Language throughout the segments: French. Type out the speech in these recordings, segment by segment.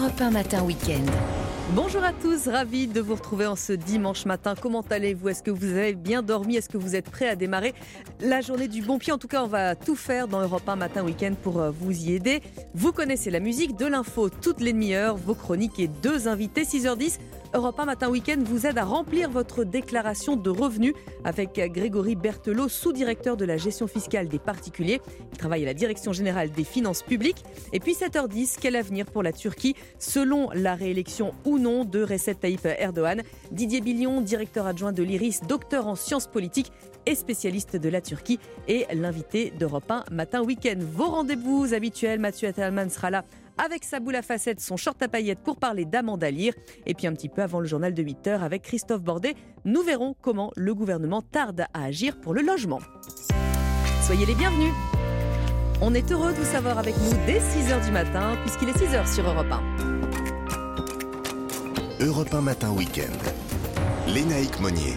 Europe 1 Matin Week-end. Bonjour à tous, ravi de vous retrouver en ce dimanche matin. Comment allez-vous? Est-ce que vous avez bien dormi? Est-ce que vous êtes prêts à démarrer la journée du bon pied? En tout cas, on va tout faire dans Europe 1 Matin Week-end pour euh, vous y aider. Vous connaissez la musique, de l'info toutes les demi-heures, vos chroniques et deux invités, 6h10. Europe 1 Matin Week-end vous aide à remplir votre déclaration de revenus avec Grégory Berthelot, sous-directeur de la gestion fiscale des particuliers. Il travaille à la Direction générale des finances publiques. Et puis 7h10, quel avenir pour la Turquie selon la réélection ou non de Recep Tayyip Erdogan? Didier Billion, directeur adjoint de l'IRIS, docteur en sciences politiques et spécialiste de la Turquie, et l'invité d'Europe 1 Matin Week-end. Vos rendez-vous habituels, Mathieu Attalman sera là avec sa boule à facettes, son short à paillettes pour parler d'Amanda Lear. Et puis un petit peu avant le journal de 8 h avec Christophe Bordet, nous verrons comment le gouvernement tarde à agir pour le logement. Soyez les bienvenus. On est heureux de vous savoir avec nous dès 6h du matin, puisqu'il est 6h sur Europe 1. Europe 1 Matin Week-end. Lénaïque Monnier.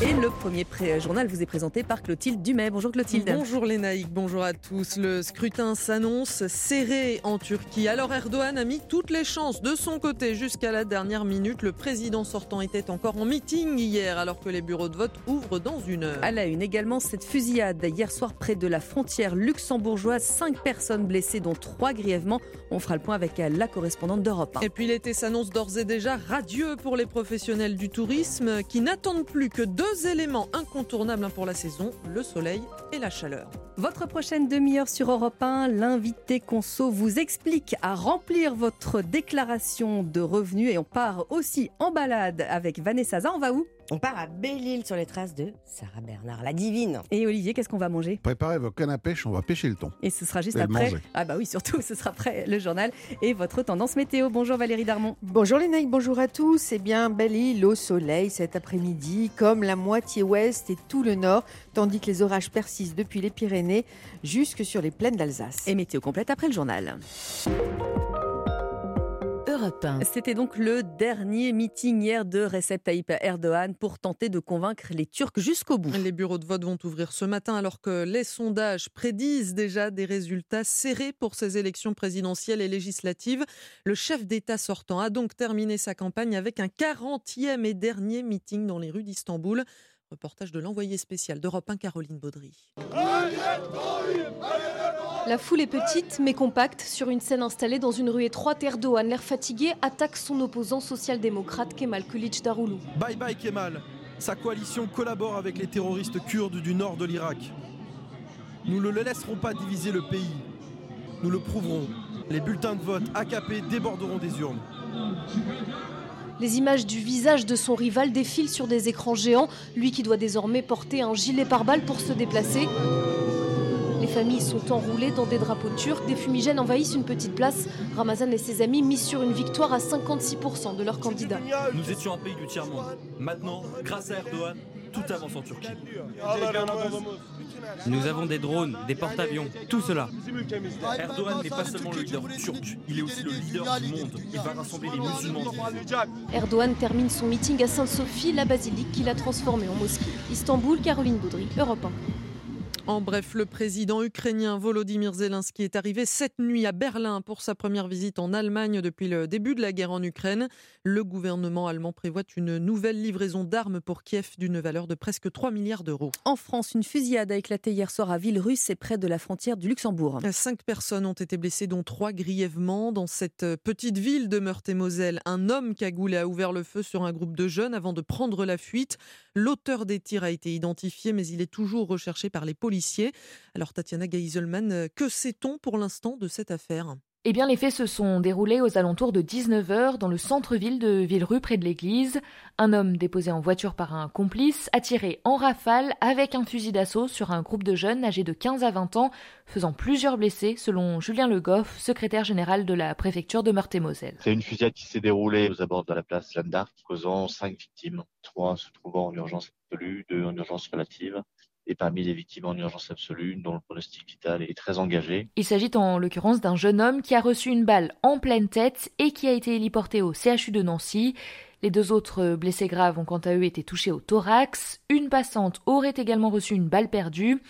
Et le premier journal vous est présenté par Clotilde Dumais. Bonjour Clotilde. Bonjour Lénaïque, bonjour à tous. Le scrutin s'annonce serré en Turquie. Alors Erdogan a mis toutes les chances de son côté jusqu'à la dernière minute. Le président sortant était encore en meeting hier alors que les bureaux de vote ouvrent dans une heure. À la une également cette fusillade hier soir près de la frontière luxembourgeoise. Cinq personnes blessées dont trois grièvement. On fera le point avec la correspondante d'Europe. Et puis l'été s'annonce d'ores et déjà radieux pour les professionnels du tourisme qui n'attendent plus que deux deux éléments incontournables pour la saison, le soleil et la chaleur. Votre prochaine demi-heure sur Europe 1, l'invité conso vous explique à remplir votre déclaration de revenus et on part aussi en balade avec Vanessa. On va où? On part à Belle-Île sur les traces de Sarah Bernard, la divine. Et Olivier, qu'est-ce qu'on va manger? Préparez vos cannes à pêche, on va pêcher le thon. Et ce sera juste après. Ah bah oui, surtout, ce sera après le journal et votre tendance météo. Bonjour Valérie Darmon. Bonjour les bonjour à tous. Eh bien, Belle-Île au soleil cet après-midi, comme la moitié ouest et tout le nord, tandis que les orages persistent depuis les Pyrénées jusque sur les plaines d'Alsace. Et météo complète après le journal. C'était donc le dernier meeting hier de Recep Tayyip Erdogan pour tenter de convaincre les Turcs jusqu'au bout. Les bureaux de vote vont ouvrir ce matin alors que les sondages prédisent déjà des résultats serrés pour ces élections présidentielles et législatives. Le chef d'État sortant a donc terminé sa campagne avec un 40e et dernier meeting dans les rues d'Istanbul. Reportage de l'envoyé spécial d'Europe 1, Caroline Baudry. La foule est petite mais compacte sur une scène installée dans une rue étroite. Erdogan, l'air fatigué, attaque son opposant social-démocrate Kemal Kılıçdaroğlu. Bye bye Kemal. Sa coalition collabore avec les terroristes kurdes du nord de l'Irak. Nous ne le laisserons pas diviser le pays. Nous le prouverons. Les bulletins de vote AKP déborderont des urnes. Les images du visage de son rival défilent sur des écrans géants, lui qui doit désormais porter un gilet pare-balles pour se déplacer. Les familles sont enroulées dans des drapeaux turcs, des fumigènes envahissent une petite place. Ramazan et ses amis misent sur une victoire à 56% de leur candidat. Nous étions un pays du tiers-monde. Maintenant, grâce à Erdogan, tout avance en Turquie. Nous avons des drones, des porte-avions, tout cela. Erdogan n'est pas seulement le leader turc, il est aussi le leader du monde. Il va rassembler les musulmans. Erdogan termine son meeting à Sainte-Sophie, la basilique qu'il a transformée en mosquée. Istanbul, Caroline Baudry, Europe 1. En bref, le président ukrainien Volodymyr Zelensky est arrivé cette nuit à Berlin pour sa première visite en Allemagne depuis le début de la guerre en Ukraine. Le gouvernement allemand prévoit une nouvelle livraison d'armes pour Kiev d'une valeur de presque 3 milliards d'euros. En France, une fusillade a éclaté hier soir à Villerusse et près de la frontière du Luxembourg. Cinq personnes ont été blessées, dont trois grièvement. Dans cette petite ville de Meurthe-et-Moselle, un homme cagoulé a ouvert le feu sur un groupe de jeunes avant de prendre la fuite. L'auteur des tirs a été identifié, mais il est toujours recherché par les policiers alors Tatiana Geiselman, euh, que sait-on pour l'instant de cette affaire? Eh bien, les faits se sont déroulés aux alentours de 19h dans le centre-ville de Villerue, près de l'église. Un homme déposé en voiture par un complice a tiré en rafale avec un fusil d'assaut sur un groupe de jeunes âgés de 15 à 20 ans, faisant plusieurs blessés, selon Julien Le Goff, secrétaire général de la préfecture de Meurthe-et-Moselle. C'est une fusillade qui s'est déroulée aux abords de la place Jeanne d'Arc, causant cinq victimes, trois se trouvant en urgence absolue, deux en urgence relative et parmi les victimes en urgence absolue, dont le pronostic vital est très engagé. Il s'agit en l'occurrence d'un jeune homme qui a reçu une balle en pleine tête et qui a été héliporté au CHU de Nancy. Les deux autres blessés graves ont quant à eux été touchés au thorax. Une passante aurait également reçu une balle perdue.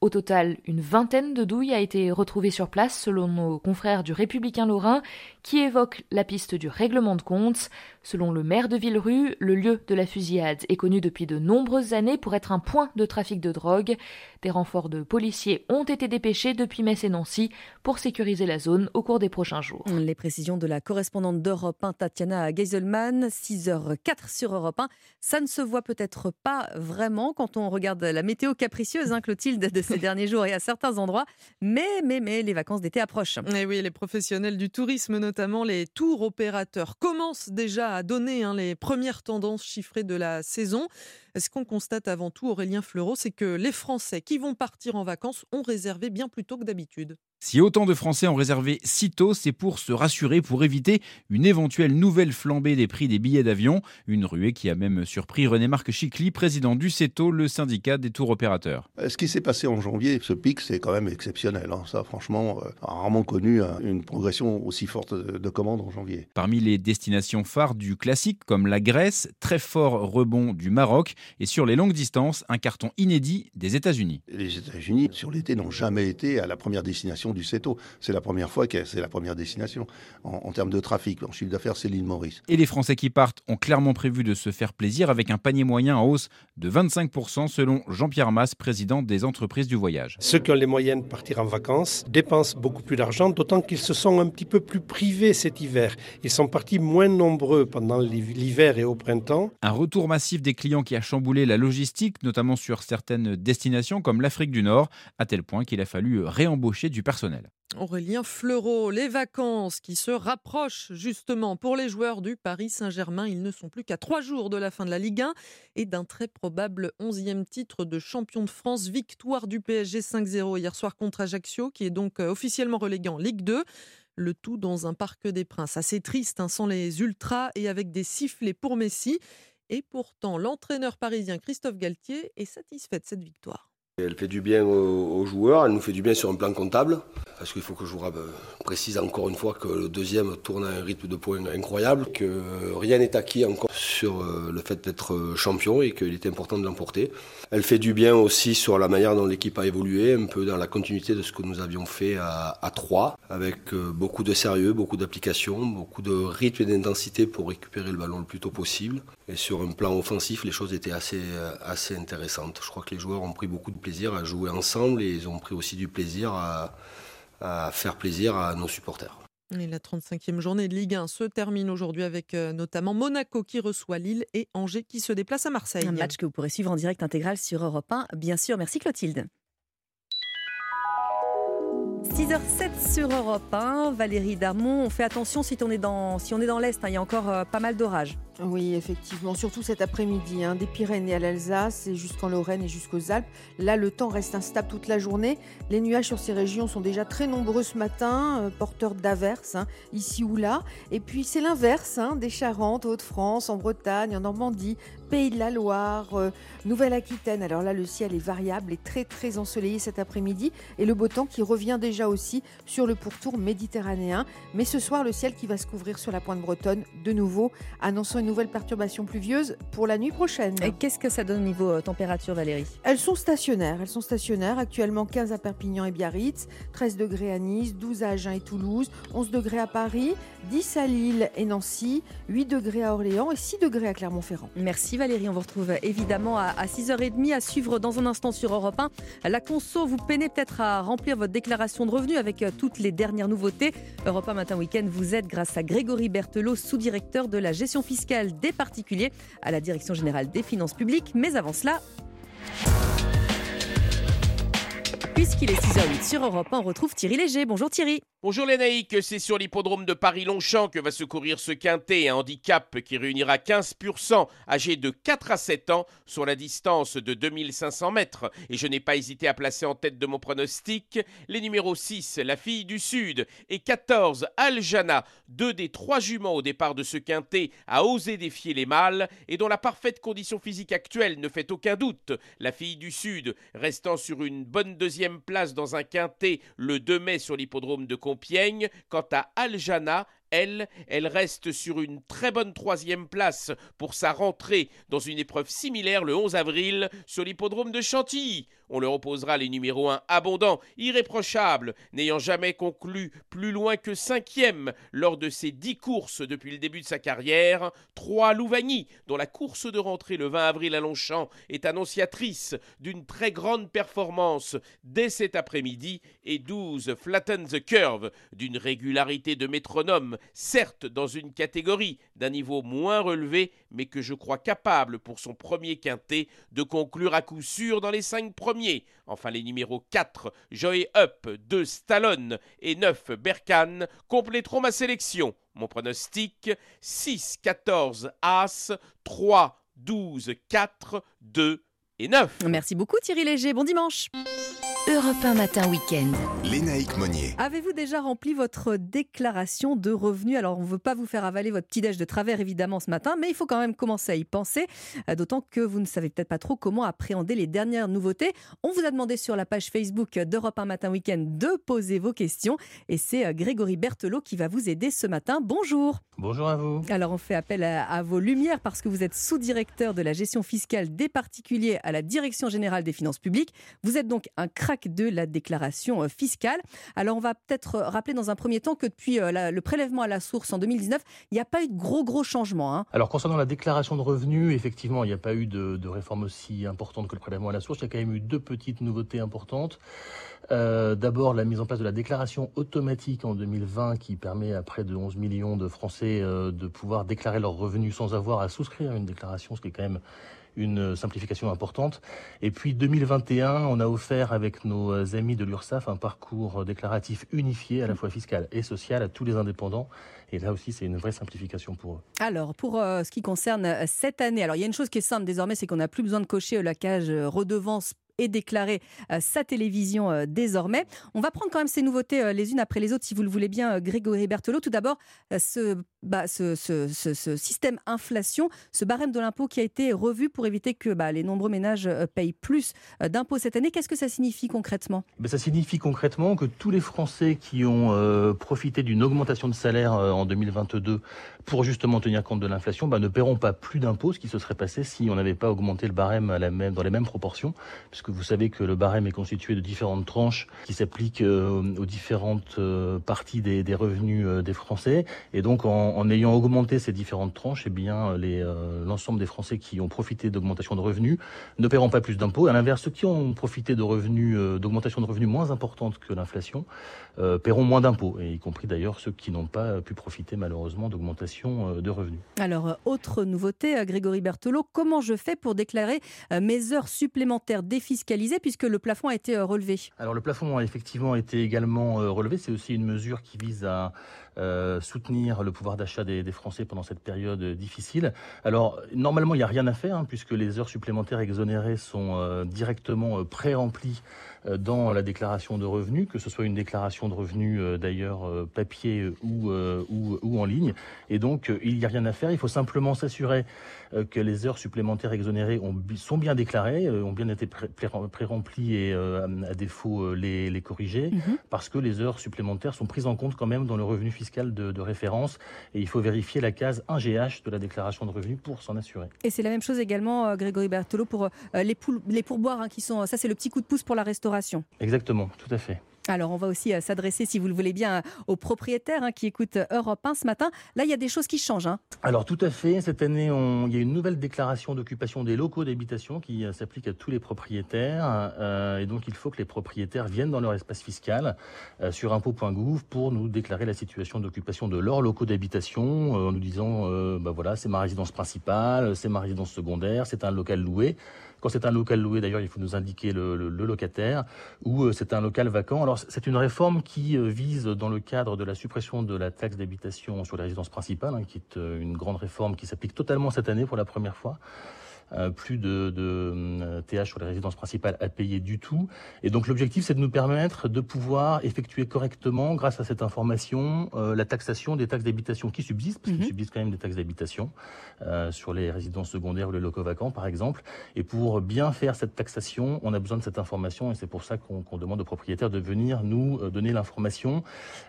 Au total, une vingtaine de douilles a été retrouvée sur place selon nos confrères du Républicain Lorrain qui évoquent la piste du règlement de compte. Selon le maire de Villerue, le lieu de la fusillade est connu depuis de nombreuses années pour être un point de trafic de drogue. Des renforts de policiers ont été dépêchés depuis Metz et Nancy pour sécuriser la zone au cours des prochains jours. Les précisions de la correspondante d'Europe 1, Tatiana Geiselman, 6h04 sur Europe 1. Ça ne se voit peut-être pas vraiment quand on regarde la météo capricieuse, hein, Clotilde, de ces derniers jours et à certains endroits, mais, mais, mais les vacances d'été approchent. Et oui, les professionnels du tourisme, notamment les tours opérateurs, commencent déjà à donner hein, les premières tendances chiffrées de la saison. Ce qu'on constate avant tout, Aurélien Fleureau, c'est que les Français qui vont partir en vacances ont réservé bien plus tôt que d'habitude. Si autant de Français ont réservé si tôt, c'est pour se rassurer, pour éviter une éventuelle nouvelle flambée des prix des billets d'avion. Une ruée qui a même surpris René-Marc Chicly, président du CETO, le syndicat des tours opérateurs. Euh, ce qui s'est passé en janvier, ce pic, c'est quand même exceptionnel. Hein. Ça, franchement, euh, rarement connu hein, une progression aussi forte de commandes en janvier. Parmi les destinations phares du classique, comme la Grèce, très fort rebond du Maroc et sur les longues distances, un carton inédit des États-Unis. Les États-Unis, sur l'été, n'ont jamais été à la première destination du CETO. C'est la première fois que c'est la première destination en, termes de trafic. En chiffre d'affaires, c'est l'île Maurice. Et les Français qui partent ont clairement prévu de se faire plaisir avec un panier moyen en hausse de 25% selon Jean-Pierre Masse, président des entreprises du voyage. Ceux qui ont les moyens de partir en vacances dépensent beaucoup plus d'argent, d'autant qu'ils se sont un petit peu plus privés cet hiver. Ils sont partis moins nombreux pendant l'hiver et au printemps. Un retour massif des clients qui a chamboulé la logistique, notamment sur certaines destinations comme l'Afrique du Nord, à tel point qu'il a fallu réembaucher du personnel. Aurélien Fleureau, les vacances qui se rapprochent justement pour les joueurs du Paris Saint-Germain. Ils ne sont plus qu'à trois jours de la fin de la Ligue 1 et d'un très probable onzième titre de champion de France. Victoire du PSG 5-0 hier soir contre Ajaccio, qui est donc euh, officiellement relégué en Ligue 2. Le tout dans un parc des Princes assez triste, hein, sans les ultras et avec des sifflets pour Messi. Et pourtant, l'entraîneur parisien Christophe Galtier est satisfait de cette victoire. Elle fait du bien aux, joueurs, elle nous fait du bien sur un plan comptable, parce qu'il faut que je vous précise encore une fois que le deuxième tourne à un rythme de points incroyable, que rien n'est acquis encore sur euh, le fait d'être champion et qu'il est important de l'emporter. Elle fait du bien aussi sur la manière dont l'équipe a évolué, un peu dans la continuité de ce que nous avions fait à, 3, avec euh, beaucoup de sérieux, beaucoup d'application, beaucoup de rythme et d'intensité pour récupérer le ballon le plus tôt possible. Et sur un plan offensif, les choses étaient assez, euh, assez intéressantes. Je crois que les joueurs ont pris beaucoup de plaisir à jouer ensemble et ils ont pris aussi du plaisir à, faire plaisir à nos supporters. Et la 35e journée de Ligue 1 se termine aujourd'hui avec euh, notamment Monaco qui reçoit Lille et Angers qui se déplace à Marseille. Un match que vous pourrez suivre en direct intégral sur Europe 1, bien sûr. Merci Clotilde. 6h07 sur Europe 1. Valérie Darmon, on fait attention si on est dans, si on est dans l'Est, hein, il y a encore euh, pas mal d'orages. Oui, effectivement, surtout cet après-midi, hein, des Pyrénées à l'Alsace et jusqu'en Lorraine et jusqu'aux Alpes. Là, le temps reste instable toute la journée. Les nuages sur ces régions sont déjà très nombreux ce matin, euh, porteurs d'averses, hein, ici ou là. Et puis c'est l'inverse, hein, des Charentes, Hauts-de-France, en Bretagne, en Normandie, Pays de la Loire, euh, Nouvelle-Aquitaine. Alors là, le ciel est variable et très très ensoleillé cet après-midi et le beau temps qui revient déjà aussi sur le pourtour méditerranéen. Mais ce soir, le ciel qui va se couvrir sur la pointe bretonne de nouveau, annonçant une nouvelles perturbations pluvieuses pour la nuit prochaine. Et qu'est-ce que ça donne au niveau euh, température, Valérie? Elles sont stationnaires. Elles sont stationnaires. Actuellement 15 à Perpignan et Biarritz, 13 degrés à Nice, 12 à Agen et Toulouse, 11 degrés à Paris, 10 à Lille et Nancy, 8 degrés à Orléans et 6 degrés à Clermont-Ferrand. Merci Valérie. On vous retrouve évidemment à 6h30 à suivre dans un instant sur Europe 1. La conso, vous peinez peut-être à remplir votre déclaration de revenus avec euh, toutes les dernières nouveautés. Europe 1 Matin Week-end vous aide grâce à Grégory Berthelot, sous-directeur de la gestion fiscale des particuliers à la Direction générale des finances publiques. Mais avant cela, puisqu'il est 6h08 sur Europe 1, on retrouve Thierry Léger. Bonjour Thierry. Bonjour Lénaïque, c'est sur l'hippodrome de Paris-Longchamp que va se courir ce quintet, un handicap qui réunira 15% âgés de 4 à 7 ans sur la distance de 2500 mètres. Et je n'ai pas hésité à placer en tête de mon pronostic les numéros 6, la fille du Sud, et 14, Aljana, deux des trois juments au départ de ce quintet à oser défier les mâles et dont la parfaite condition physique actuelle ne fait aucun doute. La fille du Sud restant sur une bonne deuxième place dans un quintet le 2 mai sur l'hippodrome de Compiègne. Quant à Aljana, Elle, elle reste sur une très bonne troisième place pour sa rentrée dans une épreuve similaire le 11 avril sur l'hippodrome de Chantilly. On leur opposera les numéros 1 abondants, irréprochables, n'ayant jamais conclu plus loin que cinquième lors de ses dix courses depuis le début de sa carrière. 3 Louvagny, dont la course de rentrée le 20 avril à Longchamp est annonciatrice d'une très grande performance dès cet après-midi. Et 12 Flatten the Curve, d'une régularité de métronome, certes dans une catégorie d'un niveau moins relevé, mais que je crois capable pour son premier quintet de conclure à coup sûr dans les cinq premiers. Enfin, les numéros 4, Joy Up, 2, Stallone et 9, Berkane compléteront ma sélection. Mon pronostic 6, 14, As, 3, 12, 4, 2 et 9. Merci beaucoup Thierry Léger, bon dimanche. Europe 1 matin week-end. Lénaïque Monnier. Avez-vous déjà rempli votre déclaration de revenus? Alors, on ne veut pas vous faire avaler votre petit déj de travers, évidemment, ce matin, mais il faut quand même commencer à y penser, euh, d'autant que vous ne savez peut-être pas trop comment appréhender les dernières nouveautés. On vous a demandé sur la page Facebook d'Europe 1 matin week-end de poser vos questions, et c'est euh, Grégory Berthelot qui va vous aider ce matin. Bonjour. Bonjour à vous. Alors, on fait appel à, à vos lumières parce que vous êtes sous-directeur de la gestion fiscale des particuliers à la Direction générale des finances publiques. Vous êtes donc un crack de la déclaration euh, fiscale. Alors on va peut-être euh, rappeler dans un premier temps que depuis euh, le prélèvement à la source en 2019, il n'y a pas eu de gros gros changements. Hein. Alors concernant la déclaration de revenus, effectivement, il n'y a pas eu de, réforme aussi importante que le prélèvement à la source. Il y a quand même eu deux petites nouveautés importantes. D'abord, la mise en place de la déclaration automatique en 2020 qui permet à près de 11 millions de Français de pouvoir déclarer leurs revenus sans avoir à souscrire une déclaration, ce qui est quand même une simplification importante. Et puis 2021, on a offert avec nos amis de l'URSSAF un parcours déclaratif unifié à la fois fiscal et social à tous les indépendants. Et là aussi, c'est une vraie simplification pour eux. Alors, pour euh, ce qui concerne euh, cette année, alors il y a une chose qui est simple désormais, c'est qu'on n'a plus besoin de cocher euh, la cage redevance et déclarer euh, sa télévision euh, désormais. On va prendre quand même ces nouveautés euh, les unes après les autres, si vous le voulez bien, Grégory Berthelot. Tout d'abord, ce, bah, ce, système inflation, ce barème de l'impôt qui a été revu pour éviter que bah, les nombreux ménages payent plus d'impôts cette année. Qu'est-ce que ça signifie concrètement? Ben, Ça signifie concrètement que tous les Français qui ont profité d'une augmentation de salaire en 2022 pour justement tenir compte de l'inflation ben, ne paieront pas plus d'impôts, ce qui se serait passé si on n'avait pas augmenté le barème à la même, dans les mêmes proportions, puisque vous savez que le barème est constitué de différentes tranches qui s'appliquent euh, aux différentes parties des, revenus des Français. Et donc en, ayant augmenté ces différentes tranches, eh bien l'ensemble des Français qui ont profité d'augmentation de revenus ne paieront pas plus d'impôts. À l'inverse, ceux qui ont profité de revenus d'augmentation de revenus moins importante que l'inflation euh, paieront moins d'impôts, et y compris d'ailleurs ceux qui n'ont pas pu profiter malheureusement d'augmentation de revenus. Alors, autre nouveauté, Grégory Berthelot, comment je fais pour déclarer mes heures supplémentaires défiscalisées puisque le plafond a été relevé? Alors, le plafond a effectivement été également relevé. C'est aussi une mesure qui vise à euh, soutenir le pouvoir d'achat des, des, Français pendant cette période difficile. Alors, normalement, il n'y a rien à faire, hein, puisque les heures supplémentaires exonérées sont euh, directement euh, pré-remplies dans la déclaration de revenus, que ce soit une déclaration de revenus d'ailleurs papier ou, ou, ou, en ligne. Et donc, il n'y a rien à faire. Il faut simplement s'assurer que les heures supplémentaires exonérées ont, sont bien déclarées, ont bien été pré-remplies et à défaut les, les corriger, mmh. parce que les heures supplémentaires sont prises en compte quand même dans le revenu fiscal de, de, référence et il faut vérifier la case 1GH de la déclaration de revenus pour s'en assurer. Et c'est la même chose également, euh, Grégory Berthelot, pour euh, les, pou les pourboires hein, qui sont. Ça, c'est le petit coup de pouce pour la restauration. Exactement, tout à fait. Alors, on va aussi euh, s'adresser, si vous le voulez bien, aux propriétaires hein, qui écoutent Europe 1 ce matin. Là, il y a des choses qui changent. Hein. Alors, tout à fait. Cette année, il y a une nouvelle déclaration d'occupation des locaux d'habitation qui euh, s'applique à tous les propriétaires. Euh, et donc, il faut que les propriétaires viennent dans leur espace fiscal euh, sur impôt.gouv pour nous déclarer la situation d'occupation de leurs locaux d'habitation en nous disant, bah voilà, c'est ma résidence principale, c'est ma résidence secondaire, c'est un local loué. Quand c'est un local loué, d'ailleurs, il faut nous indiquer le, locataire, ou euh, c'est un local vacant. Alors, c'est une réforme qui euh, vise, dans le cadre de la suppression de la taxe d'habitation sur les résidences principales, hein, qui est euh, une grande réforme qui s'applique totalement cette année pour la première fois. Plus de, de TH sur les résidences principales à payer du tout. Et donc l'objectif, c'est de nous permettre de pouvoir effectuer correctement, grâce à cette information, la taxation des taxes d'habitation qui subsistent, parce qu'il mhm. subsiste quand même des taxes d'habitation sur les résidences secondaires ou les locaux vacants, par exemple. Et pour bien faire cette taxation, on a besoin de cette information et c'est pour ça qu'on demande aux propriétaires de venir nous donner l'information.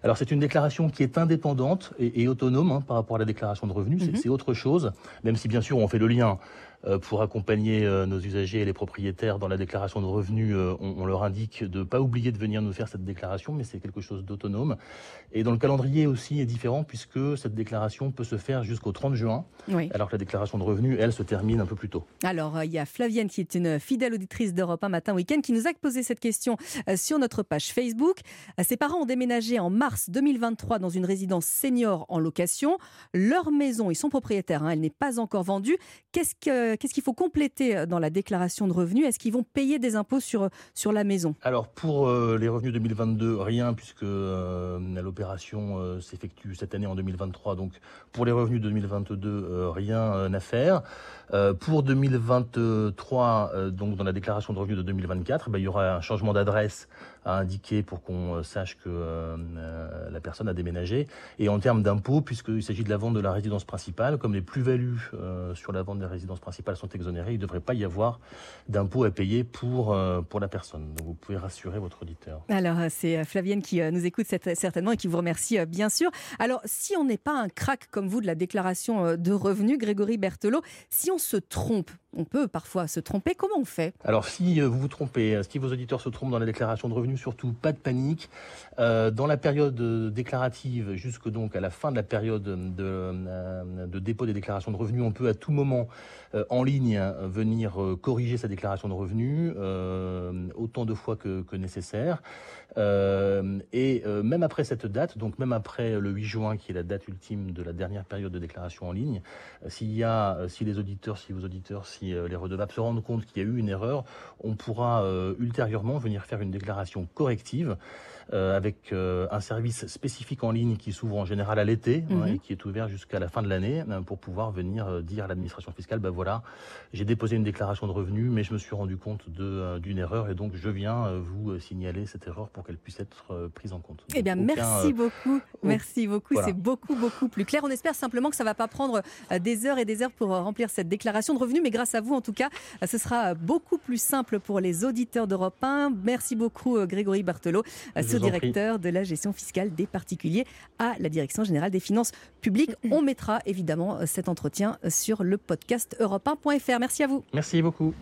Alors c'est une déclaration qui est indépendante et, autonome hein, par rapport à la déclaration de revenus. C'est mhm. autre chose, même si bien sûr on fait le lien euh, pour accompagner euh, nos usagers et les propriétaires dans la déclaration de revenus, euh, on, leur indique de ne pas oublier de venir nous faire cette déclaration, mais c'est quelque chose d'autonome. Et dans le calendrier aussi est différent puisque cette déclaration peut se faire jusqu'au 30 juin, alors que la déclaration de revenus, elle, se termine un peu plus tôt. Alors, il y a Flavienne qui est une fidèle auditrice d'Europe un matin week-end qui nous a posé cette question sur notre page Facebook. Ses parents ont déménagé en mars 2023 dans une résidence senior en location. Leur maison, ils sont propriétaires, hein, elle n'est pas encore vendue. Qu'est-ce que euh, qu'est-ce qu'il faut compléter euh, dans la déclaration de revenus? Est-ce qu'ils vont payer des impôts sur, euh, sur la maison? Alors pour les revenus 2022, rien puisque l'opération s'effectue cette année en 2023. Donc pour les revenus 2022, rien à faire. pour 2023, donc dans la déclaration de revenus de 2024, ben, il y aura un changement d'adresse à indiquer pour qu'on sache que la personne a déménagé. Et en termes d'impôts, puisqu'il s'agit de la vente de la résidence principale, comme les plus-values sur la vente des résidences principales sont exonérées, il ne devrait pas y avoir d'impôts à payer pour, euh, pour la personne. Donc vous pouvez rassurer votre auditeur. Alors euh, c'est euh, Flavienne qui nous écoute certainement et qui vous remercie bien sûr. Alors si on n'est pas un crack comme vous de la déclaration de revenus, Grégory Berthelot, si on se trompe, on peut parfois se tromper, comment on fait? Alors si vous vous trompez, si vos auditeurs se trompent dans la déclaration de revenus, surtout pas de panique. dans la période déclarative, jusque donc à la fin de la période de, de dépôt des déclarations de revenus, on peut à tout moment en ligne euh, venir euh, corriger sa déclaration de revenus euh, autant de fois que, nécessaire. et même après cette date, donc même après le 8 juin, qui est la date ultime de la dernière période de déclaration en ligne, s'il y a, si les auditeurs, si vos auditeurs, si les redevables se rendent compte qu'il y a eu une erreur, on pourra ultérieurement venir faire une déclaration corrective. Euh, avec euh, un service spécifique en ligne qui s'ouvre en général à l'été hein, mhm. et qui est ouvert jusqu'à la fin de l'année euh, pour pouvoir venir dire à l'administration fiscale, ben voilà, j'ai déposé une déclaration de revenus, mais je me suis rendu compte d'une erreur et donc je viens vous signaler cette erreur pour qu'elle puisse être prise en compte. Eh bien, merci beaucoup, merci beaucoup, c'est beaucoup beaucoup plus clair. On espère simplement que ça ne va pas prendre des heures et des heures pour remplir cette déclaration de revenus, mais grâce à vous, en tout cas, ce sera beaucoup plus simple pour les auditeurs d'Europe 1. Merci beaucoup, Grégory Barthelot directeur de la gestion fiscale des particuliers à la Direction générale des finances publiques. On mettra évidemment cet entretien sur le podcast europe1.fr. Merci à vous. Merci beaucoup.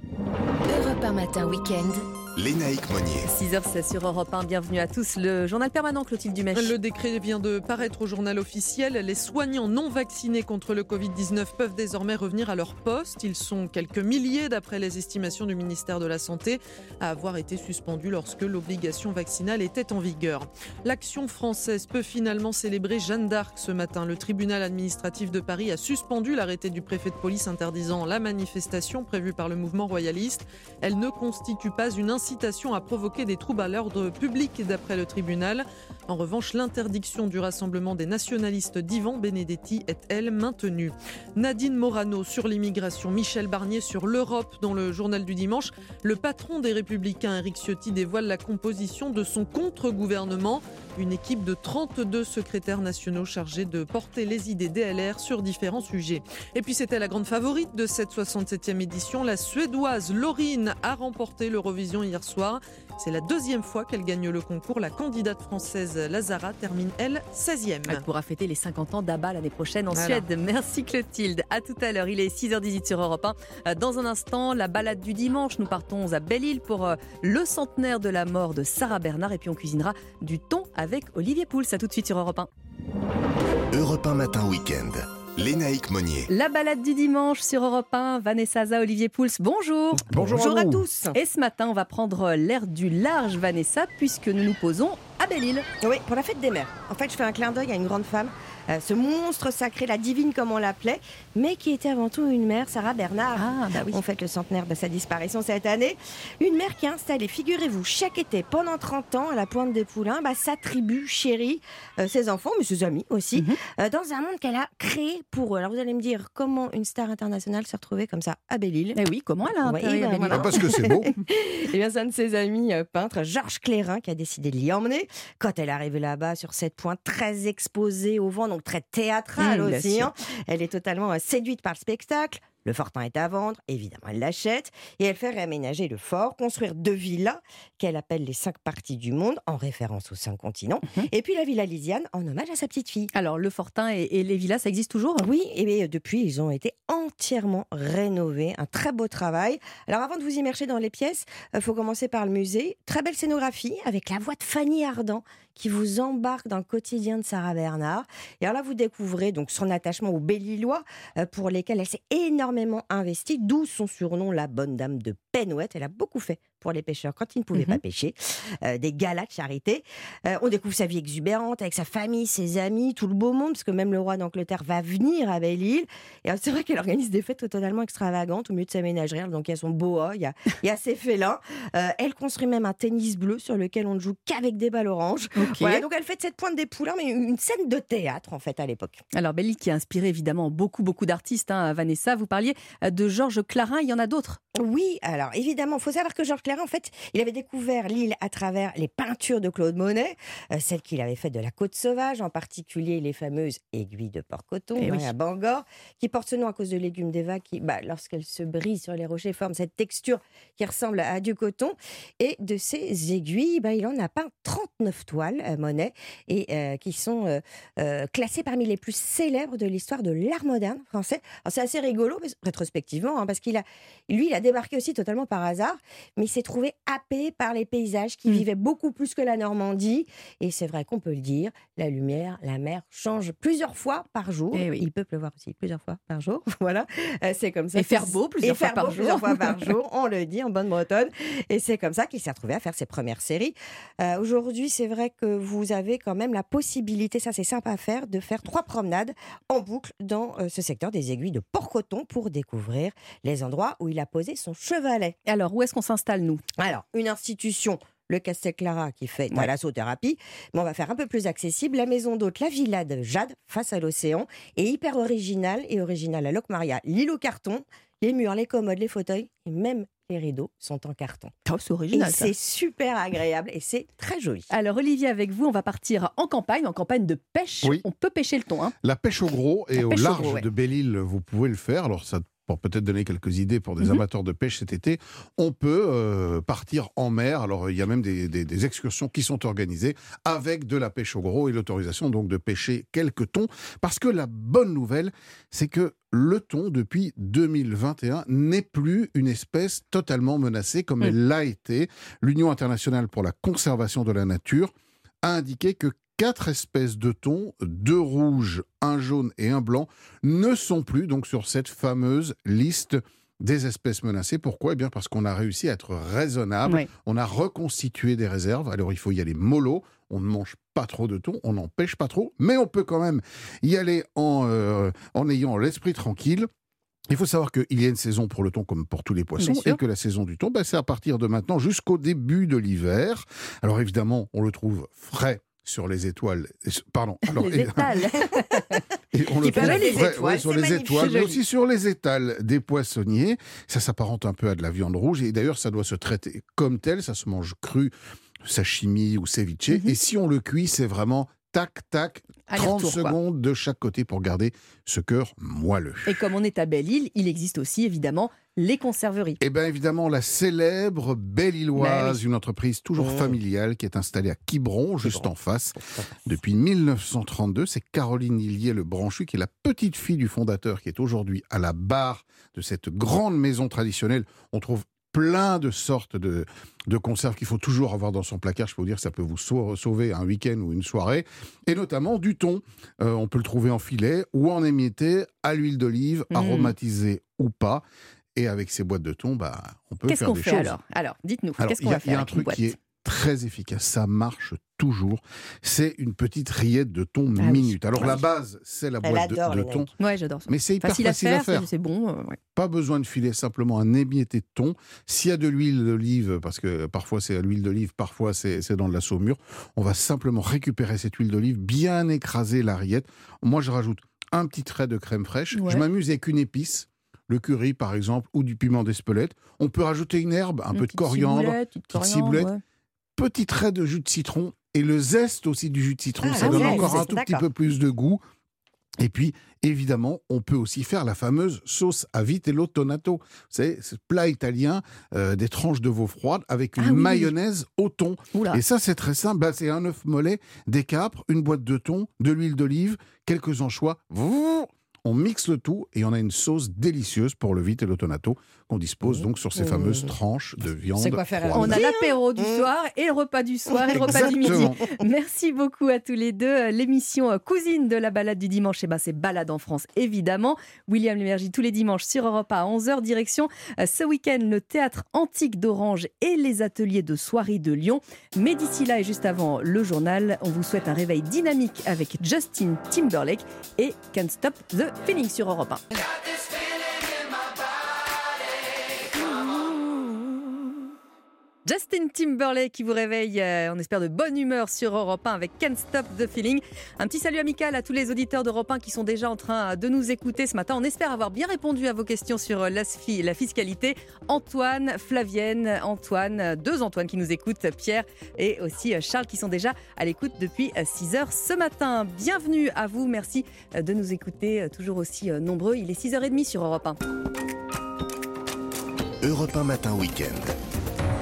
Europe 1 matin week-end. Lénaïque Monnier. 6h16 sur Europe 1. Bienvenue à tous. Le journal permanent, Clotilde Dumèche. Le décret vient de paraître au journal officiel. Les soignants non vaccinés contre le Covid-19 peuvent désormais revenir à leur poste. Ils sont quelques milliers d'après les estimations du ministère de la Santé à avoir été suspendus lorsque l'obligation vaccinale était en vigueur. L'action française peut finalement célébrer Jeanne d'Arc ce matin. Le tribunal administratif de Paris a suspendu l'arrêté du préfet de police interdisant la manifestation prévue par le mouvement royaliste. Elle ne constitue pas une incitation à provoquer des troubles à l'ordre public d'après le tribunal. En revanche, l'interdiction du rassemblement des nationalistes d'Ivan Benedetti est, elle, maintenue. Nadine Morano sur l'immigration, Michel Barnier sur l'Europe dans le journal du dimanche. Le patron des Républicains, Eric Ciotti, dévoile la composition de son contre-gouvernement. Une équipe de 32 secrétaires nationaux chargés de porter les idées DLR sur différents sujets. Et puis c'était la grande favorite de cette 67e édition. La Suédoise Laurine a remporté l'Eurovision hier soir. C'est la deuxième fois qu'elle gagne le concours. La candidate française Lazara termine, elle, 16e. Elle pourra fêter les 50 ans d'Abba l'année prochaine en Suède. Merci Clotilde. À tout à l'heure. Il est 6h18 sur Europe 1. Dans un instant, la balade du dimanche. Nous partons à Belle-Île pour euh, le centenaire de la mort de Sarah Bernard. Et puis on cuisinera du thon avec Olivier Pouls. À tout de suite sur Europe 1. Europe 1 matin week-end. Lénaïque Monnier. La balade du dimanche sur Europe 1, Vanessa Za, Olivier Pouls, bonjour. Bonjour, à, tous. Et ce matin, on va prendre l'air du large, Vanessa, puisque nous nous posons à Belle-Île. Oui, pour la fête des mères. En fait, je fais un clin d'œil à une grande femme, euh, ce monstre sacré, la divine comme on l'appelait, mais qui était avant tout une mère, Sarah Bernard. Ah, bah oui. On fête le centenaire de sa disparition cette année. Une mère qui a installé, figurez-vous, chaque été, pendant 30 ans, à la pointe des Poulains, bah, sa tribu chérie, euh, ses enfants, mais ses amis aussi, Mhm. euh, dans un monde qu'elle a créé pour eux. Alors vous allez me dire, comment une star internationale s'est retrouvée comme ça à Belle-Île Eh oui, comment elle a Ouais, ben voilà. Ah, parce que c'est beau. Eh bien, c'est un de ses amis euh, peintres, Georges Clérin, qui a décidé de l'y emmener. Quand elle est arrivée là-bas, sur cette pointe très exposée au vent, donc très théâtrale Mmh, aussi, hein, elle est totalement euh, séduite par le spectacle. Le fortin est à vendre, évidemment, elle l'achète et elle fait réaménager le fort, construire deux villas qu'elle appelle les cinq parties du monde, en référence aux cinq continents, Mhm. et puis la villa Lisiane en hommage à sa petite fille. Alors, le Fortin et, et les villas, ça existe toujours? Oui, et bien, depuis, ils ont été entièrement rénovés. Un très beau travail. Alors, avant de vous immerger dans les pièces, il faut commencer par le musée. Très belle scénographie avec la voix de Fanny Ardant qui vous embarque dans le quotidien de Sarah Bernard. Et alors là, vous découvrez donc son attachement aux Belle-Îlois euh, pour lesquels elle s'est énormément investie, d'où son surnom, la bonne dame de Penouette. Elle a beaucoup fait pour les pêcheurs quand ils ne pouvaient Mhm. pas pêcher. Euh, des galas de charité. Euh, on découvre sa vie exubérante avec sa famille, ses amis, tout le beau monde, parce que même le roi d'Angleterre va venir à Belle-Île. Et c'est vrai qu'elle organise des fêtes totalement extravagantes au milieu de sa ménagerie. Donc il y a son boa, il y a, il y a ses félins. Euh, elle construit même un tennis bleu sur lequel on ne joue qu'avec des balles oranges. Voilà, donc elle fait de cette pointe des poulains, mais une scène de théâtre en fait à l'époque. Alors, Belle-Île qui a inspiré évidemment beaucoup, beaucoup d'artistes. hein, Vanessa, vous parliez de Georges Clarin, il y en a d'autres? Oui, alors évidemment, il faut savoir que Georges Clarin, en fait, il avait découvert l'île à travers les peintures de Claude Monet, euh, celles qu'il avait faites de la côte sauvage, en particulier les fameuses aiguilles de porc-coton Eh hein, oui. à Bangor, qui portent ce nom à cause de légumes d'Eva qui, bah, lorsqu'elles se brisent sur les rochers, forment cette texture qui ressemble à du coton. Et de ces aiguilles, bah, il en a peint 39 toiles, euh, Monet, et euh, qui sont classées parmi les plus célèbres de l'histoire de l'art moderne français. Alors c'est assez rigolo, mais- rétrospectivement, hein, parce qu'il a, lui, il a débarqué aussi totalement par hasard, mais il s'est trouvé happé par les paysages qui Mm. vivaient beaucoup plus que la Normandie. Et c'est vrai qu'on peut le dire, la lumière, la mer changent plusieurs fois par jour. Eh oui. Il peut pleuvoir aussi plusieurs fois par jour. Voilà, Euh, c'est comme ça. Et faire beau plusieurs et fois faire par beau jour. plusieurs fois par jour, on le dit en bonne bretonne. Et c'est comme ça qu'il s'est retrouvé à faire ses premières séries. Euh, Aujourd'hui, c'est vrai que vous avez quand même la possibilité, ça c'est sympa à faire, de faire trois promenades en boucle dans euh, ce secteur des aiguilles de Port-Coton pour découvrir les endroits où il a posé son Alors, où est-ce qu'on s'installe, nous? Alors, une institution, le Castel Clara, qui fait Ouais. thalassothérapie, mais on va faire un peu plus accessible. La maison d'hôte, la villa de Jade, face à l'océan, est hyper originale et originale à Locmaria. L'île au carton, les murs, les commodes, les fauteuils et même les rideaux sont en carton. Oh, c'est Et original. c'est super agréable et c'est très joli. Alors, Olivier, avec vous, on va partir en campagne, en campagne de pêche. Oui. On peut pêcher le thon. Hein. La pêche au gros et La au large gros, ouais. de Belle-Île, vous pouvez le faire. Alors, ça pour peut-être donner quelques idées pour des Mhm. amateurs de pêche cet été, on peut euh, partir en mer. Alors, il y a même des, des- des excursions qui sont organisées avec de la pêche au gros et l'autorisation donc de pêcher quelques thons. Parce que la bonne nouvelle, c'est que le thon, depuis 2021, n'est plus une espèce totalement menacée comme Mhm. elle l'a été. L'Union internationale pour la conservation de la nature a indiqué que quatre espèces de thon, deux rouges, un jaune et un blanc, ne sont plus donc sur cette fameuse liste des espèces menacées. Pourquoi? Eh bien parce qu'on a réussi à être raisonnable. On a reconstitué des réserves. Alors il faut y aller mollo. On ne mange pas trop de thon, on n'en pêche pas trop, mais on peut quand même y aller en, euh, en ayant l'esprit tranquille. Il faut savoir qu'il y a une saison pour le thon comme pour tous les poissons et que la saison du thon, ben, c'est à partir de maintenant jusqu'au début de l'hiver. Alors évidemment, on le trouve frais sur les étoiles. Pardon. Alors, Les étals. et on le trouve les étoiles, ouais, sur les étoiles, mais aussi sur les étals des poissonniers. Ça s'apparente un peu à de la viande rouge et d'ailleurs, ça doit se traiter comme tel. Ça se mange cru, sashimi ou ceviche. Mhm. Et si on le cuit, c'est vraiment tac, tac, 30 Aller-retour, quoi. secondes de chaque côté pour garder ce cœur moelleux. Et comme on est à Belle-Île, il existe aussi évidemment les conserveries. Eh bien évidemment, la célèbre Belle-Îloise, Ben oui. une entreprise toujours Oh. familiale qui est installée à Quiberon, juste en face. Depuis 1932, c'est Caroline Hillier le Branchu, qui est la petite fille du fondateur, qui est aujourd'hui à la barre de cette grande maison traditionnelle. On trouve plein de sortes de, de conserves qu'il faut toujours avoir dans son placard. Je peux vous dire que ça peut vous sau- sauver un week-end ou une soirée. Et notamment du thon. Euh, on peut le trouver en filet ou en émietté, à l'huile d'olive, Mmh. aromatisé ou pas. Et avec ces boîtes de thon, bah, on peut Qu'est-ce faire qu'on des fait choses. alors? Alors, dites-nous, Alors, qu'est-ce qu'on y a- va il y a un truc qui est très efficace. Ça marche toujours, c'est une petite rillette de thon Ah oui. minute. Alors la base, c'est la Elle boîte de, adore de les thon. Ouais, j'adore ça. Mais c'est hyper Facile facile, à faire, c'est bon, euh, ouais. Pas besoin de filer simplement un émietté de thon. S'il y a de l'huile d'olive, parce que parfois c'est à l'huile d'olive, parfois c'est dans de la saumure, on va simplement récupérer cette huile d'olive, bien écraser la rillette. Moi, je rajoute un petit trait de crème fraîche. Ouais. Je m'amuse avec une épice, le curry par exemple, ou du piment d'Espelette. On peut rajouter une herbe, un peu de coriandre, ciboulette, petite petite coriandre, ciboulette, ouais. Petit trait de jus de citron et le zeste aussi du jus de citron. Ah, ça donne encore un tout petit peu plus de goût. Et puis, évidemment, on peut aussi faire la fameuse sauce à vitello tonato. C'est ce plat italien, euh, des tranches de veau froides avec une Ah oui, mayonnaise au thon. Oula. Et ça, c'est très simple. Bah, c'est un œuf mollet, des capres, une boîte de thon, de l'huile d'olive, quelques anchois. On mixe le tout et on a une sauce délicieuse pour le vitello tonato qu'on dispose donc sur ces fameuses tranches de viande. C'est quoi faire froide. On a l'apéro du soir et le repas du soir et le repas du midi. Merci beaucoup à tous les deux. L'émission euh, cousine de la balade du dimanche, eh ben, c'est Balade en France, évidemment. William Lémergie tous les dimanches sur Europe à 11h. Direction euh, ce week-end le théâtre antique d'Orange et les ateliers de soirée de Lyon. Mais d'ici là et juste avant le journal, on vous souhaite un réveil dynamique avec Justin Timberlake et Can't Stop the Feeling sur Europe 1. Justin Timberlake qui vous réveille, euh, on espère de bonne humeur sur Europe 1 avec Can't Stop the Feeling. Un petit salut amical à tous les auditeurs d'Europe 1 qui sont déjà en train de nous écouter ce matin. On espère avoir bien répondu à vos questions sur euh, la, fiscalité. Antoine, Flavienne, Antoine, euh, deux Antoine qui nous écoutent, Pierre et aussi euh, Charles qui sont déjà à l'écoute depuis 6 heures ce matin. Bienvenue à vous, merci euh, de nous écouter euh, toujours aussi euh, nombreux. Il est 6h30 sur Europe 1. Europe 1 Matin Week-end.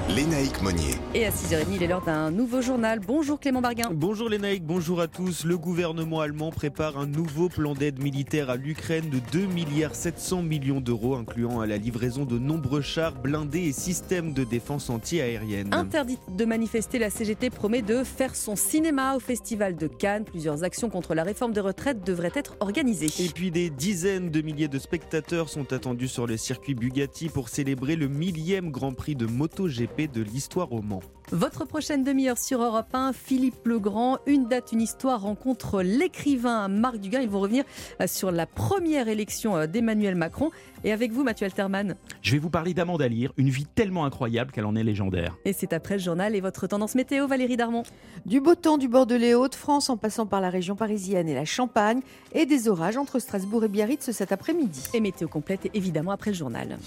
Lénaïque Monnier. Et à 6h30, il est l'heure d'un nouveau journal. Bonjour Clément Barguin. Bonjour les Naïcs, bonjour à tous. Le gouvernement allemand prépare un nouveau plan d'aide militaire à l'Ukraine de 2 milliards 700 millions d'euros, incluant à la livraison de nombreux chars blindés et systèmes de défense anti-aérienne. Interdite de manifester, la CGT promet de faire son cinéma au Festival de Cannes. Plusieurs actions contre la réforme des retraites devraient être organisées. Et puis des dizaines de milliers de spectateurs sont attendus sur le circuit Bugatti pour célébrer le millième Grand Prix de MotoGP de l'histoire au Mans. Votre prochaine demi-heure sur Europe 1, Philippe Legrand, une date, une histoire, rencontre l'écrivain Marc Dugas. Ils vont revenir euh, sur la première élection euh, d'Emmanuel Macron. Et avec vous, Mathieu Alterman. Je vais vous parler d'Amanda Lear, une vie tellement incroyable qu'elle en est légendaire. Et c'est après le journal et votre tendance météo, Valérie Darmon. Du beau temps du Bordelais Hauts-de-France en passant par la région parisienne et la Champagne et des orages entre Strasbourg et Biarritz cet après-midi. Et météo complète évidemment après le journal.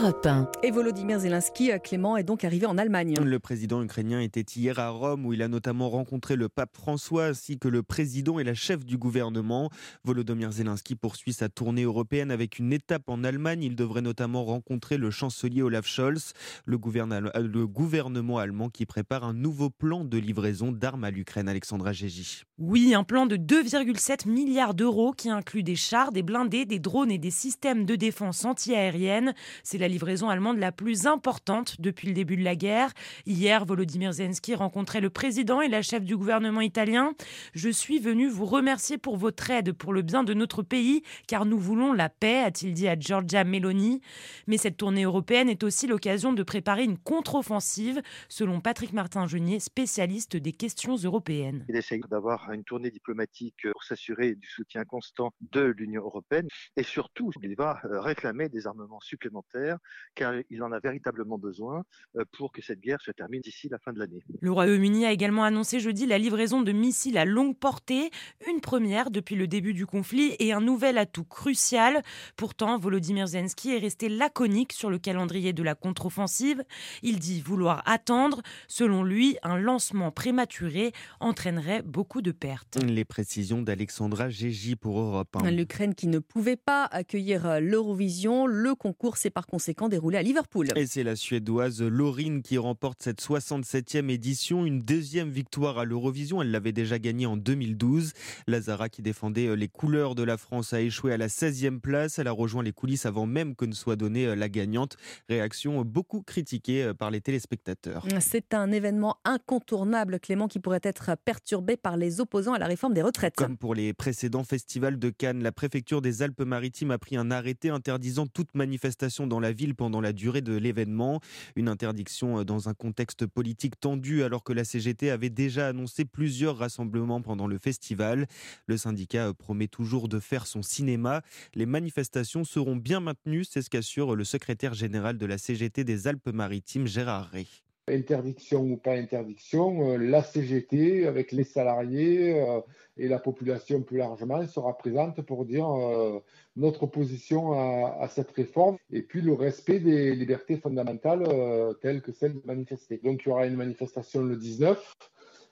Europe 1. Et Volodymyr Zelensky, euh, Clément, est donc arrivé en Allemagne. Le président ukrainien était hier à Rome où il a notamment rencontré le pape François ainsi que le président et la chef du gouvernement. Volodymyr Zelensky poursuit sa tournée européenne avec une étape en Allemagne. Il devrait notamment rencontrer le chancelier Olaf Scholz, le, gouverne- euh, le gouvernement allemand qui prépare un nouveau plan de livraison d'armes à l'Ukraine. Alexandra Gégy. Oui, un plan de 2,7 milliards d'euros qui inclut des chars, des blindés, des drones et des systèmes de défense anti-aérienne. C'est la livraison allemande la plus importante depuis le début de la guerre. Hier, Volodymyr Zelensky rencontrait le président et la chef du gouvernement italien. Je suis venu vous remercier pour votre aide pour le bien de notre pays, car nous voulons la paix, a-t-il dit à Giorgia Meloni. Mais cette tournée européenne est aussi l'occasion de préparer une contre-offensive, selon Patrick Martin-Genier, spécialiste des questions européennes. Il essaye d'avoir une tournée diplomatique pour s'assurer du soutien constant de l'Union européenne et surtout, il va réclamer des armements supplémentaires car il en a véritablement besoin euh, pour que cette guerre se termine d'ici la fin de l'année. Le Royaume-Uni a également annoncé jeudi la livraison de missiles à longue portée, une première depuis le début du conflit et un nouvel atout crucial. Pourtant, Volodymyr Zelensky est resté laconique sur le calendrier de la contre-offensive. Il dit vouloir attendre. Selon lui, un lancement prématuré entraînerait beaucoup de pertes. Les précisions d'Alexandra Gégy pour Europe 1. L'Ukraine qui ne pouvait pas accueillir euh, l'Eurovision, le concours s'est par conséquent déroulé à Liverpool. Et c'est la Suédoise Laurine qui remporte cette 67e édition, une deuxième victoire à l'Eurovision. Elle l'avait déjà gagnée en 2012. Lazara, qui défendait euh, les couleurs de la France, a échoué à la 16e place. Elle a rejoint les coulisses avant même que ne soit donnée euh, la gagnante. Réaction beaucoup critiquée euh, par les téléspectateurs. C'est un événement incontournable, Clément, qui pourrait être perturbé par les opposants à la réforme des retraites. Comme pour les précédents festivals de Cannes, la préfecture des Alpes-Maritimes a pris un arrêté interdisant toute manifestation dans la ville pendant la durée de l'événement. Une interdiction dans un contexte politique tendu alors que la CGT avait déjà annoncé plusieurs rassemblements pendant le festival. Le syndicat promet toujours de faire son cinéma. Les manifestations seront bien maintenues, c'est ce qu'assure le secrétaire général de la CGT des Alpes-Maritimes, Gérard Rey. Interdiction ou pas interdiction, euh, la CGT, avec les salariés euh, et la population plus largement, sera présente pour dire euh, notre opposition à, cette réforme et puis le respect des libertés fondamentales telles que celle de manifester. Donc il y aura une manifestation le 19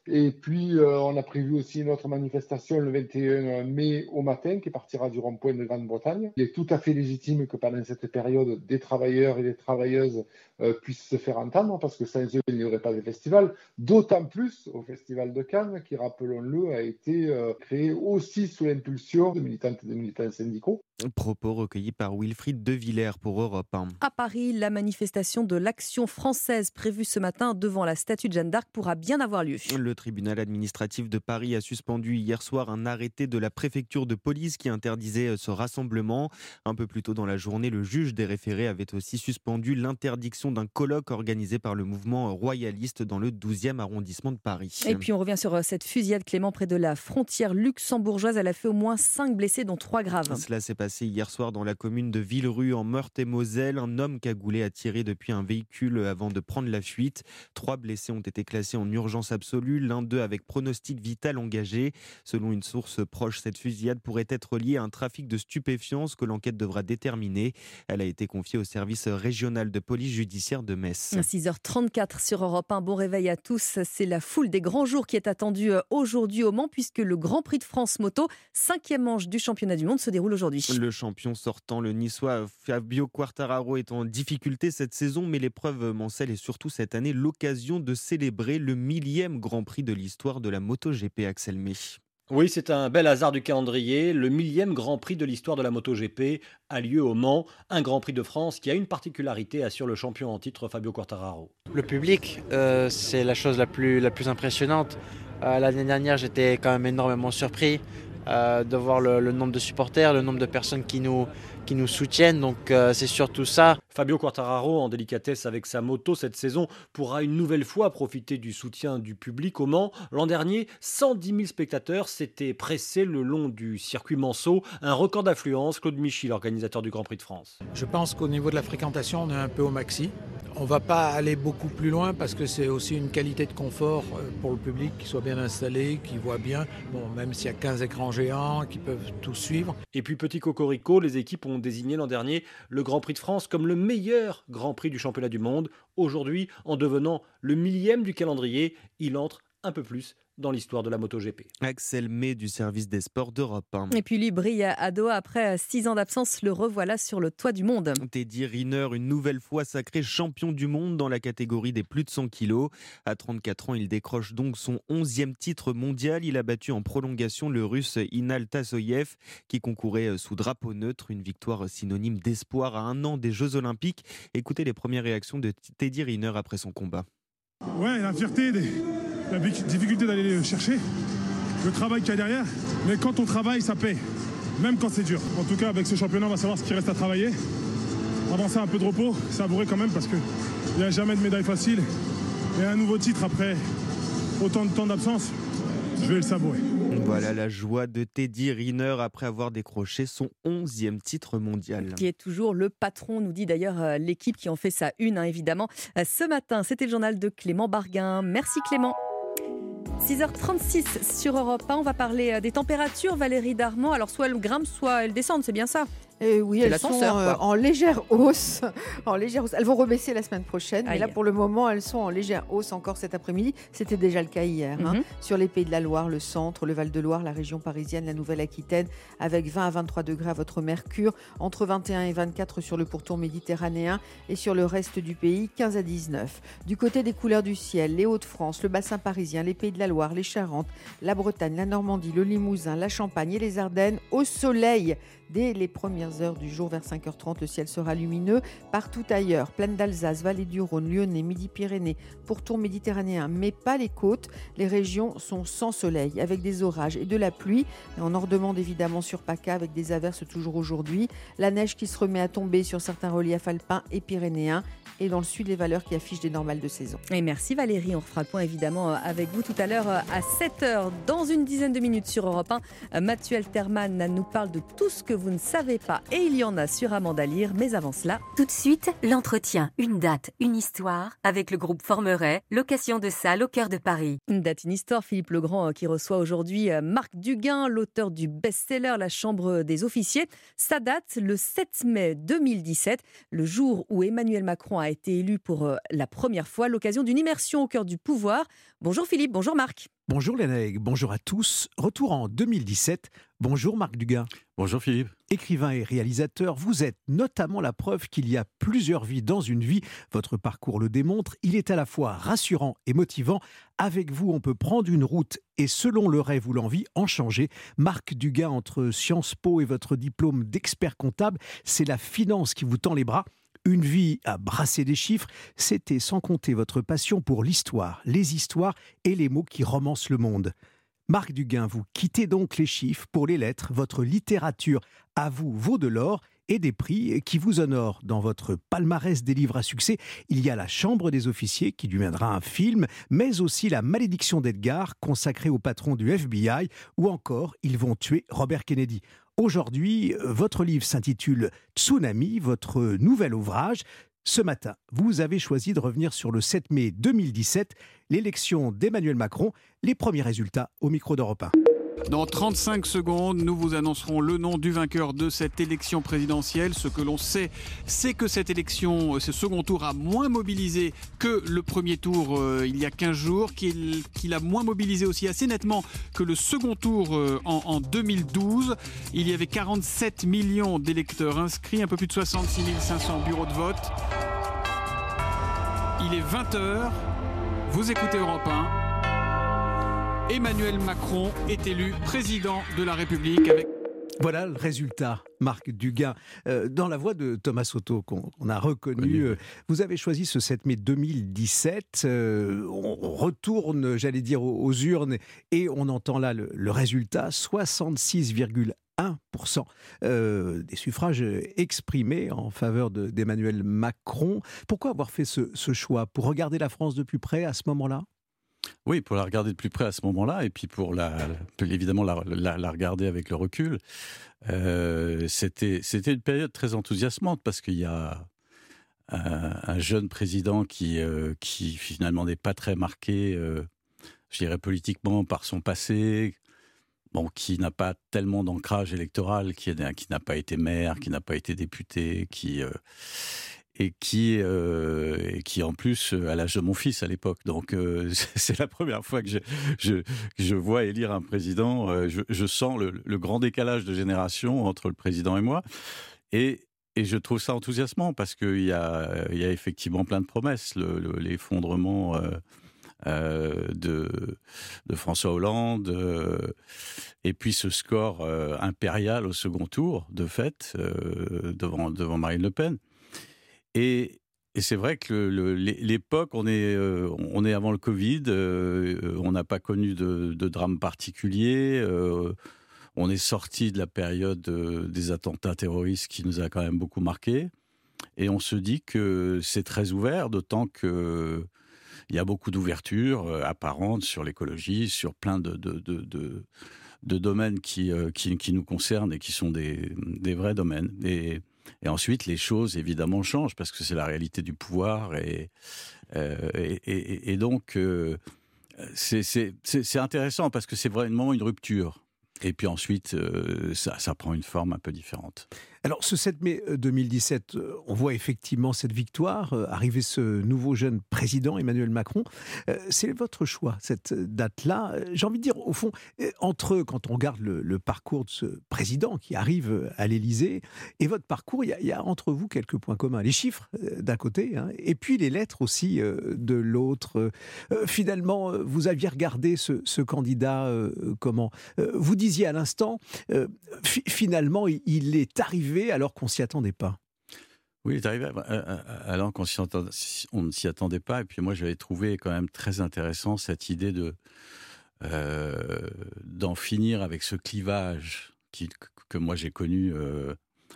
et puis, euh, on a prévu aussi une autre manifestation le 21 mai au matin qui partira du rond-point de Grande-Bretagne. Il est tout à fait légitime que pendant cette période, des travailleurs et des travailleuses euh, puissent se faire entendre parce que sans eux, il n'y aurait pas de festival. D'autant plus au Festival de Cannes qui, rappelons-le, a été euh, créé aussi sous l'impulsion de militantes et de militants syndicaux. Propos recueillis par Wilfried De Villers pour Europe 1. À Paris, la manifestation de l'Action française prévue ce matin devant la statue de Jeanne d'Arc pourra bien avoir lieu. Le tribunal administratif de Paris a suspendu hier soir un arrêté de la préfecture de police qui interdisait euh, ce rassemblement. Un peu plus tôt dans la journée, le juge des référés avait aussi suspendu l'interdiction d'un colloque organisé par le mouvement royaliste dans le 12e arrondissement de Paris. Et puis on revient sur euh, cette fusillade Clément près de la frontière luxembourgeoise. Elle a fait au moins 5 blessés, dont 3 graves. Cela s'est passé hier soir dans la commune de Villerue en Meurthe-et-Moselle. Un homme cagoulé a tiré depuis un véhicule avant de prendre la fuite. Trois blessés ont été classés en urgence absolue, l'un d'eux avec pronostic vital engagé. Selon une source proche, cette fusillade pourrait être liée à un trafic de stupéfiants que l'enquête devra déterminer. Elle a été confiée au service régional de police judiciaire de Metz. 6h34 sur Europe 1. Bon réveil à tous. C'est la foule des grands jours qui est attendue euh, aujourd'hui au Mans puisque le Grand Prix de France moto, cinquième manche du championnat du monde, se déroule aujourd'hui. Le champion sortant, le niçois Fabio Quartararo, est en difficulté cette saison, mais l'épreuve mancelle est surtout cette année l'occasion de célébrer le millième Grand Prix de l'histoire de la MotoGP Axel May. Oui, c'est un bel hasard du calendrier. Le millième Grand Prix de l'histoire de la MotoGP a lieu au Mans, un Grand Prix de France qui a une particularité, assure le champion en titre Fabio Quartararo. Le public, euh, c'est la chose la plus, la plus impressionnante. Euh, L'année dernière, j'étais quand même énormément surpris euh, de voir le, le, nombre de supporters, le nombre de personnes qui nous, qui nous soutiennent. Donc euh, c'est surtout ça. Fabio Quartararo, en délicatesse avec sa moto cette saison, pourra une nouvelle fois profiter du soutien du public au Mans. L'an dernier, 110 000 spectateurs s'étaient pressés le long du circuit Manceau. Un record d'affluence. Claude Michy, l'organisateur du Grand Prix de France. Je pense qu'au niveau de la fréquentation, on est un peu au maxi. On ne va pas aller beaucoup plus loin parce que c'est aussi une qualité de confort euh, pour le public qui soit bien installé, qui voit bien. Bon, même s'il y a 15 écrans géants qui peuvent tout suivre. Et puis petit cocorico, les équipes ont désigné l'an dernier le Grand Prix de France comme le meilleur Grand Prix du championnat du monde. Aujourd'hui, en devenant le millième du calendrier, il entre un peu plus dans l'histoire de la MotoGP. Axel May du service des sports d'Europe 1. Et puis lui brille à Doha après six ans d'absence, le revoilà sur le toit du monde. Teddy Riner, une nouvelle fois sacré champion du monde dans la catégorie des plus de 100 kilos. À 34 ans, il décroche donc son 11e titre mondial. Il a battu en prolongation le russe Inal Tasoyev qui concourait sous drapeau neutre. Une victoire synonyme d'espoir à un an des Jeux Olympiques. Écoutez les premières réactions de Teddy Riner après son combat. Ouais, la fierté, la difficulté d'aller le chercher, le travail qu'il y a derrière. Mais quand on travaille, ça paie, même quand c'est dur. En tout cas, avec ce championnat, on va savoir ce qu'il reste à travailler. Avancer un peu de repos, savourer quand même parce qu'il n'y a jamais de médaille facile. Et un nouveau titre après autant de temps d'absence, je vais le savourer. Voilà la joie de Teddy Riner après avoir décroché son 11e titre mondial. Qui est toujours le patron, nous dit d'ailleurs euh, l'équipe qui en fait sa une, hein, évidemment. Euh, ce matin, c'était le journal de Clément Barguin. Merci Clément. 6h36 sur Europe 1, on va parler euh, des températures, Valérie Darmon. Alors soit elles grimpent, soit elles descendent, c'est bien ça? Et oui, elles sont euh, en légère hausse. en légère hausse. Elles vont rebaisser la semaine prochaine, mais là pour le moment, elles sont en légère hausse encore cet après-midi. C'était déjà le cas hier. hein. Sur les Pays de la Loire, le centre, le Val-de-Loire, la région parisienne, la Nouvelle-Aquitaine, avec 20 à 23 degrés à votre mercure, entre 21 et 24 sur le pourtour méditerranéen et sur le reste du pays, 15 à 19. Du côté des couleurs du ciel, les Hauts-de-France, le bassin parisien, les Pays de la Loire, les Charentes, la Bretagne, la Normandie, le Limousin, la Champagne et les Ardennes, au soleil dès les premières heures du jour vers 5h30, le ciel sera lumineux. Partout ailleurs, plaine d'Alsace, vallée du Rhône, Lyonnais, Midi-Pyrénées, pourtour méditerranéen, mais pas les côtes. Les régions sont sans soleil, avec des orages et de la pluie. On en redemande évidemment sur PACA, avec des averses toujours aujourd'hui. La neige qui se remet à tomber sur certains reliefs alpins et pyrénéens. Et dans le sud, les valeurs qui affichent des normales de saison. Et merci Valérie. On refera le point évidemment avec vous tout à l'heure à 7h. Dans une dizaine de minutes sur Europe 1, Mathieu Alterman nous parle de tout ce que vous ne savez pas. Et il y en a sur Amanda Lire. Mais avant cela. Tout de suite, l'entretien. Une date, une histoire. Avec le groupe Formeret, location de salle au cœur de Paris. Une date, une histoire. Philippe Legrand qui reçoit aujourd'hui Marc Duguin, l'auteur du best-seller La Chambre des officiers. Sa date, le 7 mai 2017, le jour où Emmanuel Macron a été élu pour la première fois, l'occasion d'une immersion au cœur du pouvoir. Bonjour Philippe, bonjour Marc. Bonjour Lénaïque, bonjour à tous. Retour en 2017. Bonjour Marc Duguin. Bonjour Philippe. Écrivain et réalisateur, vous êtes notamment la preuve qu'il y a plusieurs vies dans une vie. Votre parcours le démontre. Il est à la fois rassurant et motivant. Avec vous, on peut prendre une route et selon le rêve ou l'envie, en changer. Marc Duguin, entre Sciences Po et votre diplôme d'expert comptable, c'est la finance qui vous tend les bras. Une vie à brasser des chiffres, c'était sans compter votre passion pour l'histoire, les histoires et les mots qui romancent le monde. Marc Duguin, vous quittez donc les chiffres pour les lettres, votre littérature à vous vaut de l'or et des prix qui vous honorent. Dans votre palmarès des livres à succès, il y a La Chambre des officiers qui deviendra un film, mais aussi La malédiction d'Edgar consacrée au patron du FBI ou encore Ils vont tuer Robert Kennedy. Aujourd'hui, votre livre s'intitule Tsunami, votre nouvel ouvrage. Ce matin, vous avez choisi de revenir sur le 7 mai 2017, l'élection d'Emmanuel Macron, les premiers résultats au micro d'Europe 1. Dans 35 secondes, nous vous annoncerons le nom du vainqueur de cette élection présidentielle. Ce que l'on sait, c'est que cette élection, ce second tour a moins mobilisé que le premier tour euh, il y a 15 jours, qu'il a moins mobilisé aussi assez nettement que le second tour euh, en, en, 2012. Il y avait 47 millions d'électeurs inscrits, un peu plus de 66 500 bureaux de vote. Il est 20h, vous écoutez Europe 1. Emmanuel Macron est élu président de la République avec voilà le résultat, Marc Duguin. Euh, dans la voix de Thomas Soto, qu'on a reconnu, euh, vous avez choisi ce 7 mai 2017. Euh, on retourne, j'allais dire, aux, aux, urnes et on entend là le, le résultat 66,1% euh, des suffrages exprimés en faveur d'Emmanuel Macron. Pourquoi avoir fait ce, ce choix? Pour regarder la France de plus près à ce moment-là? Oui, pour la regarder de plus près à ce moment-là, et puis pour la, évidemment la, regarder avec le recul. Euh, C'était une période très enthousiasmante parce qu'il y a un, un, jeune président qui, euh, qui finalement n'est pas très marqué, euh, je dirais politiquement, par son passé, bon, qui n'a pas tellement d'ancrage électoral, qui, qui n'a pas été maire, qui n'a pas été député, qui et qui, euh, et qui en plus à l'âge de mon fils à l'époque. Donc euh, c'est la première fois que je, je, vois élire un président. Euh, je, sens le, grand décalage de génération entre le président et moi. Et, et je trouve ça enthousiasmant parce qu'il y a, il y a effectivement plein de promesses. L'effondrement euh, de, de, François Hollande, et puis ce score impérial au second tour, de fait, devant, devant Marine Le Pen. Et, c'est vrai que l'époque, on, est, euh, on est avant le Covid, euh, on n'a pas connu de, de, drame particulier. Euh, on est sorti de la période des attentats terroristes qui nous a quand même beaucoup marqué. Et on se dit que c'est très ouvert, d'autant que il y a beaucoup d'ouverture apparente sur l'écologie, sur plein de, domaines qui, nous concernent et qui sont des, vrais domaines. Et ensuite, les choses, évidemment, changent parce que c'est la réalité du pouvoir. Et, euh, et, donc, euh, c'est intéressant parce que c'est vraiment une rupture. Et puis ensuite, euh, ça, ça prend une forme un peu différente. Alors, ce 7 mai 2017, euh, euh, on voit effectivement cette victoire, arriver ce nouveau jeune président, Emmanuel Macron. C'est votre choix, cette date-là. J'ai envie de dire, au fond, entre, quand on regarde le, parcours de ce président qui arrive à l'Élysée et votre parcours, il y, y, a entre vous quelques points communs. Les chiffres, d'un côté, hein, et puis les lettres aussi de l'autre. Finalement, vous aviez regardé ce, ce candidat, comment? Vous disiez à l'instant, finalement, il est arrivé alors qu'on s'y attendait pas? Oui, il est arrivé alors qu'on on ne s'y attendait pas. Et puis moi, j'avais trouvé quand même très intéressant cette idée de euh, d'en finir avec ce clivage que moi j'ai connu. Euh,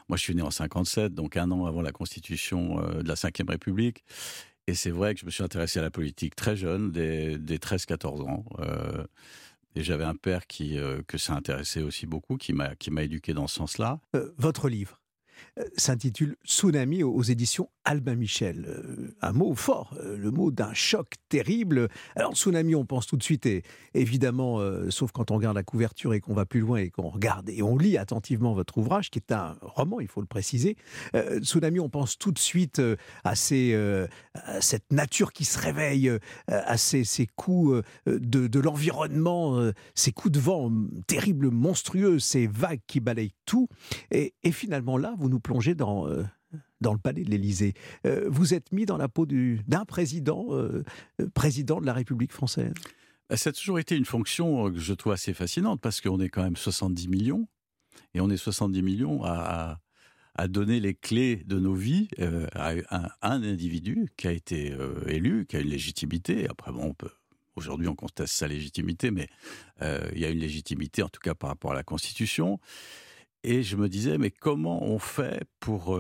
moi, je suis né en 57, donc un an avant la constitution euh, de la Ve République. Et c'est vrai que je me suis intéressé à la politique très jeune, dès, 13-14 ans. Et j'avais un père qui, que ça intéressait aussi beaucoup, qui m'a éduqué dans ce sens-là. votre livre s'intitule Tsunami aux éditions Albin Michel. Euh, un mot fort, euh, le mot d'un choc terrible. Alors tsunami, on pense tout de suite, et évidemment, euh, sauf quand on regarde la couverture et qu'on va plus loin et qu'on regarde et on lit attentivement votre ouvrage, qui est un roman, il faut le préciser. tsunami, on pense tout de suite à, cette nature qui se réveille, à ces, coups de, l'environnement, ces coups de vent terribles, monstrueux, ces vagues qui balayent tout. Et, et finalement là, vous nous plongez dans dans le palais de l'Élysée. Euh, vous êtes mis dans la peau d'un président, euh, euh, président de la République française. Bah, ça a toujours été une fonction que je trouve assez fascinante parce qu'on est quand même 70 millions et on est 70 millions à, donner les clés de nos vies à un, individu qui a été élu, qui a une légitimité. Après, bon, Aujourd'hui, on conteste sa légitimité, mais il y a une légitimité, en tout cas par rapport à la Constitution. Et je me disais, mais comment on fait pour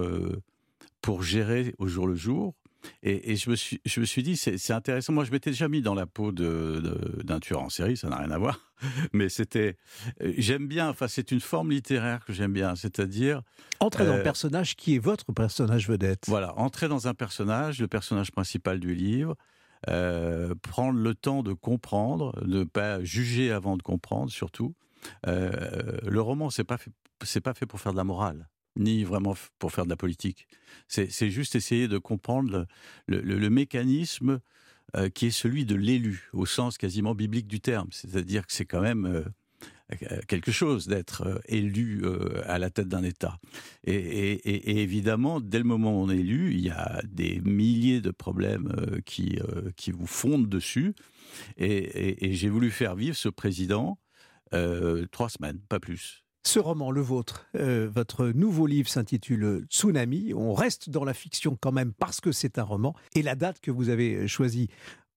pour gérer au jour le jour? Et, je, me suis, je me suis dit, c'est intéressant. Moi, je m'étais déjà mis dans la peau d'un tueur en série, ça n'a rien à voir. Mais c'était. Euh, j'aime bien, enfin, c'est une forme littéraire que j'aime bien, c'est-à-dire. Entrer dans le euh, personnage qui est votre personnage vedette. Voilà, entrer dans un personnage, le personnage principal du livre, euh, prendre le temps de comprendre, ne pas juger avant de comprendre, surtout. le roman, c'est pas c'est pas fait pour faire de la morale ni vraiment pour faire de la politique. C'est juste essayer de comprendre le, mécanisme euh, qui est celui de l'élu, au sens quasiment biblique du terme. C'est-à-dire que c'est quand même euh, euh, quelque chose d'être élu à la tête d'un État. Et, évidemment, dès le moment où on est élu, il y a des milliers de problèmes qui, qui vous fondent dessus. Et, j'ai voulu faire vivre ce président trois semaines, pas plus. Ce roman, le vôtre, euh, votre nouveau livre s'intitule Tsunami. On reste dans la fiction quand même parce que c'est un roman. Et la date que vous avez choisie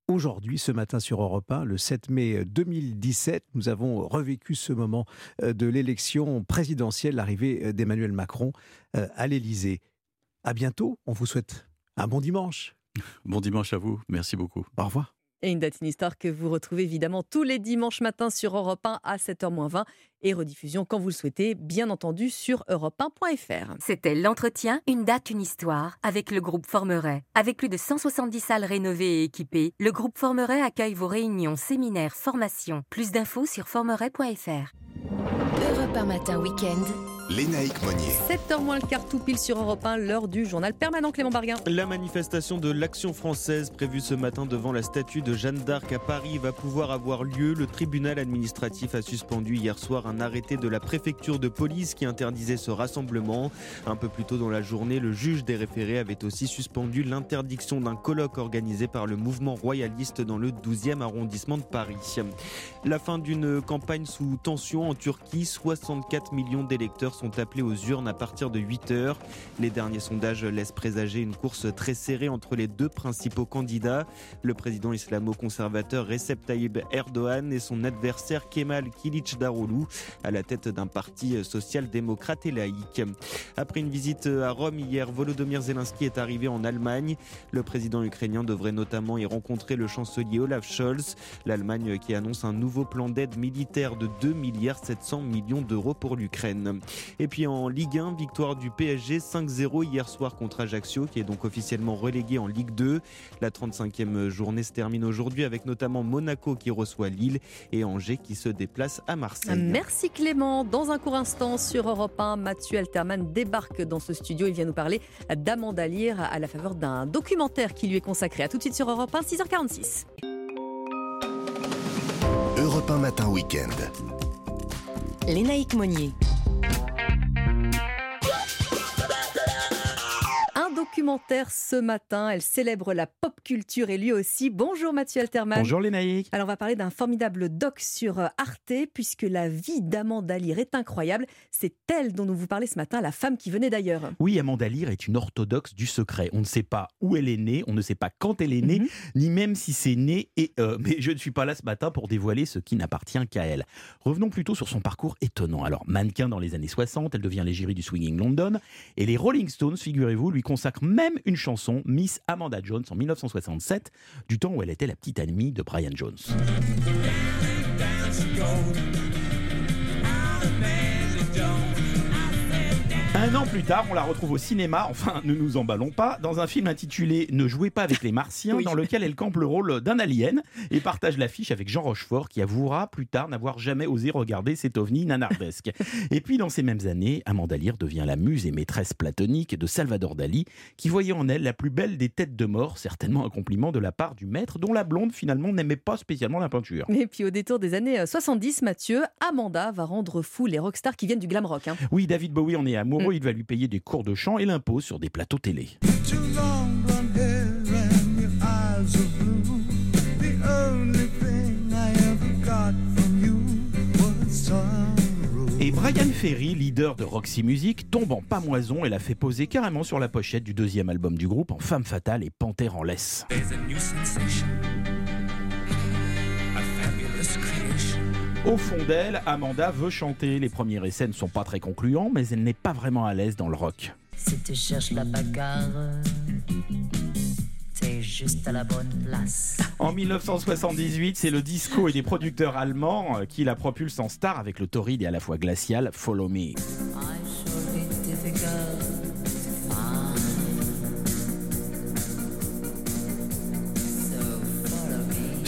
aujourd'hui, ce matin sur Europe 1, le 7 mai 2017, nous avons revécu ce moment euh, de l'élection présidentielle, l'arrivée euh, d'Emmanuel Macron à l'Élysée. À bientôt. On vous souhaite un bon dimanche. Bon dimanche à vous. Merci beaucoup. Au revoir. Et une date, une histoire que vous retrouvez évidemment tous les dimanches matins sur Europe 1 à 7h20 et rediffusion quand vous le souhaitez, bien entendu sur europe1.fr. C'était l'entretien Une date, une histoire avec le groupe Formeret. Avec plus de 170 salles rénovées et équipées, le groupe Formeret accueille vos réunions, séminaires, formations. Plus d'infos sur formeret.fr. Europe 1 matin week-end. Lénaïque Monnier. 7h moins le quart tout pile sur Europe 1, l'heure du journal permanent Clément Barguin. La manifestation de l'Action française prévue ce matin devant la statue de Jeanne d'Arc à Paris va pouvoir avoir lieu. Le tribunal administratif a suspendu hier soir un arrêté de la préfecture de police qui interdisait ce rassemblement. Un peu plus tôt dans la journée, le juge des référés avait aussi suspendu l'interdiction d'un colloque organisé par le mouvement royaliste dans le 12e arrondissement de Paris. La fin d'une campagne sous tension en Turquie, 64 millions d'électeurs sont appelés aux urnes à partir de 8 heures. Les derniers sondages laissent présager une course très serrée entre les deux principaux candidats, le président islamo-conservateur Recep Tayyip Erdogan et son adversaire Kemal Daroglu, à la tête d'un parti social-démocrate et laïque. Après une visite à Rome hier, Volodymyr Zelensky est arrivé en Allemagne. Le président ukrainien devrait notamment y rencontrer le chancelier Olaf Scholz. L'Allemagne qui annonce un nouveau plan d'aide militaire de 2 milliards 700 millions d'euros pour l'Ukraine. Et puis en Ligue 1, victoire du PSG 5-0 hier soir contre Ajaccio, qui est donc officiellement relégué en Ligue 2. La 35e journée se termine aujourd'hui avec notamment Monaco qui reçoit Lille et Angers qui se déplace à Marseille. Merci Clément. Dans un court instant sur Europe 1, Mathieu Alterman débarque dans ce studio. Il vient nous parler d'Amanda Lear à la faveur d'un documentaire qui lui est consacré. À tout de suite sur Europe 1, 6h46. Europe 1 matin week-end. Lénaïque Monnier. Documentaire ce matin. Elle célèbre la pop culture et lui aussi. Bonjour Mathieu Alterman. Bonjour Lénaïque. Alors on va parler d'un formidable doc sur euh, Arte puisque la vie d'Amanda Lear est incroyable. C'est elle dont nous vous parlez ce matin, la femme qui venait d'ailleurs. Oui, Amanda Lear est une orthodoxe du secret. On ne sait pas où elle est née, on ne sait pas quand elle est née, mm -hmm. ni même si c'est né. Et euh, mais je ne suis pas là ce matin pour dévoiler ce qui n'appartient qu'à elle. Revenons plutôt sur son parcours étonnant. Alors mannequin dans les années 60, elle devient l'égérie du swinging London et les Rolling Stones, figurez-vous, lui consacrent même une chanson, Miss Amanda Jones, en 1967, du temps où elle était la petite amie de Brian Jones. Un an plus tard, on la retrouve au cinéma, enfin ne nous emballons pas, dans un film intitulé Ne jouez pas avec les martiens, oui. dans lequel elle campe le rôle d'un alien et partage l'affiche avec Jean Rochefort qui avouera plus tard n'avoir jamais osé regarder cet ovni nanardesque. et puis dans ces mêmes années, Amanda Lear devient la muse et maîtresse platonique de Salvador Dali qui voyait en elle la plus belle des têtes de mort, certainement un compliment de la part du maître dont la blonde finalement n'aimait pas spécialement la peinture. Et puis au détour des années 70, Mathieu, Amanda va rendre fou les rockstars qui viennent du glam rock. Hein. Oui, David Bowie en est amoureux. il va lui payer des cours de chant et l'impose sur des plateaux télé. Et Brian Ferry, leader de Roxy Music, tombe en pamoison et la fait poser carrément sur la pochette du deuxième album du groupe en Femme Fatale et Panthère en laisse. Au fond d'elle, Amanda veut chanter. Les premiers essais ne sont pas très concluants, mais elle n'est pas vraiment à l'aise dans le rock. Si tu cherches la bagarre, t'es juste à la bonne place. En 1978, c'est le disco et des producteurs allemands qui la propulsent en star avec le torride et à la fois glacial Follow Me.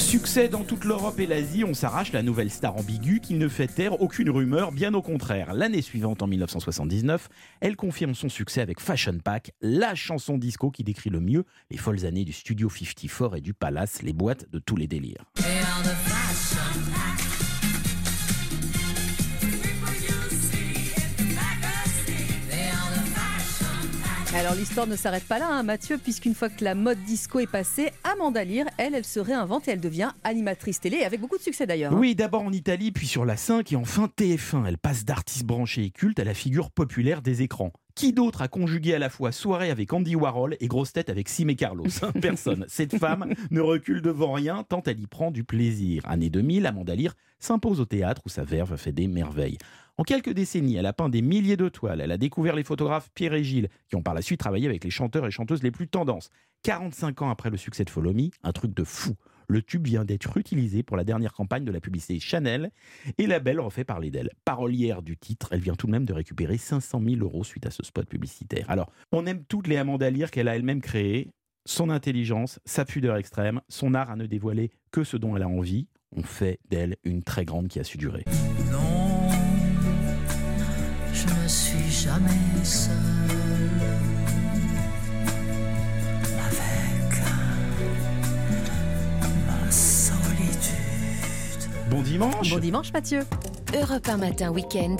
Succès dans toute l'Europe et l'Asie, on s'arrache la nouvelle star ambiguë qui ne fait taire aucune rumeur, bien au contraire. L'année suivante, en 1979, elle confirme son succès avec Fashion Pack, la chanson disco qui décrit le mieux les folles années du Studio 54 et du Palace, les boîtes de tous les délires. Alors l'histoire ne s'arrête pas là, hein, Mathieu, puisqu'une fois que la mode disco est passée, Amanda Lear, elle, elle se réinvente et elle devient animatrice télé, avec beaucoup de succès d'ailleurs. hein. Oui, d'abord en Italie, puis sur la 5 et enfin TF1. Elle passe d'artiste branché et culte à la figure populaire des écrans. Qui d'autre a conjugué à la fois soirée avec Andy Warhol et grosse tête avec Sim et Carlos Personne. Cette femme ne recule devant rien tant elle y prend du plaisir. Année 2000, Amanda Lear s'impose au théâtre où sa verve fait des merveilles. En quelques décennies, elle a peint des milliers de toiles. Elle a découvert les photographes Pierre et Gilles, qui ont par la suite travaillé avec les chanteurs et chanteuses les plus tendances. 45 ans après le succès de Follow Me, un truc de fou. Le tube vient d'être utilisé pour la dernière campagne de la publicité Chanel et la belle refait parler d'elle. Parolière du titre, elle vient tout de même de récupérer 500 000 euros suite à ce spot publicitaire. Alors, on aime toutes les Amanda Lear qu'elle a elle-même créées. Son intelligence, sa pudeur extrême, son art à ne dévoiler que ce dont elle a envie, ont fait d'elle une très grande qui a su durer. Je ne suis jamais seul. Avec ma solitude. Bon dimanche Bon dimanche Mathieu Europe 1 matin week-end,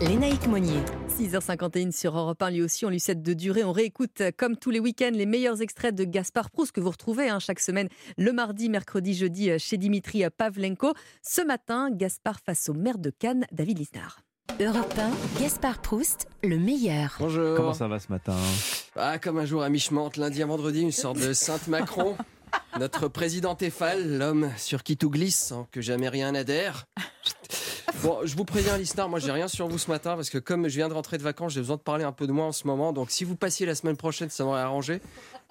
Lénaïque Monnier. 6h51 sur Europe 1, lui aussi, on lui cède de durée. On réécoute, euh, comme tous les week-ends, les meilleurs extraits de Gaspard Proust que vous retrouvez hein, chaque semaine, le mardi, mercredi, jeudi, euh, chez Dimitri Pavlenko. Ce matin, Gaspard face au maire de Cannes, David Lisnard. Europe 1, Gaspard Proust, le meilleur. Bonjour. Comment ça va ce matin? Ah, comme un jour à mi-chemin entre lundi à vendredi, une sorte de Sainte Macron. Notre président Tefal, l'homme sur qui tout glisse sans que jamais rien n'adhère. Bon, je vous préviens, Lisnard, moi j'ai rien sur vous ce matin parce que comme je viens de rentrer de vacances, j'ai besoin de parler un peu de moi en ce moment. Donc si vous passiez la semaine prochaine, ça m'aurait arrangé.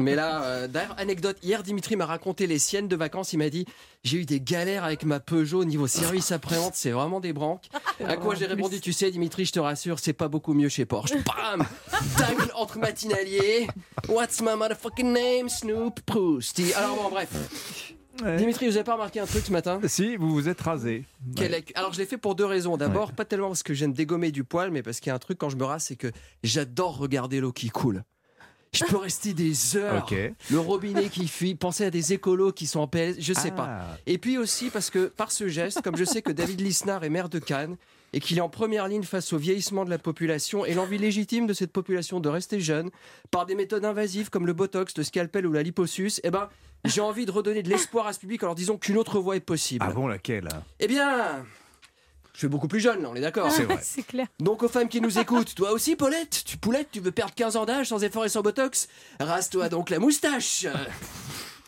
Mais là, euh, d'ailleurs, anecdote, hier Dimitri m'a raconté les siennes de vacances. Il m'a dit J'ai eu des galères avec ma Peugeot au niveau service après-vente, c'est vraiment des branques. À quoi j'ai répondu Tu sais, Dimitri, je te rassure, c'est pas beaucoup mieux chez Porsche. Bam Tacle entre matinaliers. What's my motherfucking name? Snoop Prousty. Alors bon, bref. Dimitri, vous avez pas remarqué un truc ce matin? Si, vous vous êtes rasé. Alors je l'ai fait pour deux raisons. D'abord, pas tellement parce que j'aime dégommer du poil, mais parce qu'il y a un truc quand je me rase, c'est que j'adore regarder l'eau qui coule. Je peux rester des heures. Le robinet qui fuit, penser à des écolos qui sont en PS, je sais Ah. pas. Et puis aussi parce que par ce geste, comme je sais que David Lisnard est maire de Cannes, et qu'il est en première ligne face au vieillissement de la population et l'envie légitime de cette population de rester jeune par des méthodes invasives comme le botox, le scalpel ou la liposuce, eh ben, j'ai envie de redonner de l'espoir à ce public en leur disant qu'une autre voie est possible. Ah bon, laquelle Eh bien, je suis beaucoup plus jeune, là, on est d'accord C'est vrai. C'est clair. Donc aux femmes qui nous écoutent, toi aussi Paulette, tu poulette, tu veux perdre 15 ans d'âge sans effort et sans botox? Rase-toi donc la moustache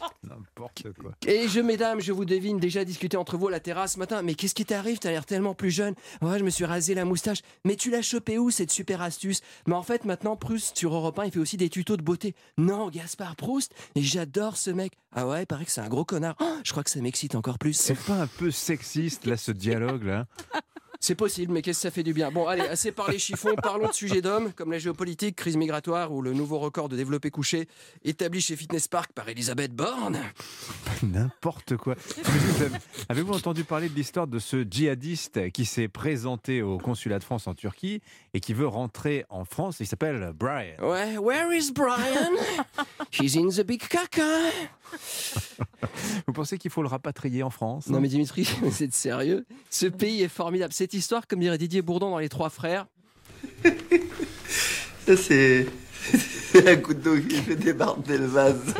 N'importe quoi. Et je, mesdames, je vous devine déjà discuter entre vous à la terrasse ce matin. Mais qu'est-ce qui t'arrive? T'as l'air tellement plus jeune. Ouais, je me suis rasé la moustache. Mais tu l'as chopé où cette super astuce? Mais en fait, maintenant, Proust sur Europe 1, il fait aussi des tutos de beauté. Non, Gaspard Proust? Et j'adore ce mec. Ah ouais, il paraît que c'est un gros connard. Oh, je crois que ça m'excite encore plus. C'est pas un peu sexiste, là, ce dialogue-là C'est possible, mais qu'est-ce que ça fait du bien Bon, allez, assez parlé chiffon, parlons de sujets d'hommes, comme la géopolitique, crise migratoire ou le nouveau record de développé couché établi chez Fitness Park par Elisabeth Borne. N'importe quoi. Vous avez- Avez-vous entendu parler de l'histoire de ce djihadiste qui s'est présenté au consulat de France en Turquie et qui veut rentrer en France? Il s'appelle Brian. Ouais, where is Brian? He's in the big caca. Vous pensez qu'il faut le rapatrier en France Non mais Dimitri, c'est de sérieux? Ce pays est formidable. Cette histoire, comme dirait Didier Bourdon dans Les Trois Frères, Ça, c'est. Un couteau qui fait débarder le vase.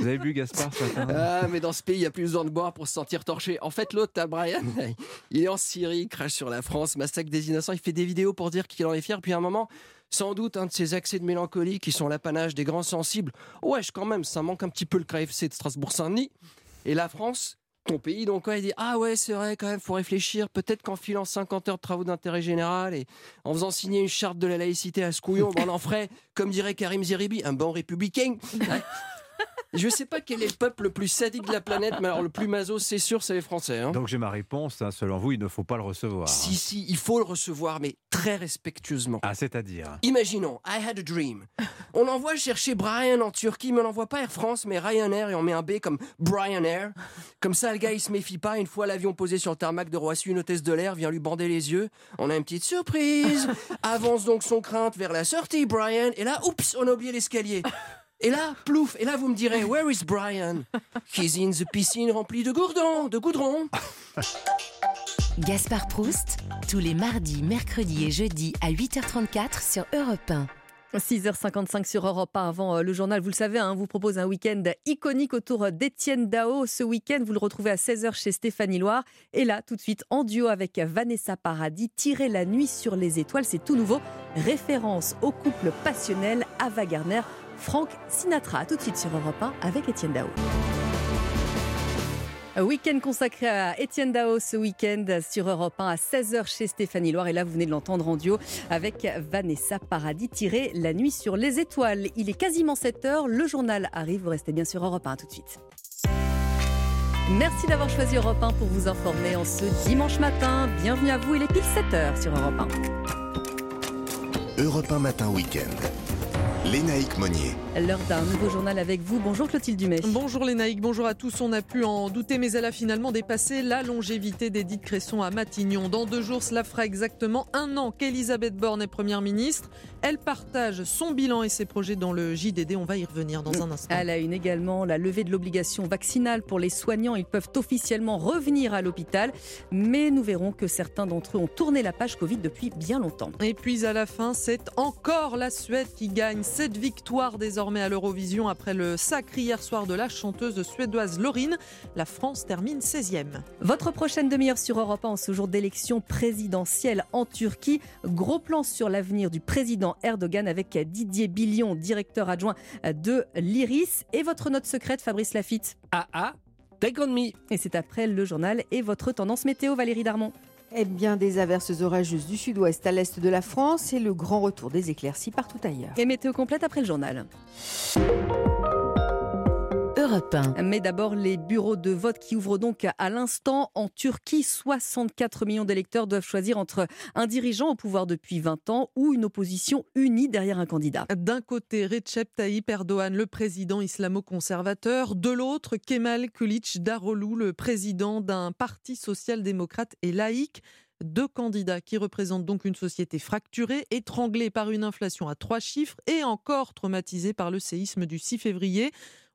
Vous avez bu Gaspard ce matin? Ah, mais dans ce pays, il n'y a plus besoin de boire pour se sentir torché. En fait, l'autre, t'as Brian, il est en Syrie, il crache sur la France, massacre des innocents, il fait des vidéos pour dire qu'il en est fier. Puis à un moment, sans doute, un de ces accès de mélancolie qui sont l'apanage des grands sensibles. Wesh, quand même, ça manque un petit peu le KFC de Strasbourg-Saint-Denis. Et la France, ton pays, donc, il dit Ah ouais, c'est vrai, quand même, faut réfléchir. Peut-être qu'en filant 50 heures de travaux d'intérêt général et en faisant signer une charte de la laïcité à ce couillon, ben, on en ferait, comme dirait Karim Zeribi, un bon républicain. Ouais. Je sais pas quel est le peuple le plus sadique de la planète, mais alors le plus maso, c'est sûr, c'est les Français. hein. Donc j'ai ma réponse. hein. Selon vous, il ne faut pas le recevoir. Si, si, il faut le recevoir, mais très respectueusement. Ah, c'est-à-dire Imaginons, I had a dream. On envoie chercher Brian en Turquie, mais on n'envoie pas Air France, mais Ryanair, et on met un B comme Brian Air. Comme ça, le gars, il se méfie pas. Une fois l'avion posé sur le tarmac de Roissy, une hôtesse de l'air vient lui bander les yeux. On a une petite surprise. Avance donc son crainte vers la sortie, Brian. Et là, oups, on a oublié l'escalier. Et là, plouf, et là vous me direz, where is Brian? He's in the piscine remplie de gourdons, de goudron. Gaspard Proust, tous les mardis, mercredis et jeudis à 8h34 sur Europe 1. 6h55 sur Europe 1 avant euh, le journal. Vous le savez, hein, vous propose un week-end iconique autour d'Étienne Dao. Ce week-end, vous le retrouvez à 16h chez Stéphanie Loire. Et là, tout de suite, en duo avec Vanessa Paradis, Tirer la nuit sur les étoiles. C'est tout nouveau. Référence au couple passionnel Ava Gardner, Franck Sinatra. Tout de suite sur Europe 1 avec Étienne Dao. Week-end consacré à Étienne Dao ce week-end sur Europe 1 à 16h chez Stéphanie Loire. Et là, vous venez de l'entendre en duo avec Vanessa Paradis tiré La nuit sur les étoiles. Il est quasiment 7h. Le journal arrive. Vous restez bien sur Europe 1 tout de suite. Merci d'avoir choisi Europe 1 pour vous informer en ce dimanche matin. Bienvenue à vous. Il est pile 7h sur Europe 1. Europe 1 Matin Week-end. Lénaïque Monnier. L'heure d'un nouveau journal avec vous. Bonjour Clotilde Dumais. Bonjour naïcs, bonjour à tous. On a pu en douter, mais elle a finalement dépassé la longévité d'Edith Cresson à Matignon. Dans deux jours, cela fera exactement un an qu'Elisabeth Borne est Première ministre. Elle partage son bilan et ses projets dans le JDD. On va y revenir dans un instant. À la une également, la levée de l'obligation vaccinale pour les soignants. Ils peuvent officiellement revenir à l'hôpital, mais nous verrons que certains d'entre eux ont tourné la page Covid depuis bien longtemps. Et puis à la fin, c'est encore la Suède qui gagne cette victoire désormais à l'Eurovision après le sacre hier soir de la chanteuse suédoise Laurine. La France termine 16e. Votre prochaine demi-heure sur Europe 1 en ce jour d'élection présidentielle en Turquie. Gros plan sur l'avenir du président Erdogan avec Didier Billion, directeur adjoint de l'IRIS. Et votre note secrète, Fabrice Lafitte? Ah ah, take on me. Et c'est après le journal et votre tendance météo, Valérie Darmon. Eh bien, des averses orageuses du sud-ouest à l'est de la France et le grand retour des éclaircies partout ailleurs. Et météo complète après le journal. Europe 1. Mais d'abord, les bureaux de vote qui ouvrent donc à l'instant en Turquie. 64 millions d'électeurs doivent choisir entre un dirigeant au pouvoir depuis 20 ans ou une opposition unie derrière un candidat. D'un côté, Recep Tayyip Erdogan, le président islamo-conservateur. De l'autre, Kemal Kılıç Daroglu, le président d'un parti social-démocrate et laïque. Deux candidats qui représentent donc une société fracturée, étranglée par une inflation à trois chiffres et encore traumatisée par le séisme du 6 février.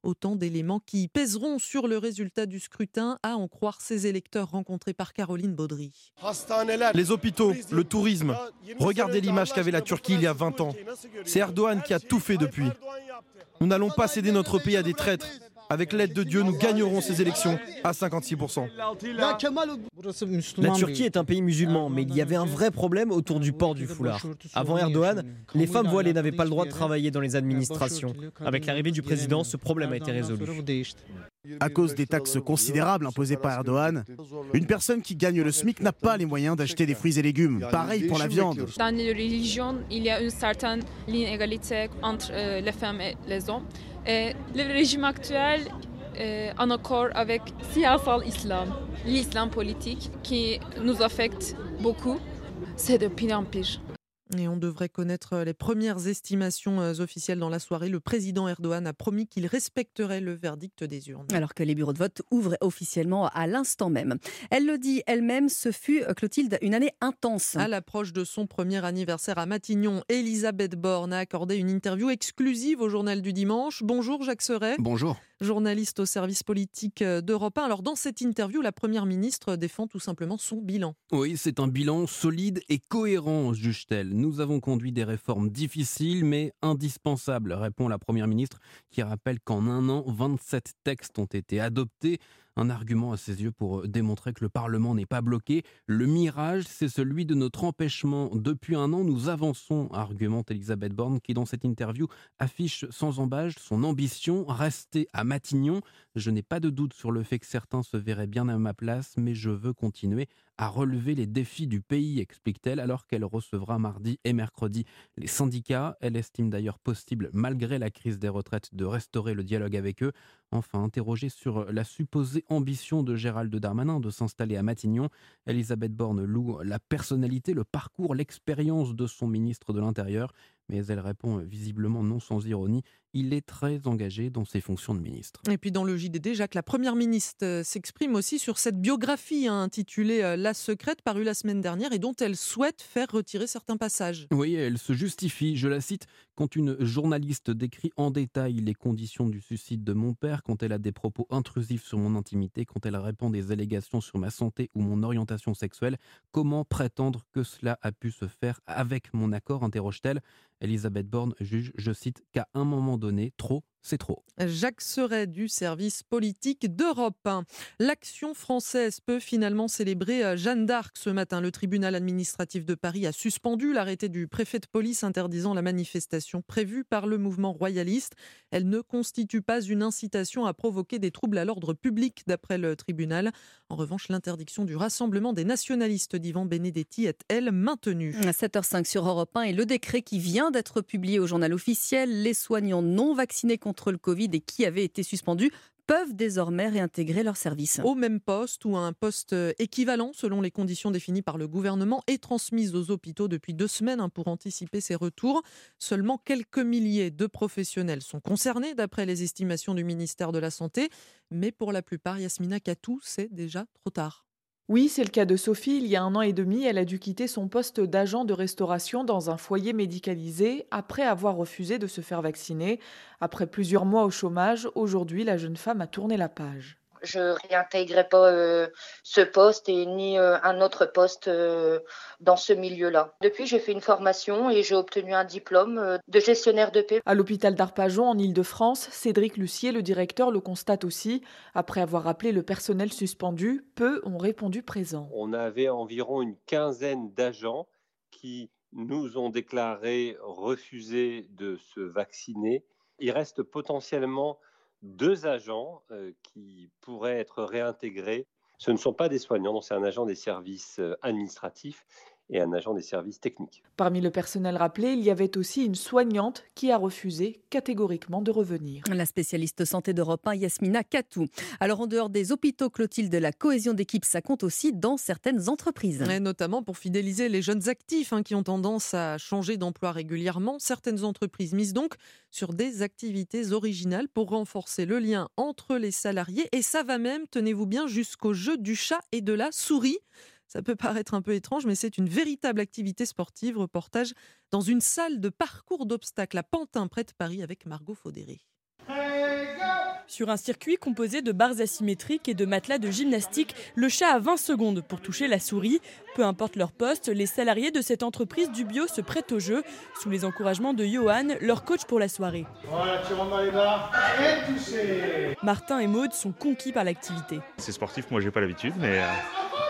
Autant d'éléments qui pèseront sur le résultat du scrutin, à en croire ces électeurs rencontrés par Caroline Baudry. Les hôpitaux, le tourisme. Regardez l'image qu'avait la Turquie il y a 20 ans. C'est Erdogan qui a tout fait depuis. Nous n'allons pas céder notre pays à des traîtres. Avec l'aide de Dieu, nous gagnerons ces élections à 56%. La Turquie est un pays musulman, mais il y avait un vrai problème autour du port du foulard. Avant Erdogan, les femmes voilées n'avaient pas le droit de travailler dans les administrations. Avec l'arrivée du président, ce problème a été résolu. À cause des taxes considérables imposées par Erdogan, une personne qui gagne le SMIC n'a pas les moyens d'acheter des fruits et légumes. Pareil pour la viande. Dans les religions, il y a une certaine inégalité entre euh, les femmes et les hommes. Et le régime actuel est en accord avec siyasal islam, l'islam politique qui nous affecte beaucoup. C'est de pire en pire. Et on devrait connaître les premières estimations euh, officielles dans la soirée. Le président Erdogan a promis qu'il respecterait le verdict des urnes. Alors que les bureaux de vote ouvrent officiellement à l'instant même. Elle le dit elle-même, ce fut, euh, Clotilde, une année intense. À l'approche de son premier anniversaire à Matignon, Elisabeth Borne a accordé une interview exclusive au journal du dimanche. Bonjour Jacques Serret. Bonjour journaliste au service politique euh, d'Europe 1. Alors dans cette interview, la Première ministre défend tout simplement son bilan. Oui, c'est un bilan solide et cohérent, juge-t-elle. Nous avons conduit des réformes difficiles mais indispensables, répond la Première ministre, qui rappelle qu'en un an, 27 textes ont été adoptés un argument à ses yeux pour démontrer que le Parlement n'est pas bloqué. Le mirage, c'est celui de notre empêchement. Depuis un an, nous avançons, argumente Elisabeth Borne, qui dans cette interview affiche sans embâche son ambition, rester à Matignon. Je n'ai pas de doute sur le fait que certains se verraient bien à ma place, mais je veux continuer à relever les défis du pays, explique-t-elle, alors qu'elle recevra mardi et mercredi les syndicats. Elle estime d'ailleurs possible, malgré la crise des retraites, de restaurer le dialogue avec eux. Enfin, interrogée sur la supposée ambition de Gérald Darmanin de s'installer à Matignon, Elisabeth Borne loue la personnalité, le parcours, l'expérience de son ministre de l'Intérieur mais elle répond visiblement non sans ironie. Il est très engagé dans ses fonctions de ministre. Et puis dans le JDD, Jacques, la première ministre euh, s'exprime aussi sur cette biographie hein, intitulée euh, La secrète, parue la semaine dernière et dont elle souhaite faire retirer certains passages. Oui, elle se justifie, je la cite, quand une journaliste décrit en détail les conditions du suicide de mon père, quand elle a des propos intrusifs sur mon intimité, quand elle répond des allégations sur ma santé ou mon orientation sexuelle, comment prétendre que cela a pu se faire avec mon accord? interroge-t-elle. Elisabeth Borne juge, je cite, qu'à un moment donné, trop c'est trop. Jacques Seret du service politique d'Europe 1. L'action française peut finalement célébrer euh, Jeanne d'Arc ce matin. Le tribunal administratif de Paris a suspendu l'arrêté du préfet de police interdisant la manifestation prévue par le mouvement royaliste. Elle ne constitue pas une incitation à provoquer des troubles à l'ordre public, d'après le tribunal. En revanche, l'interdiction du rassemblement des nationalistes d'Ivan Benedetti est, elle, maintenue. À 7h05 sur Europe 1 et le décret qui vient d'être publié au journal officiel, les soignants non vaccinés contre le Covid et qui avaient été suspendus peuvent désormais réintégrer leur service. Au même poste ou à un poste euh, équivalent selon les conditions définies par le gouvernement et transmises aux hôpitaux depuis deux semaines hein, pour anticiper ces retours. Seulement quelques milliers de professionnels sont concernés d'après les estimations du ministère de la Santé, mais pour la plupart, Yasmina Katou, c'est déjà trop tard. Oui, c'est le cas de Sophie. Il y a un an et demi, elle a dû quitter son poste d'agent de restauration dans un foyer médicalisé après avoir refusé de se faire vacciner. Après plusieurs mois au chômage, aujourd'hui, la jeune femme a tourné la page je réintégrerai pas euh, ce poste et ni euh, un autre poste euh, dans ce milieu-là. Depuis, j'ai fait une formation et j'ai obtenu un diplôme de gestionnaire de paix. À l'hôpital d'Arpajon, en Ile-de-France, Cédric Lucier, le directeur, le constate aussi. Après avoir appelé le personnel suspendu, peu ont répondu présent. On avait environ une quinzaine d'agents qui nous ont déclaré refuser de se vacciner. Il reste potentiellement deux agents euh, qui pourraient être réintégrés. Ce ne sont pas des soignants, c'est un agent des services euh, administratifs et un agent des services techniques. Parmi le personnel rappelé, il y avait aussi une soignante qui a refusé catégoriquement de revenir. La spécialiste santé d'Europe 1, Yasmina Katou. Alors en dehors des hôpitaux, Clotilde, de la cohésion d'équipe, ça compte aussi dans certaines entreprises. Et notamment pour fidéliser les jeunes actifs hein, qui ont tendance à changer d'emploi régulièrement. Certaines entreprises misent donc sur des activités originales pour renforcer le lien entre les salariés. Et ça va même, tenez-vous bien, jusqu'au jeu du chat et de la souris. Ça peut paraître un peu étrange, mais c'est une véritable activité sportive. Reportage dans une salle de parcours d'obstacles à Pantin, près de Paris, avec Margot Faudéré. Sur un circuit composé de barres asymétriques et de matelas de gymnastique, le chat a 20 secondes pour toucher la souris. Peu importe leur poste, les salariés de cette entreprise du bio se prêtent au jeu, sous les encouragements de Johan, leur coach pour la soirée. Voilà, tu rentres dans les barres et touché Martin et Maude sont conquis par l'activité. C'est sportif, moi j'ai pas l'habitude, mais, euh,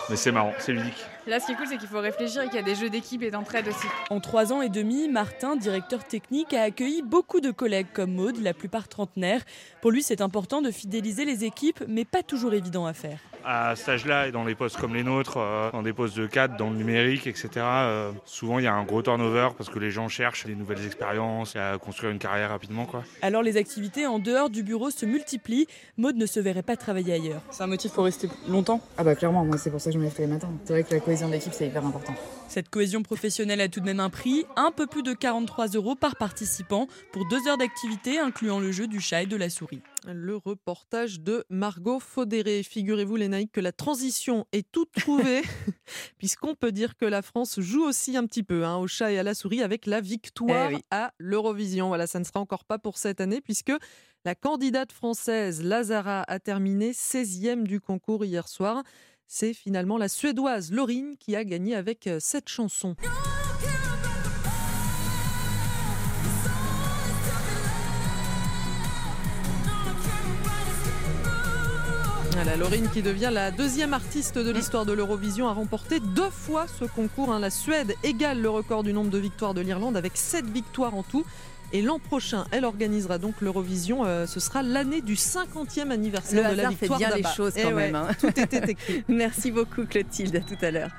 mais c'est marrant, c'est ludique. Là, ce qui est cool, c'est qu'il faut réfléchir et qu'il y a des jeux d'équipe et d'entraide aussi. En trois ans et demi, Martin, directeur technique, a accueilli beaucoup de collègues comme Maude, la plupart trentenaires. Pour lui, c'est important de fidéliser les équipes, mais pas toujours évident à faire. À cet âge-là et dans les postes comme les nôtres, euh, dans des postes de cadre, dans le numérique, etc., euh, souvent il y a un gros turnover parce que les gens cherchent des nouvelles expériences et à construire une carrière rapidement. Quoi. Alors les activités en dehors du bureau se multiplient. Maude ne se verrait pas travailler ailleurs. C'est un motif pour rester longtemps? Ah bah clairement, moi c'est pour ça que je me lève tous les matins. C'est vrai que la cohésion d'équipe c'est hyper important. Cette cohésion professionnelle a tout de même un prix, un peu plus de 43 euros par participant pour deux heures d'activité incluant le jeu du chat et de la souris. Le reportage de Margot Faudéré. Figurez-vous, les naïcs, que la transition est toute trouvée, puisqu'on peut dire que la France joue aussi un petit peu hein, au chat et à la souris avec la victoire Eh oui. à l'Eurovision. Voilà, ça ne sera encore pas pour cette année, puisque la candidate française Lazara a terminé 16e du concours hier soir. C'est finalement la Suédoise Laurine qui a gagné avec euh, cette chanson. Voilà, Laurine qui devient la deuxième artiste de l'histoire de l'Eurovision à remporter deux fois ce concours. hein. La Suède égale le record du nombre de victoires de l'Irlande avec sept victoires en tout. Et l'an prochain, elle organisera donc l'Eurovision. Euh, ce sera l'année du 50e anniversaire Le de la hasard fait victoire bien les choses Eh quand même. hein. Tout était écrit. Merci beaucoup Clotilde, à tout à l'heure.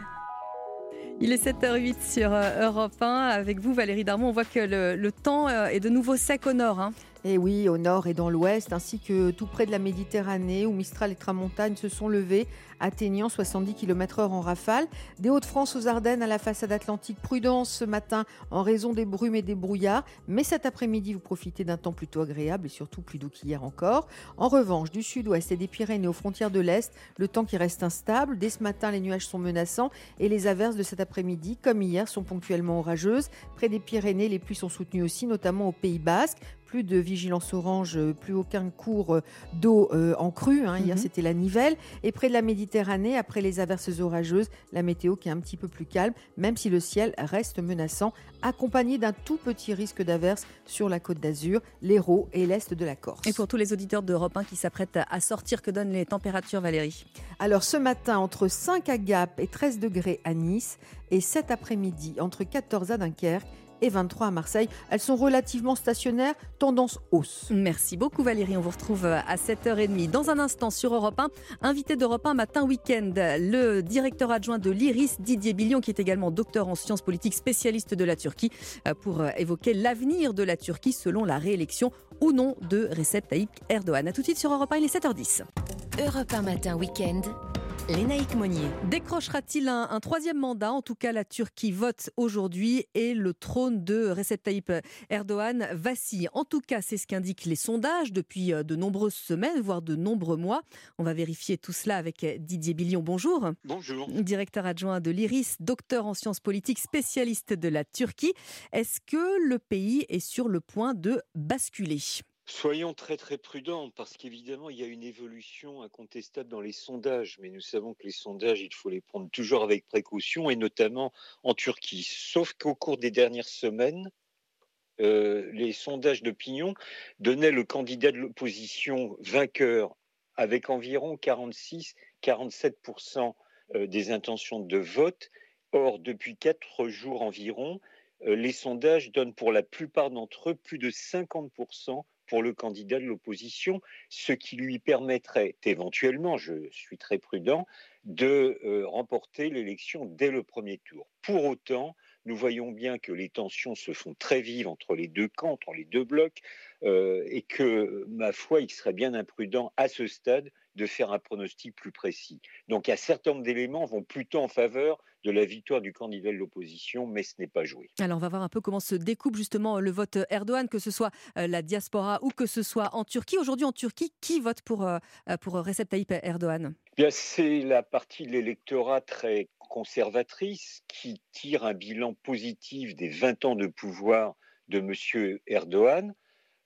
Il est 7h08 sur euh, Europe 1. Avec vous Valérie Darmon, on voit que le, le temps euh, est de nouveau sec au nord. hein. Et oui, au nord et dans l'ouest, ainsi que tout près de la Méditerranée, où Mistral et Tramontagne se sont levés, atteignant 70 km/h en rafale. Des Hauts-de-France aux Ardennes à la façade atlantique, prudence ce matin en raison des brumes et des brouillards. Mais cet après-midi, vous profitez d'un temps plutôt agréable et surtout plus doux qu'hier encore. En revanche, du sud-ouest et des Pyrénées aux frontières de l'Est, le temps qui reste instable. Dès ce matin, les nuages sont menaçants et les averses de cet après-midi, comme hier, sont ponctuellement orageuses. Près des Pyrénées, les pluies sont soutenues aussi, notamment au Pays Basque plus de vigilance orange, euh, plus aucun cours euh, d'eau euh, en crue. hein. Hier, Mhm. c'était la Nivelle. Et près de la Méditerranée, après les averses orageuses, la météo qui est un petit peu plus calme, même si le ciel reste menaçant, accompagné d'un tout petit risque d'averse sur la côte d'Azur, l'Hérault et l'est de la Corse. Et pour tous les auditeurs d'Europe 1 qui s'apprêtent à sortir, que donnent les températures, Valérie? Alors ce matin, entre 5 à Gap et 13 degrés à Nice, et cet après-midi, entre 14 à Dunkerque et 23 à Marseille. Elles sont relativement stationnaires, tendance hausse. Merci beaucoup Valérie, on vous retrouve à 7h30. Dans un instant sur Europe 1, invité d'Europe 1 matin week-end, le directeur adjoint de l'IRIS, Didier Billion, qui est également docteur en sciences politiques, spécialiste de la Turquie, euh, pour euh, évoquer l'avenir de la Turquie selon la réélection ou non de Recep Tayyip Erdogan. A tout de suite sur Europe 1, il est 7h10. Europe 1 matin week-end. Lénaïque Monnier. Décrochera-t-il un, un troisième mandat? En tout cas, la Turquie vote aujourd'hui et le trône de Recep Tayyip Erdogan vacille. En tout cas, c'est ce qu'indiquent les sondages depuis euh, de nombreuses semaines, voire de nombreux mois. On va vérifier tout cela avec euh, Didier Billion. Bonjour. Bonjour. Directeur adjoint de l'IRIS, docteur en sciences politiques, spécialiste de la Turquie. Est-ce que le pays est sur le point de basculer? Soyons très très prudents parce qu'évidemment il y a une évolution incontestable dans les sondages, mais nous savons que les sondages il faut les prendre toujours avec précaution et notamment en Turquie. Sauf qu'au cours des dernières semaines, euh, les sondages d'opinion donnaient le candidat de l'opposition vainqueur avec environ 46-47% euh, des intentions de vote. Or, depuis quatre jours environ, euh, les sondages donnent pour la plupart d'entre eux plus de 50% pour le candidat de l'opposition, ce qui lui permettrait éventuellement, je suis très prudent, de euh, remporter l'élection dès le premier tour. Pour autant, nous voyons bien que les tensions se font très vives entre les deux camps, entre les deux blocs, euh, et que, ma foi, il serait bien imprudent à ce stade de faire un pronostic plus précis. Donc, un certain nombre d'éléments vont plutôt en faveur de la victoire du candidat de l'opposition, mais ce n'est pas joué. Alors on va voir un peu comment se découpe justement le vote Erdogan, que ce soit euh, la diaspora ou que ce soit en Turquie. Aujourd'hui en Turquie, qui vote pour, euh, pour Recep Tayyip Erdogan? C'est la partie de l'électorat très conservatrice qui tire un bilan positif des 20 ans de pouvoir de M. Erdogan.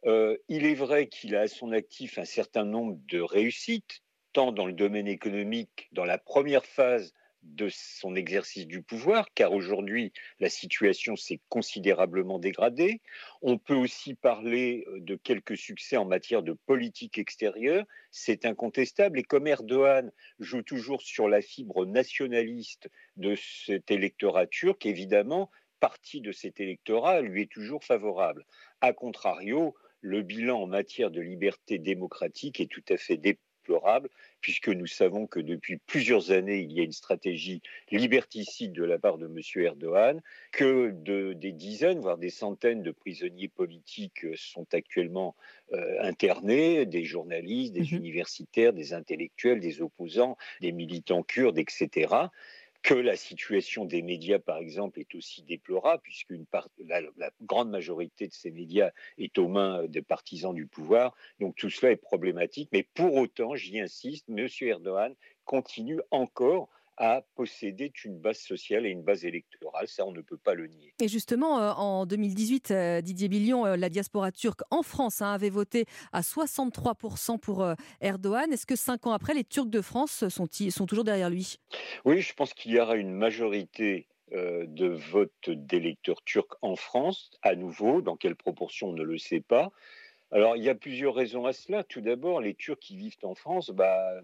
Euh, il est vrai qu'il a à son actif un certain nombre de réussites, tant dans le domaine économique, dans la première phase de son exercice du pouvoir, car aujourd'hui, la situation s'est considérablement dégradée. On peut aussi parler euh, de quelques succès en matière de politique extérieure, c'est incontestable. Et comme Erdogan joue toujours sur la fibre nationaliste de cet électorat turc, évidemment, partie de cet électorat lui est toujours favorable. A contrario, le bilan en matière de liberté démocratique est tout à fait déplorable, puisque nous savons que depuis plusieurs années, il y a une stratégie liberticide de la part de M. Erdogan, que des dizaines, voire des centaines de prisonniers politiques sont actuellement euh, internés, des journalistes, des mmh universitaires, des intellectuels, des opposants, des militants kurdes, etc que la situation des médias, par exemple, est aussi déplorable, puisque la, grande majorité de ces médias est aux mains des partisans du pouvoir. Donc tout cela est problématique. Mais pour autant, j'y insiste, M. Erdogan continue encore à posséder une base sociale et une base électorale. Ça, on ne peut pas le nier. Et justement, euh, en 2018, euh, Didier Billion, euh, la diaspora turque en France hein, avait voté à 63% pour Erdogan. Est-ce que cinq ans après, les Turcs de France sont, sont toujours derrière lui? Oui, je pense qu'il y aura une majorité de vote d'électeurs turcs en France, à nouveau, dans quelle proportion on ne le sait pas. Alors, il y a plusieurs raisons à cela. Tout d'abord, les Turcs qui vivent en France, bah,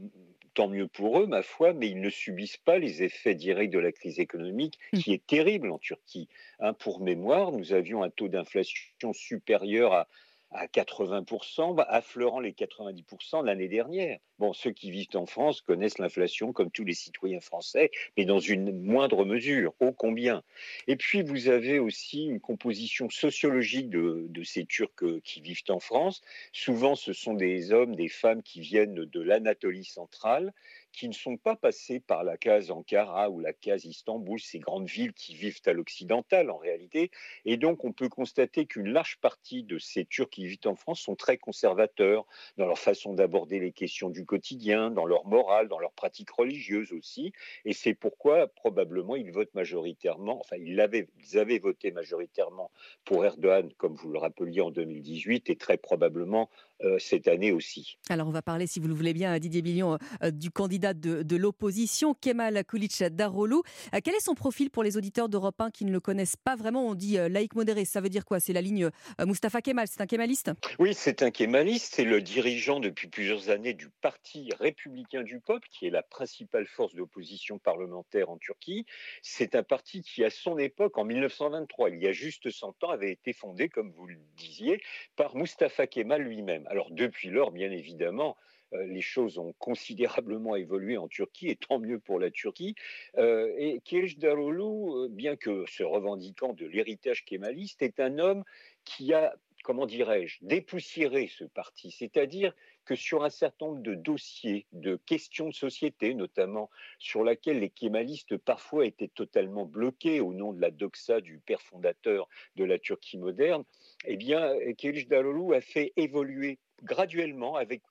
tant mieux pour eux, ma foi, mais ils ne subissent pas les effets directs de la crise économique mmh. qui est terrible en Turquie. Hein, pour mémoire, nous avions un taux d'inflation supérieur à à 80%, bah, affleurant les 90% l'année dernière. Bon, ceux qui vivent en France connaissent l'inflation comme tous les citoyens français, mais dans une moindre mesure, ô combien. Et puis, vous avez aussi une composition sociologique de, ces Turcs euh, qui vivent en France. Souvent, ce sont des hommes, des femmes qui viennent de l'Anatolie centrale, qui ne sont pas passés par la case Ankara ou la case Istanbul, ces grandes villes qui vivent à l'occidental en réalité. Et donc on peut constater qu'une large partie de ces Turcs qui vivent en France sont très conservateurs dans leur façon d'aborder les questions du quotidien, dans leur morale, dans leurs pratiques religieuses aussi. Et c'est pourquoi probablement ils votent majoritairement, enfin ils avaient, ils avaient voté majoritairement pour Erdogan, comme vous le rappeliez en 2018, et très probablement cette année aussi. Alors on va parler, si vous le voulez bien, Didier Billion, euh, du candidat de, l'opposition, Kemal Kulic Darolou. Euh, quel est son profil pour les auditeurs d'Europe 1 qui ne le connaissent pas vraiment? On dit laïque modéré, ça veut dire quoi? C'est la ligne Mustafa Kemal, c'est un kémaliste? Oui, c'est un kémaliste, c'est le dirigeant depuis plusieurs années du Parti républicain du peuple, qui est la principale force d'opposition parlementaire en Turquie. C'est un parti qui, à son époque, en 1923, il y a juste 100 ans, avait été fondé, comme vous le disiez, par Mustafa Kemal lui-même. Alors depuis lors, bien évidemment, euh, les choses ont considérablement évolué en Turquie, et tant mieux pour la Turquie. Euh, et Kilic Daroglu, euh, bien que se revendiquant de l'héritage kémaliste, est un homme qui a, comment dirais-je, dépoussiéré ce parti. C'est-à-dire que sur un certain nombre de dossiers, de questions de société, notamment sur lesquels les kémalistes parfois étaient totalement bloqués au nom de la doxa du père fondateur de la Turquie moderne, eh bien, Kilic Daroglu a fait évoluer graduellement, avec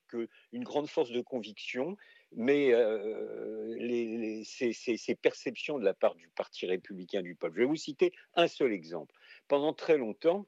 une grande force de conviction, mais euh, les, ces, perceptions de la part du Parti républicain du peuple. Je vais vous citer un seul exemple. Pendant très longtemps,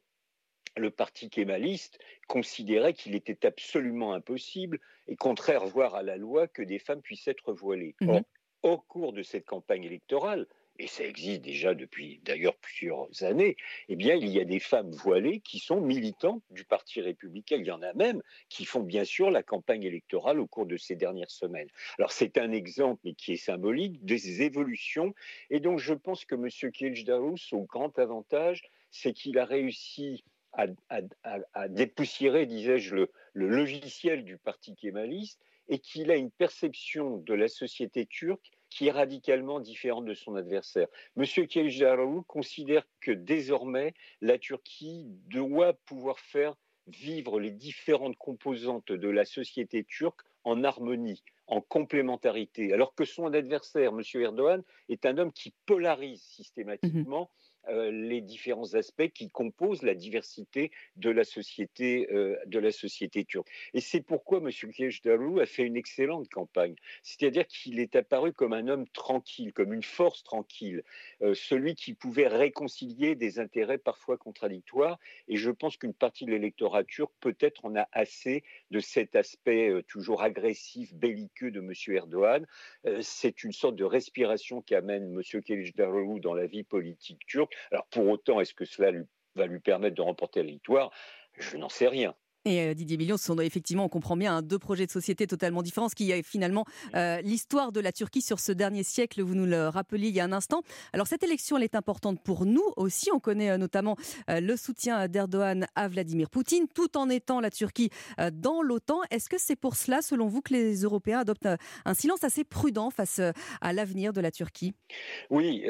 le parti kémaliste considérait qu'il était absolument impossible et contraire, voire à la loi, que des femmes puissent être voilées. Mmh Or, au cours de cette campagne électorale, et ça existe déjà depuis d'ailleurs plusieurs années, eh bien, il y a des femmes voilées qui sont militantes du Parti républicain. Il y en a même qui font bien sûr la campagne électorale au cours de ces dernières semaines. Alors, c'est un exemple, mais qui est symbolique des évolutions. Et donc, je pense que M. Kılıçdaroğlu, son grand avantage, c'est qu'il a réussi à, dépoussiérer, disais-je, le, le logiciel du Parti kémaliste et qu'il a une perception de la société turque qui est radicalement différente de son adversaire. Monsieur Kılıçdaroğlu considère que désormais la Turquie doit pouvoir faire vivre les différentes composantes de la société turque en harmonie, en complémentarité, alors que son adversaire, M. Erdogan, est un homme qui polarise systématiquement euh, les différents aspects qui composent la diversité de la société, euh, de la société turque. Et c'est pourquoi M. Kılıçdaroğlu a fait une excellente campagne. C'est-à-dire qu'il est apparu comme un homme tranquille, comme une force tranquille, euh, celui qui pouvait réconcilier des intérêts parfois contradictoires. Et je pense qu'une partie de l'électorat turc peut-être en a assez de cet aspect toujours agressif, belliqueux de M. Erdogan. c'est une sorte de respiration qu'amène M. Kılıçdaroğlu dans la vie politique turque. Alors pour autant, est-ce que cela va lui permettre de remporter la victoire? Je n'en sais rien. Et euh, Didier Billion, ce sont effectivement, on comprend bien, hein, deux projets de société totalement différents, ce qui est finalement euh, l'histoire de la Turquie sur ce dernier siècle, vous nous le rappeliez il y a un instant. Alors cette élection, elle est importante pour nous aussi. On connaît euh, notamment le soutien d'Erdogan à Vladimir Poutine, tout en étant la Turquie dans l'OTAN. Est-ce que c'est pour cela, selon vous, que les Européens adoptent un silence assez prudent face à l'avenir de la Turquie? Oui,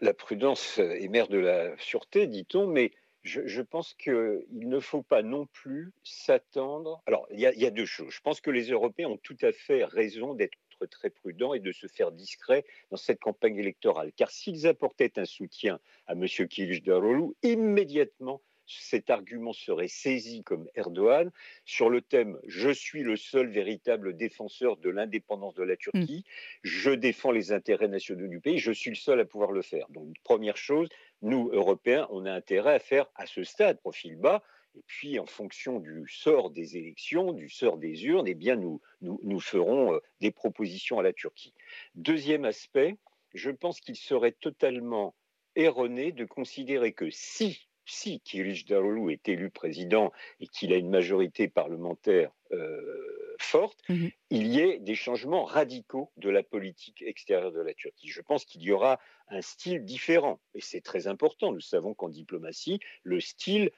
la prudence est mère de la sûreté, dit-on, mais je, pense qu'il ne faut pas non plus s'attendre. Alors, il y, a, deux choses. Je pense que les Européens ont tout à fait raison d'être très prudents et de se faire discrets dans cette campagne électorale. Car s'ils apportaient un soutien à M. Kılıçdaroğlu, immédiatement, cet argument serait saisi comme Erdogan sur le thème Je suis le seul véritable défenseur de l'indépendance de la Turquie, mm. je défends les intérêts nationaux du pays, je suis le seul à pouvoir le faire. Donc, première chose, nous, Européens, on a intérêt à faire à ce stade, profil bas, et puis, en fonction du sort des élections, du sort des urnes, eh bien, nous, nous, nous ferons euh, des propositions à la Turquie. Deuxième aspect, je pense qu'il serait totalement erroné de considérer que si si Kirish Darulu est élu président et qu'il a une majorité parlementaire euh, forte, mmh il y ait des changements radicaux de la politique extérieure de la Turquie. Je pense qu'il y aura un style différent, et c'est très important. Nous savons qu'en diplomatie, le style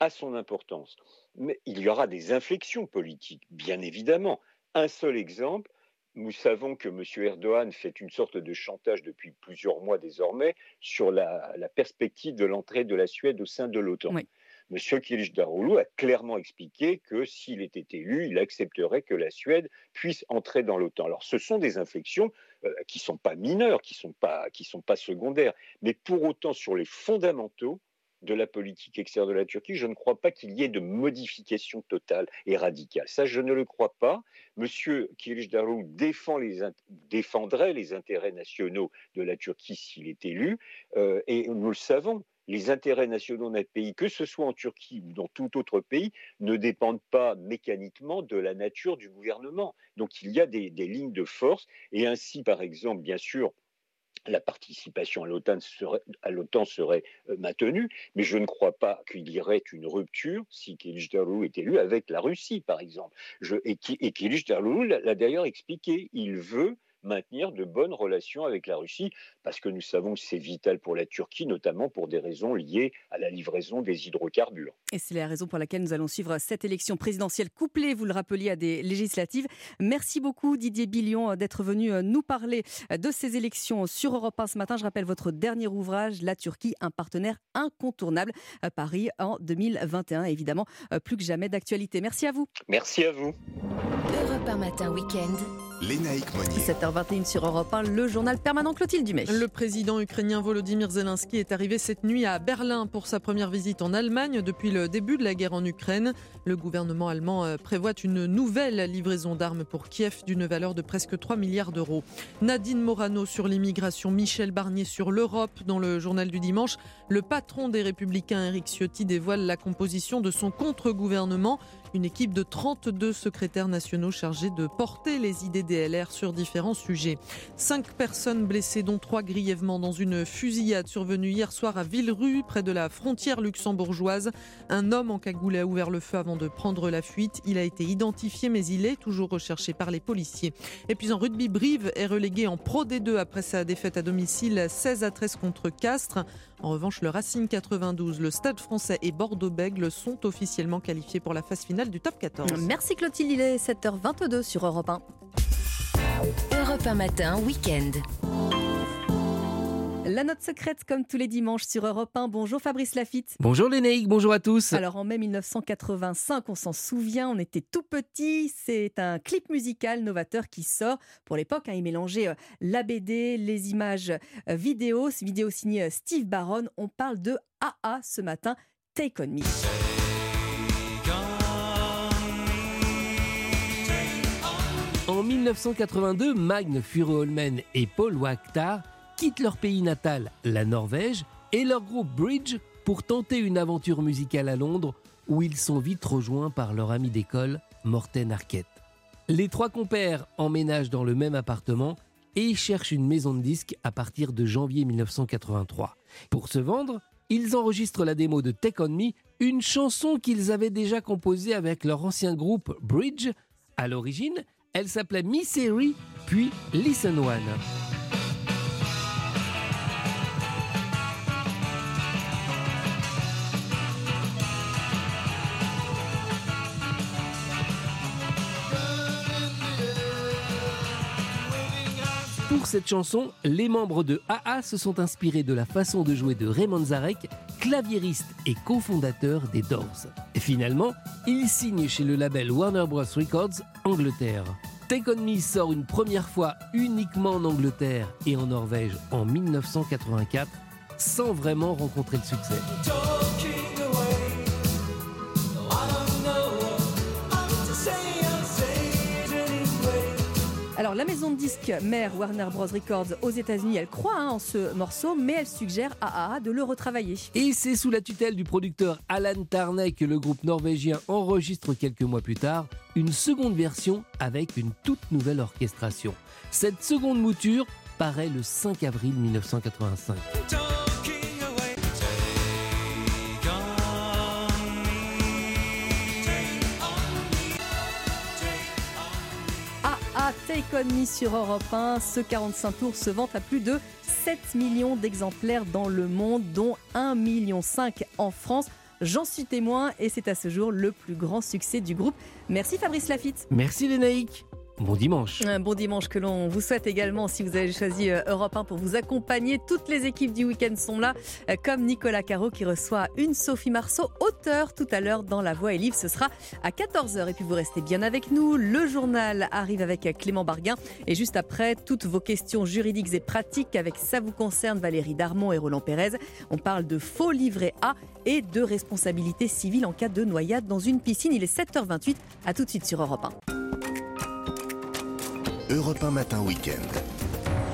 a son importance. Mais il y aura des inflexions politiques, bien évidemment. Un seul exemple, nous savons que M. Erdogan fait une sorte de chantage depuis plusieurs mois désormais sur la, perspective de l'entrée de la Suède au sein de l'OTAN. M. Kılıçdaroğlu a clairement expliqué que s'il était élu, il accepterait que la Suède puisse entrer dans l'OTAN. Alors, ce sont des inflexions euh, qui ne sont pas mineures, qui ne sont, pas, sont pas secondaires, mais pour autant, sur les fondamentaux, de la politique extérieure de la Turquie, je ne crois pas qu'il y ait de modification totale et radicale. Ça, je ne le crois pas. Monsieur Kılıçdaroğlu défend défendrait les intérêts nationaux de la Turquie s'il est élu, euh, et nous le savons. Les intérêts nationaux d'un pays, que ce soit en Turquie ou dans tout autre pays, ne dépendent pas mécaniquement de la nature du gouvernement. Donc il y a des lignes de force, et ainsi, par exemple, bien sûr, la participation à l'OTAN serait, euh, maintenue, mais je ne crois pas qu'il y aurait une rupture si Kılıçdaroğlu est élu avec la Russie, par exemple. Et, et Kılıçdaroğlu l'a d'ailleurs expliqué, il veut maintenir de bonnes relations avec la Russie, parce que nous savons que c'est vital pour la Turquie, notamment pour des raisons liées à la livraison des hydrocarbures. Et c'est la raison pour laquelle nous allons suivre cette élection présidentielle couplée, vous le rappeliez, à des législatives. Merci beaucoup Didier Billion d'être venu euh, nous parler de ces élections sur Europe 1 ce matin. Je rappelle votre dernier ouvrage, La Turquie, un partenaire incontournable, à Paris en 2021, évidemment, euh, plus que jamais d'actualité. Merci à vous. Merci à vous. Europe 1 matin, week-end. Lénaïque Monnier. 7h21 sur Europe 1, le journal permanent Clotilde Dumais. Le président ukrainien Volodymyr Zelensky est arrivé cette nuit à Berlin pour sa première visite en Allemagne depuis le début de la guerre en Ukraine. Le gouvernement allemand euh, prévoit une nouvelle livraison d'armes pour Kiev d'une valeur de presque 3 milliards d'euros. Nadine Morano sur l'immigration, Michel Barnier sur l'Europe dans le journal du dimanche. Le patron des Républicains, Eric Ciotti, dévoile la composition de son contre-gouvernement une équipe de 32 secrétaires nationaux chargés de porter les idées Sur différents sujets. Cinq personnes blessées, dont trois grièvement dans une fusillade survenue hier soir à Villerue, près de la frontière luxembourgeoise. Un homme en cagoule a ouvert le feu avant de prendre la fuite. Il a été identifié, mais il est toujours recherché par les policiers. Et puis en rugby, Brive est relégué en Pro D2 après sa défaite à domicile 16 à 13 contre Castres. En revanche, le Racing 92, le Stade français et Bordeaux-Bègles sont officiellement qualifiés pour la phase finale du top 14. Merci Clotilde, il est 7h22 sur Europe 1. Europe 1 matin, week-end. La note secrète, comme tous les dimanches sur Europe 1. Bonjour Fabrice Lafitte. Bonjour Lénaïque, bonjour à tous. Alors en mai 1985, on s'en souvient, on était tout petit. C'est un clip musical novateur qui sort. Pour l'époque, hein, il mélangeait euh, la BD, les images euh, vidéo, vidéo signée euh, Steve Barron. On parle de AA ce matin, Take On Me. 1982, Magne Furuholmen et Paul Wakhtar quittent leur pays natal, la Norvège, et leur groupe Bridge pour tenter une aventure musicale à Londres où ils sont vite rejoints par leur ami d'école, Morten Arquette. Les trois compères emménagent dans le même appartement et cherchent une maison de disques à partir de janvier 1983. Pour se vendre, ils enregistrent la démo de Take On Me, une chanson qu'ils avaient déjà composée avec leur ancien groupe Bridge. À l'origine, elle s'appelait Misery, puis Listen One. Pour cette chanson, les membres de AA se sont inspirés de la façon de jouer de Raymond Zarek, claviériste et cofondateur des Doors. Finalement, ils signent chez le label Warner Bros. Records, Angleterre. Take On Me sort une première fois uniquement en Angleterre et en Norvège en 1984, sans vraiment rencontrer le succès. Alors la maison de disques mère Warner Bros Records aux États-Unis, elle croit hein, en ce morceau, mais elle suggère à AA de le retravailler. Et c'est sous la tutelle du producteur Alan Tarnay que le groupe norvégien enregistre quelques mois plus tard une seconde version avec une toute nouvelle orchestration. Cette seconde mouture paraît le 5 avril 1985. Me sur Europe 1, ce 45 tours se vante à plus de 7 millions d'exemplaires dans le monde, dont 1,5 million en France. J'en suis témoin et c'est à ce jour le plus grand succès du groupe. Merci Fabrice Lafitte. Merci Lénaïque. Bon dimanche. Un bon dimanche que l'on vous souhaite également si vous avez choisi euh, Europe 1 pour vous accompagner. Toutes les équipes du week-end sont là, euh, comme Nicolas Caro qui reçoit une Sophie Marceau, auteur tout à l'heure dans La Voix et Livre. Ce sera à 14h. Et puis vous restez bien avec nous. Le journal arrive avec Clément Barguin. Et juste après, toutes vos questions juridiques et pratiques avec Ça vous concerne Valérie Darmon et Roland Pérez. On parle de faux livret A et de responsabilité civile en cas de noyade dans une piscine. Il est 7h28. À tout de suite sur Europe 1. Europe 1 Matin Week-end.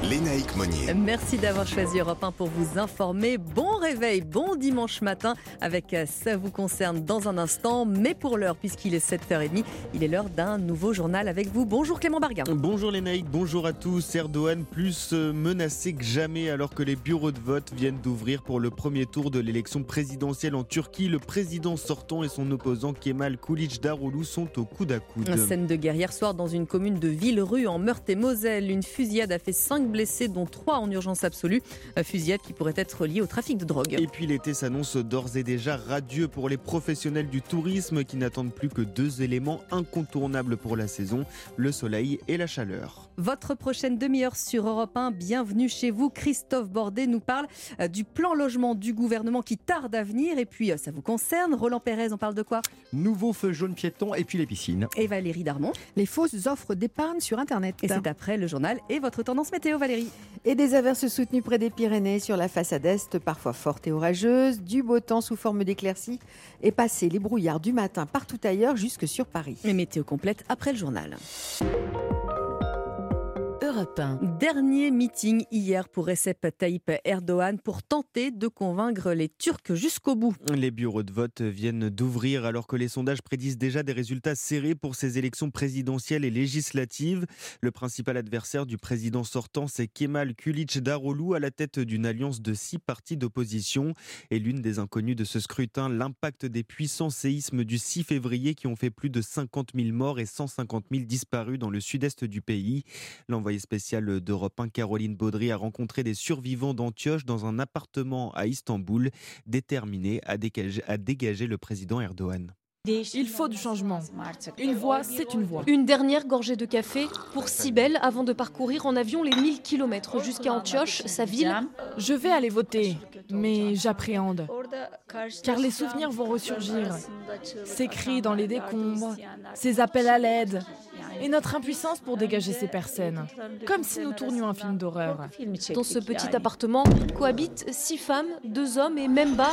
Lénaïque Monnier. Merci d'avoir choisi Europe 1 pour vous informer. Bon réveil, bon dimanche matin avec euh, Ça vous concerne dans un instant. Mais pour l'heure, puisqu'il est 7h30, il est l'heure d'un nouveau journal avec vous. Bonjour Clément Barguin. Bonjour Lénaïque, bonjour à tous. Erdogan plus euh, menacé que jamais alors que les bureaux de vote viennent d'ouvrir pour le premier tour de l'élection présidentielle en Turquie. Le président sortant et son opposant Kemal Kılıçdaroğlu sont au coude à coude. Scène de guerre hier soir dans une commune de Villerue en Meurthe-et-Moselle. Une fusillade a fait 5 blessés, dont 3 en urgence absolue. Fusillade qui pourrait être liée au trafic de drogue. Et puis l'été s'annonce d'ores et déjà radieux pour les professionnels du tourisme qui n'attendent plus que deux éléments incontournables pour la saison, le soleil et la chaleur. Votre prochaine demi-heure sur Europe 1, bienvenue chez vous. Christophe Bordet nous parle euh, du plan logement du gouvernement qui tarde à venir. Et puis euh, ça vous concerne. Roland Pérez, on parle de quoi? Nouveau feu jaune piéton et puis les piscines. Et Valérie Darmon Les fausses offres d'épargne sur Internet. Et c'est après le journal et votre tendance météo, Valérie. Et des averses soutenues près des Pyrénées sur la façade est, parfois forte et orageuse, du beau temps sous forme d'éclaircies et passer les brouillards du matin partout ailleurs jusque sur Paris. Et météo complète après le journal. Dernier meeting hier pour Recep Tayyip Erdogan pour tenter de convaincre les Turcs jusqu'au bout. Les bureaux de vote viennent d'ouvrir alors que les sondages prédisent déjà des résultats serrés pour ces élections présidentielles et législatives. Le principal adversaire du président sortant, c'est Kemal Kılıçdaroğlu à la tête d'une alliance de six partis d'opposition. Et l'une des inconnues de ce scrutin, l'impact des puissants séismes du 6 février qui ont fait plus de 50 000 morts et 150 000 disparus dans le sud-est du pays. L'envoyé spéciale d'Europe 1, Caroline Baudry, a rencontré des survivants d'Antioche dans un appartement à Istanbul, déterminés à dégager, à dégager le président Erdogan. Il faut du changement. Une voix, c'est une voix. Une dernière gorgée de café pour Sibelle avant de parcourir en avion les 1000 km jusqu'à Antioche, sa ville. Je vais aller voter, mais j'appréhende. Car les souvenirs vont ressurgir. Ces cris dans les décombres, ces appels à l'aide, et notre impuissance pour dégager ces personnes. Comme si nous tournions un film d'horreur. Dans ce petit appartement cohabitent six femmes, deux hommes et même bas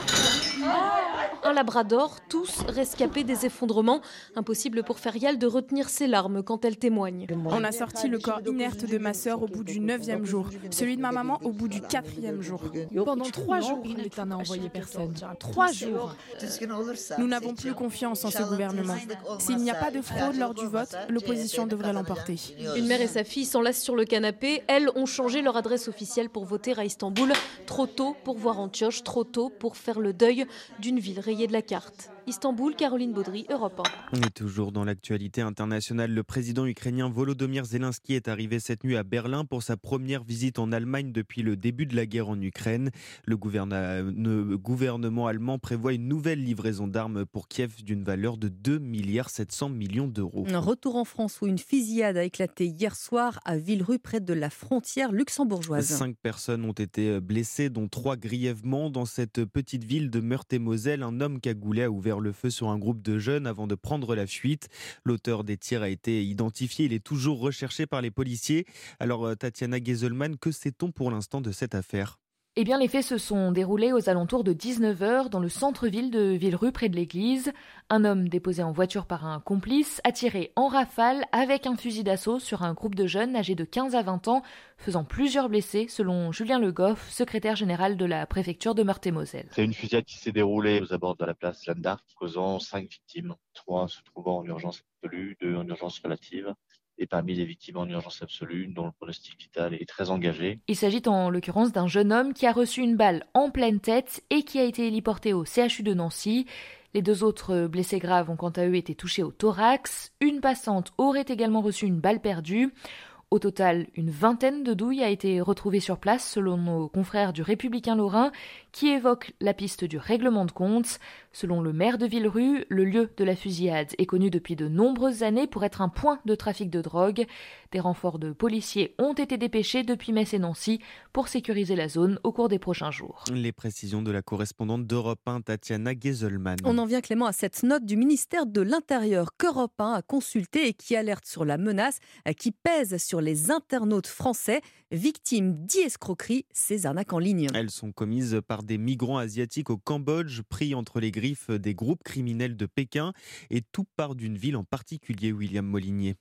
un labrador, tous rescapés des effondrements. Impossible pour Ferial de retenir ses larmes quand elle témoigne. On a sorti le corps inerte de ma sœur au bout du neuvième jour, celui de ma maman au bout du quatrième jour. Pendant trois jours, l'État n'a envoyé personne. Trois jours. Nous n'avons plus confiance en ce gouvernement. S'il n'y a pas de fraude lors du vote, l'opposition devrait l'emporter. Une mère et sa fille s'enlacent sur le canapé. Elles ont changé leur adresse officielle pour voter à Istanbul. Trop tôt pour voir Antioche, trop tôt pour faire le deuil d'une ville rayée de la carte. Istanbul, Caroline Baudry, Europe 1. Et toujours dans l'actualité internationale, le président ukrainien Volodymyr Zelensky est arrivé cette nuit à Berlin pour sa première visite en Allemagne depuis le début de la guerre en Ukraine. Le gouvernement allemand prévoit une nouvelle livraison d'armes pour Kiev d'une valeur de 2 milliards 700 millions d'euros. Un retour en France où une fusillade a éclaté hier soir à Villerue près de la frontière luxembourgeoise. Cinq personnes ont été blessées, dont trois grièvement dans cette petite ville de Meurthe-et-Moselle. Un homme cagoulé a ouvert le feu sur un groupe de jeunes avant de prendre la fuite. L'auteur des tirs a été identifié. Il est toujours recherché par les policiers. Alors, euh, Tatiana Gezelman, que sait-on pour l'instant de cette affaire? Eh bien, les faits se sont déroulés aux alentours de 19h dans le centre-ville de Villerue, près de l'église. Un homme déposé en voiture par un complice a tiré en rafale avec un fusil d'assaut sur un groupe de jeunes âgés de 15 à 20 ans, faisant plusieurs blessés, selon Julien Le Goff, secrétaire général de la préfecture de Meurthe-et-Moselle. C'est une fusillade qui s'est déroulée aux abords de la place Jeanne causant cinq victimes, trois se trouvant en urgence absolue, deux en urgence relative et parmi les victimes en urgence absolue, dont le pronostic vital est très engagé. Il s'agit en l'occurrence d'un jeune homme qui a reçu une balle en pleine tête et qui a été héliporté au CHU de Nancy. Les deux autres blessés graves ont quant à eux été touchés au thorax. Une passante aurait également reçu une balle perdue. Au total, une vingtaine de douilles a été retrouvée sur place selon nos confrères du Républicain Lorrain qui évoquent la piste du règlement de compte. Selon le maire de Villerue, le lieu de la fusillade est connu depuis de nombreuses années pour être un point de trafic de drogue. Des renforts de policiers ont été dépêchés depuis Metz et Nancy pour sécuriser la zone au cours des prochains jours. Les précisions de la correspondante d'Europe 1, Tatiana Geselman. On en vient Clément à cette note du ministère de l'Intérieur qu'Europe 1 a consultée et qui alerte sur la menace qui pèse sur les internautes français victimes d'escroqueries, ces arnaques en ligne. Elles sont commises par des migrants asiatiques au Cambodge, pris entre les griffes des groupes criminels de Pékin, et tout part d'une ville en particulier, William Molinier.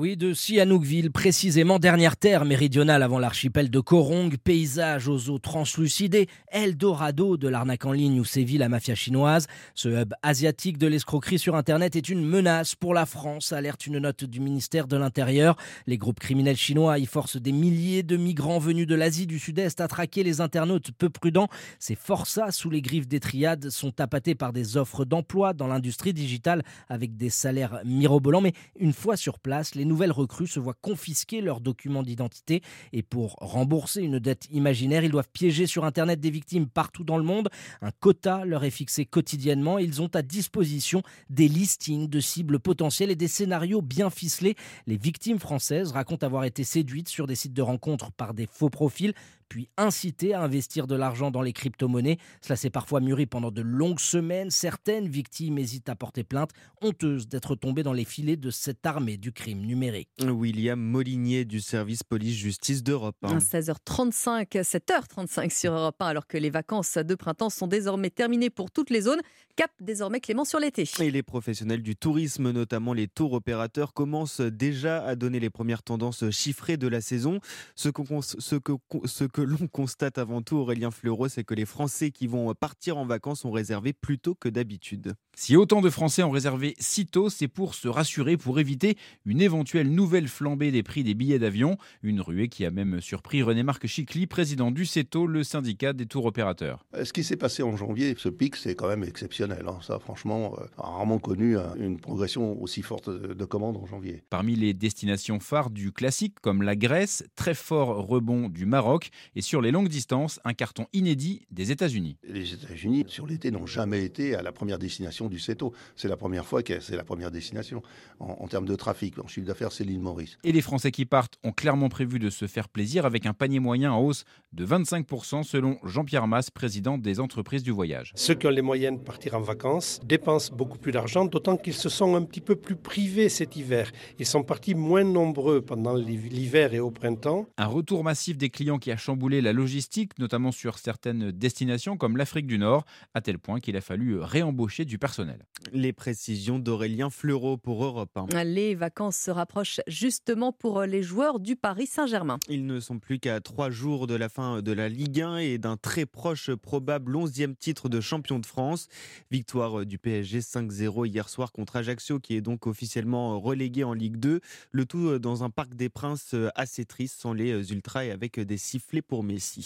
Oui, de Sihanoukville, précisément dernière terre méridionale avant l'archipel de Korong, paysage aux eaux translucidées, Eldorado de l'arnaque en ligne où sévit la mafia chinoise. Ce hub asiatique de l'escroquerie sur Internet est une menace pour la France, alerte une note du ministère de l'Intérieur. Les groupes criminels chinois y forcent des milliers de migrants venus de l'Asie du Sud-Est à traquer les internautes peu prudents. Ces forçats sous les griffes des triades sont appâtés par des offres d'emploi dans l'industrie digitale avec des salaires mirobolants. Mais une fois sur place, nouvelles recrues se voient confisquer leurs documents d'identité et pour rembourser une dette imaginaire, ils doivent piéger sur Internet des victimes partout dans le monde. Un quota leur est fixé quotidiennement. Ils ont à disposition des listings de cibles potentielles et des scénarios bien ficelés. Les victimes françaises racontent avoir été séduites sur des sites de rencontres par des faux profils puis inciter à investir de l'argent dans les crypto-monnaies. Cela s'est parfois mûri pendant de longues semaines. Certaines victimes hésitent à porter plainte, honteuses d'être tombées dans les filets de cette armée du crime numérique. William Molinier du service police-justice d'Europe 1. 16h35, 7h35 sur Europe 1, alors que les vacances de printemps sont désormais terminées pour toutes les zones. Cap désormais Clément sur l'été. Et les professionnels du tourisme, notamment les tours opérateurs, commencent déjà à donner les premières tendances chiffrées de la saison. Ce que, ce que, ce que l'on constate avant tout, Aurélien Fleureau, c'est que les Français qui vont partir en vacances ont réservé plus tôt que d'habitude. Si autant de Français ont réservé si tôt, c'est pour se rassurer, pour éviter une éventuelle nouvelle flambée des prix des billets d'avion. Une ruée qui a même surpris René-Marc Chicly, président du CETO, le syndicat des tours opérateurs. Euh, ce qui s'est passé en janvier, ce pic, c'est quand même exceptionnel. Hein. Ça, franchement, euh, rarement connu hein, une progression aussi forte de commandes en janvier. Parmi les destinations phares du classique, comme la Grèce, très fort rebond du Maroc, Et sur les longues distances, un carton inédit des États-Unis. Les États-Unis, sur l'été, n'ont jamais été à la première destination du CETO. C'est la première fois que c'est la première destination en, en termes de trafic. En chiffre d'affaires, c'est l'île Maurice. Et les Français qui partent ont clairement prévu de se faire plaisir avec un panier moyen en hausse de 25% selon Jean-Pierre Masse, président des entreprises du voyage. Ceux qui ont les moyens de partir en vacances dépensent beaucoup plus d'argent, d'autant qu'ils se sont un petit peu plus privés cet hiver. Ils sont partis moins nombreux pendant l'hiver et au printemps. Un retour massif des clients qui a chamboulé la logistique, notamment sur certaines destinations comme l'Afrique du Nord, à tel point qu'il a fallu réembaucher du personnel. Les précisions d'Aurélien Fleureau pour Europe 1. Les vacances se rapprochent justement pour les joueurs du Paris Saint-Germain. Ils ne sont plus qu'à trois jours de la fin de la Ligue 1 et d'un très proche probable 11e titre de champion de France. Victoire du PSG 5-0 hier soir contre Ajaccio qui est donc officiellement relégué en Ligue 2. Le tout dans un parc des Princes assez triste sans les ultras et avec des sifflets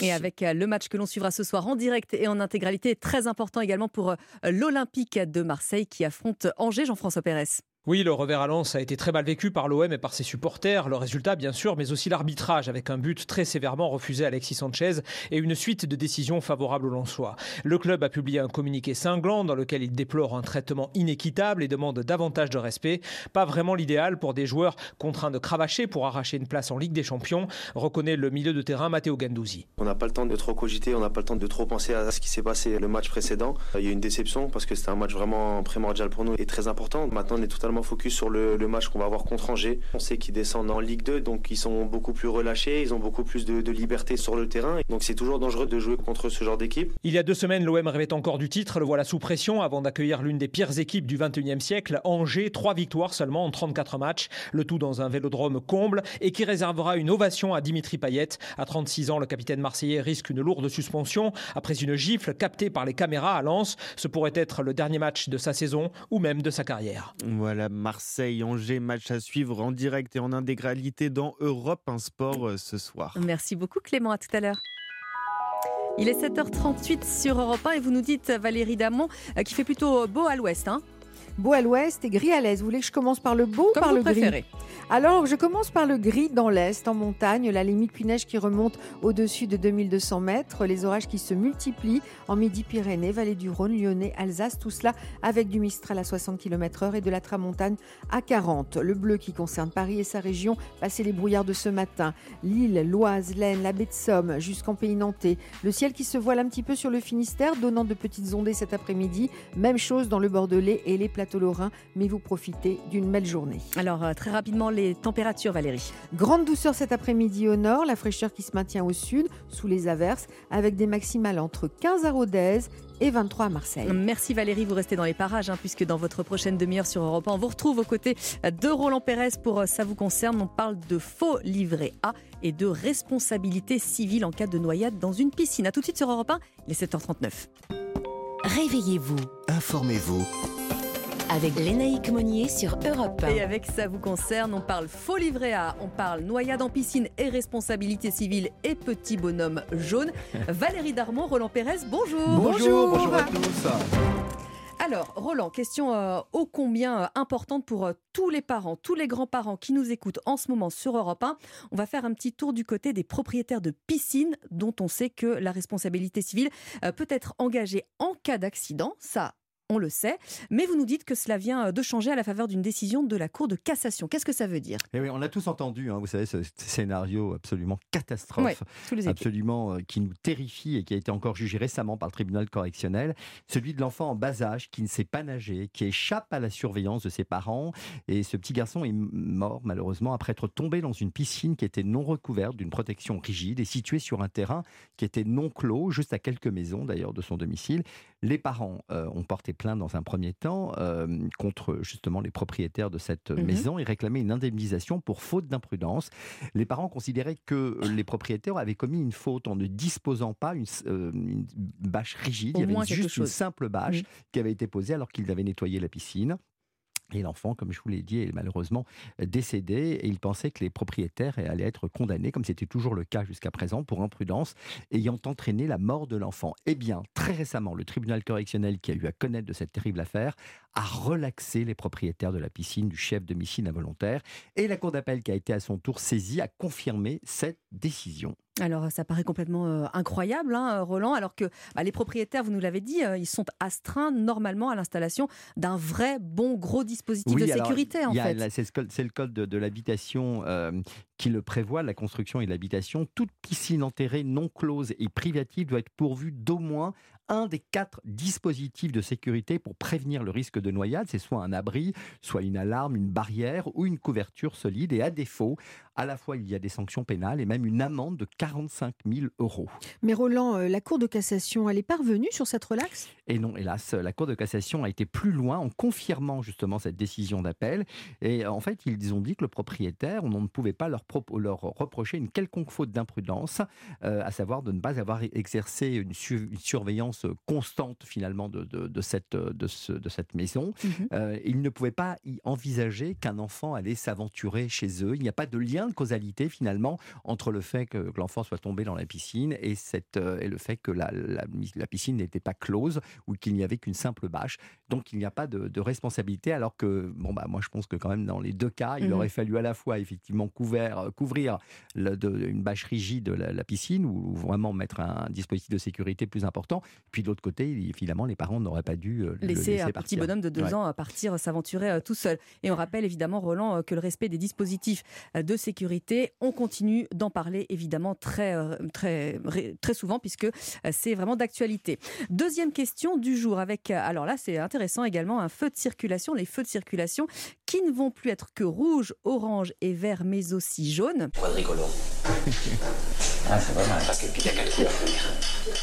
Et avec le match que l'on suivra ce soir en direct et en intégralité, très important également pour l'Olympique de Marseille qui affronte Angers, Jean-François Pérez. Oui, le revers à Lens a été très mal vécu par l'OM et par ses supporters. Le résultat, bien sûr, mais aussi l'arbitrage avec un but très sévèrement refusé à Alexis Sanchez et une suite de décisions favorables aux Lensois. Le club a publié un communiqué cinglant dans lequel il déplore un traitement inéquitable et demande davantage de respect. Pas vraiment l'idéal pour des joueurs contraints de cravacher pour arracher une place en Ligue des Champions, reconnaît le milieu de terrain Matteo Gandouzi. On n'a pas le temps de trop cogiter, on n'a pas le temps de trop penser à ce qui s'est passé le match précédent. Il y a une déception parce que c'était un match vraiment primordial pour nous et très important. Maintenant, on est totalement focus sur le, le match qu'on va avoir contre Angers. On sait qu'ils descendent en Ligue 2, donc ils sont beaucoup plus relâchés, ils ont beaucoup plus de, de liberté sur le terrain. Donc c'est toujours dangereux de jouer contre ce genre d'équipe. Il y a deux semaines, l'OM rêvait encore du titre. Le voilà sous pression avant d'accueillir l'une des pires équipes du 21e siècle. Angers, trois victoires seulement en 34 matchs. Le tout dans un vélodrome comble et qui réservera une ovation à Dimitri Payet. À 36 ans, le capitaine marseillais risque une lourde suspension après une gifle captée par les caméras à Lens. Ce pourrait être le dernier match de sa saison ou même de sa carrière. Voilà, Marseille-Angers, match à suivre en direct et en intégralité dans Europe un sport euh, ce soir. Merci beaucoup Clément, à tout à l'heure. Il est 7h38 sur Europe 1 et vous nous dites Valérie Damon euh, qui fait plutôt beau à l'ouest. Hein Beau à l'ouest et gris à l'est. Vous voulez que je commence par le beau ou Comme par vous le préférez. gris Alors, je commence par le gris dans l'est, en montagne, la limite puis neige qui remonte au-dessus de 2200 mètres, les orages qui se multiplient en Midi-Pyrénées, vallée du Rhône, Lyonnais, Alsace, tout cela avec du Mistral à 60 km/h et de la Tramontagne à 40. Le bleu qui concerne Paris et sa région, passé les brouillards de ce matin. Lille, l'Oise, l'Aisne, la baie de Somme, jusqu'en Pays Nantais. Le ciel qui se voile un petit peu sur le Finistère, donnant de petites ondées cet après-midi. Même chose dans le Bordelais et les plateaux lorrains, mais vous profitez d'une belle journée. Alors, euh, très rapidement, les températures, Valérie. Grande douceur cet après-midi au nord, la fraîcheur qui se maintient au sud, sous les averses, avec des maximales entre 15 à Rodez et 23 à Marseille. Merci Valérie, vous restez dans les parages, hein, puisque dans votre prochaine demi-heure sur Europe 1, on vous retrouve aux côtés de Roland Pérez pour euh, Ça vous concerne. On parle de faux livret A et de responsabilité civile en cas de noyade dans une piscine. A tout de suite sur Europe 1, il est 7h39. Réveillez-vous. Informez-vous. Avec Lénaïque Monnier sur Europe 1. Et avec ça vous concerne, on parle faux livret A, on parle noyade en piscine et responsabilité civile et petit bonhomme jaune. Valérie Darmon, Roland Pérez, bonjour. Bonjour, bonjour à tous. Alors, Roland, question euh, ô combien euh, importante pour euh, tous les parents, tous les grands-parents qui nous écoutent en ce moment sur Europe 1. On va faire un petit tour du côté des propriétaires de piscines, dont on sait que la responsabilité civile euh, peut être engagée en cas d'accident. Ça, on le sait. Mais vous nous dites que cela vient euh, de changer à la faveur d'une décision de la Cour de cassation. Qu'est-ce que ça veut dire? Eh oui, on a tous entendu, hein, vous savez, ce scénario absolument catastrophe, Ouais, sous les épées. absolument euh, qui nous terrifie et qui a été encore jugé récemment par le tribunal correctionnel, celui de l'enfant en bas âge qui ne sait pas nager, qui échappe à la surveillance de ses parents. Et ce petit garçon est mort malheureusement après être tombé dans une piscine qui était non recouverte d'une protection rigide et située sur un terrain qui était non clos, juste à quelques maisons d'ailleurs de son domicile. Les parents euh, ont porté plainte dans un premier temps euh, contre justement les propriétaires de cette Mhm. maison et réclamaient une indemnisation pour faute d'imprudence. Les parents considéraient que les propriétaires avaient commis une faute en ne disposant pas une, euh, une bâche rigide. Au Il y avait juste une simple bâche Mhm. qui avait été posée alors qu'ils avaient nettoyé la piscine. Et l'enfant, comme je vous l'ai dit, est malheureusement décédé et il pensait que les propriétaires allaient être condamnés, comme c'était toujours le cas jusqu'à présent, pour imprudence ayant entraîné la mort de l'enfant. Eh bien, très récemment, le tribunal correctionnel qui a eu à connaître de cette terrible affaire a relaxé les propriétaires de la piscine du chef de piscine involontaire et la cour d'appel qui a été à son tour saisie a confirmé cette décision. Alors ça paraît complètement euh, incroyable, hein, Roland, alors que bah, les propriétaires, vous nous l'avez dit, euh, ils sont astreints normalement à l'installation d'un vrai bon gros dispositif de sécurité. En fait. C'est le code de, l'habitation qui le prévoit, la construction et l'habitation. Toute piscine enterrée non close et privative doit être pourvue d'au moins un des quatre dispositifs de sécurité pour prévenir le risque de noyade. C'est soit un abri, soit une alarme, une barrière ou une couverture solide. Et à défaut, à la fois il y a des sanctions pénales et même une amende de 45 000 euros. Mais Roland, euh, la Cour de cassation, elle est parvenue sur cette relaxe? Et non, hélas, la Cour de cassation a été plus loin en confirmant justement cette décision d'appel. Et en fait, ils ont dit que le propriétaire, on ne pouvait pas leur, leur reprocher une quelconque faute d'imprudence, euh, à savoir de ne pas avoir exercé une, surveillance constante finalement de, de, cette, de, de, cette maison. Mmh euh, ils ne pouvaient pas y envisager qu'un enfant allait s'aventurer chez eux. Il n'y a pas de lien de causalité finalement entre le fait que, l'enfant soit tombé dans la piscine et, cette, euh, et le fait que la, la, piscine n'était pas close ou qu'il n'y avait qu'une simple bâche. Donc il n'y a pas de, responsabilité alors que, bon, bah, moi je pense que quand même dans les deux cas, il mmh aurait fallu à la fois effectivement couvert, euh, couvrir le, de, une bâche rigide de la, piscine ou, vraiment mettre un, dispositif de sécurité plus important. Puis de l'autre côté, évidemment, les parents n'auraient pas dû euh, laisser, un petit bonhomme de deux ans partir s'aventurer tout seul. Et on rappelle évidemment, Roland, que le respect des dispositifs de sécurité. On continue d'en parler évidemment très, euh, très, très souvent puisque euh, c'est vraiment d'actualité. Deuxième question du jour avec, euh, alors là c'est intéressant également, un feu de circulation, les feux de circulation qui ne vont plus être que rouge, orange et vert mais aussi jaune. Quadricolore. ah, c'est pas mal parce qu'il y a quatre couleurs.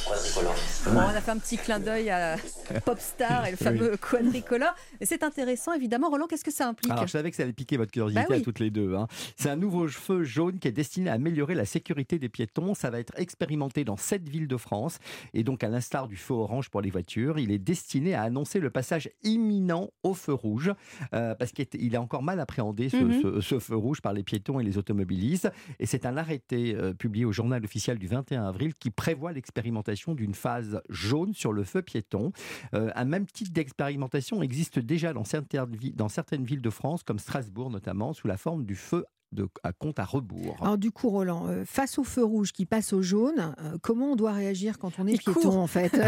Quadricolore. on a fait un petit clin d'œil à Popstar et le fameux quadricolore. C'est intéressant évidemment. Roland, qu'est-ce que ça implique Alors je savais que ça allait piquer votre curiosité bah à toutes les deux. Hein. C'est un nouveau feu jaune qui est destiné à améliorer la sécurité des piétons. Ça va être expérimenté dans sept villes de France. Et donc, à l'instar du feu orange pour les voitures, il est destiné à annoncer le passage imminent au feu rouge. Euh, parce qu'il est encore mal appréhendé, mhm. ce, feu rouge, par les piétons et les automobilistes. Et c'est un arrêté euh, publié au journal officiel du 21 avril qui prévoit l'expérimentation d'une phase jaune sur le feu piéton. Euh, un même type d'expérimentation existe déjà dans certaines, dans certaines villes de France, comme Strasbourg notamment, sous la forme du feu de, à compte à rebours. Alors du coup, Roland, euh, face au feu rouge qui passe au jaune, euh, comment on doit réagir quand on est piéton en fait?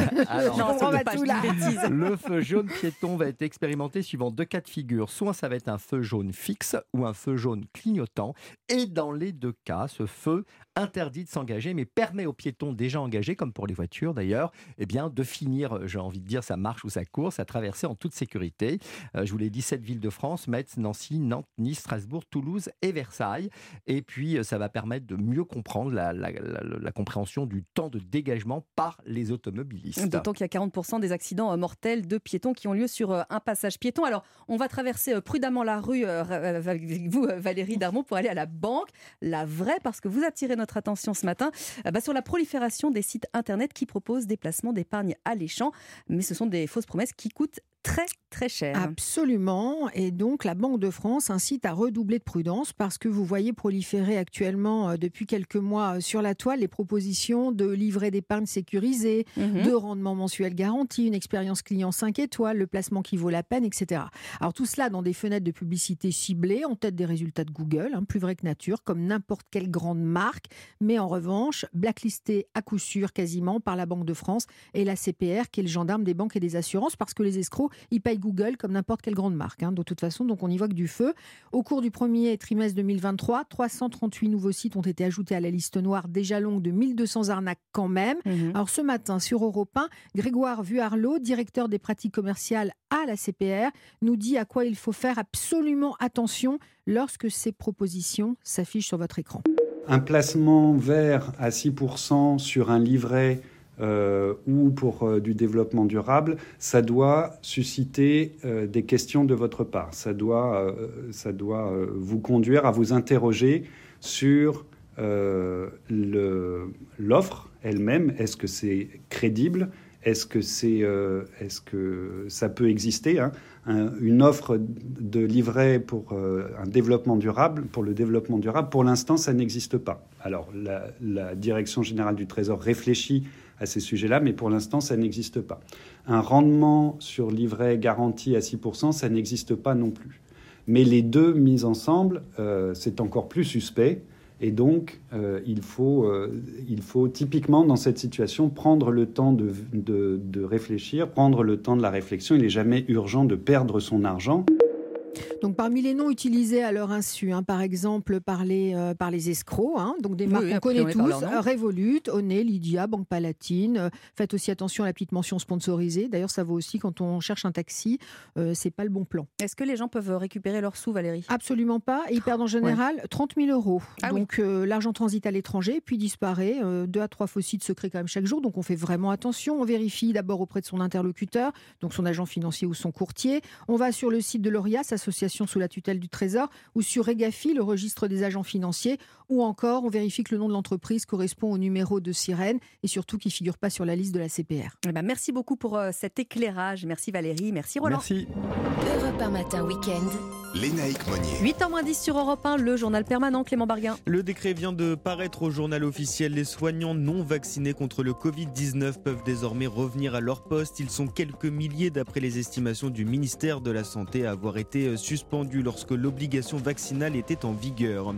Le feu jaune piéton va être expérimenté suivant deux cas de figure. Soit ça va être un feu jaune fixe ou un feu jaune clignotant. Et dans les deux cas, ce feu interdit de s'engager, mais permet aux piétons déjà engagés, comme pour les voitures d'ailleurs, eh bien, de finir, j'ai envie de dire, sa marche ou sa course, à traverser en toute sécurité. Euh, je vous l'ai dit, sept villes de France, Metz, Nancy, Nantes, Nice, Strasbourg, Toulouse et Versailles. Et puis, euh, ça va permettre de mieux comprendre la, la, compréhension du temps de dégagement par les automobilistes. D'autant qu'il y a 40% des accidents euh, mortels de piétons qui ont lieu sur un passage piéton. Alors, on va traverser prudemment la rue, avec vous, Valérie Darmon, pour aller à la banque. La vraie, parce que vous attirez notre attention ce matin euh, bah, sur la prolifération des sites internet qui proposent des placements d'épargne alléchants, mais ce sont des fausses promesses qui coûtent très très cher. Absolument. Et donc la Banque de France incite à redoubler de prudence parce que vous voyez proliférer actuellement euh, depuis quelques mois euh, sur la toile les propositions de livret d'épargne sécurisé, mhm. de rendement mensuel garanti, une expérience client 5 étoiles, le placement qui vaut la peine, etc. Alors tout cela dans des fenêtres de publicité ciblées, en tête des résultats de Google, hein, plus vrai que nature, comme n'importe quelle grande marque, mais en revanche blacklisté à coup sûr quasiment par la Banque de France et la CPR qui est le gendarme des banques et des assurances parce que les escrocs ils payent Google comme n'importe quelle grande marque. Hein, de toute façon, donc on y voit que du feu. Au cours du premier trimestre 2023, 338 nouveaux sites ont été ajoutés à la liste noire déjà longue de 1200 arnaques quand même. Mhm. Alors ce matin, sur Europe 1, Grégoire Vuarlot, directeur des pratiques commerciales à la CPR, nous dit à quoi il faut faire absolument attention lorsque ces propositions s'affichent sur votre écran. Un placement vert à 6% sur un livret euh, ou pour euh, du développement durable, ça doit susciter euh, des questions de votre part. Ça doit, ça doit vous conduire à vous interroger sur l'offre elle-même. Est-ce que c'est crédible? Est-ce que, c'est, est-ce que ça peut exister hein? Une offre de livret pour un développement durable, pour le développement durable, pour l'instant, ça n'existe pas. Alors, la Direction générale du Trésor réfléchit à ces sujets-là, mais pour l'instant, ça n'existe pas. Un rendement sur livret garanti à 6%, ça n'existe pas non plus. Mais les deux mis ensemble, euh, c'est encore plus suspect. Et donc, euh, il, faut, euh, il faut typiquement, dans cette situation, prendre le temps de, de, de réfléchir, prendre le temps de la réflexion. Il n'est jamais urgent de perdre son argent. Donc parmi les noms utilisés à leur insu, hein, par exemple par les, euh, par les escrocs, hein, donc des marques qu'on connaît tous, Revolut, Oné, Lydia, Banque Palatine. Euh, faites aussi attention à la petite mention sponsorisée. D'ailleurs, ça vaut aussi quand on cherche un taxi, euh, c'est pas le bon plan. Est-ce que les gens peuvent récupérer leurs sous, Valérie? Absolument pas. ils perdent en général 30 000 euros. Ah donc l'argent transite à l'étranger, puis disparaît. deux à trois faux sites se créent quand même chaque jour. Donc on fait vraiment attention. On vérifie d'abord auprès de son interlocuteur, donc son agent financier ou son courtier. On va sur le site de l'ORIAS, association sous la tutelle du Trésor, ou sur EGAFI, le registre des agents financiers, ou encore on vérifie que le nom de l'entreprise correspond au numéro de sirène et surtout qu'il ne figure pas sur la liste de la CPR. Eh ben, merci beaucoup pour euh, cet éclairage. Merci Valérie, merci Roland. Merci. Europe 1 matin week-end. Lénaïque Monnier. 8h10 sur Europe 1, le journal permanent Clément Barguin. Le décret vient de paraître au journal officiel. Les soignants non vaccinés contre le Covid-19 peuvent désormais revenir à leur poste. Ils sont quelques milliers d'après les estimations du ministère de la Santé à avoir été euh, suspendus lorsque l'obligation vaccinale était en vigueur.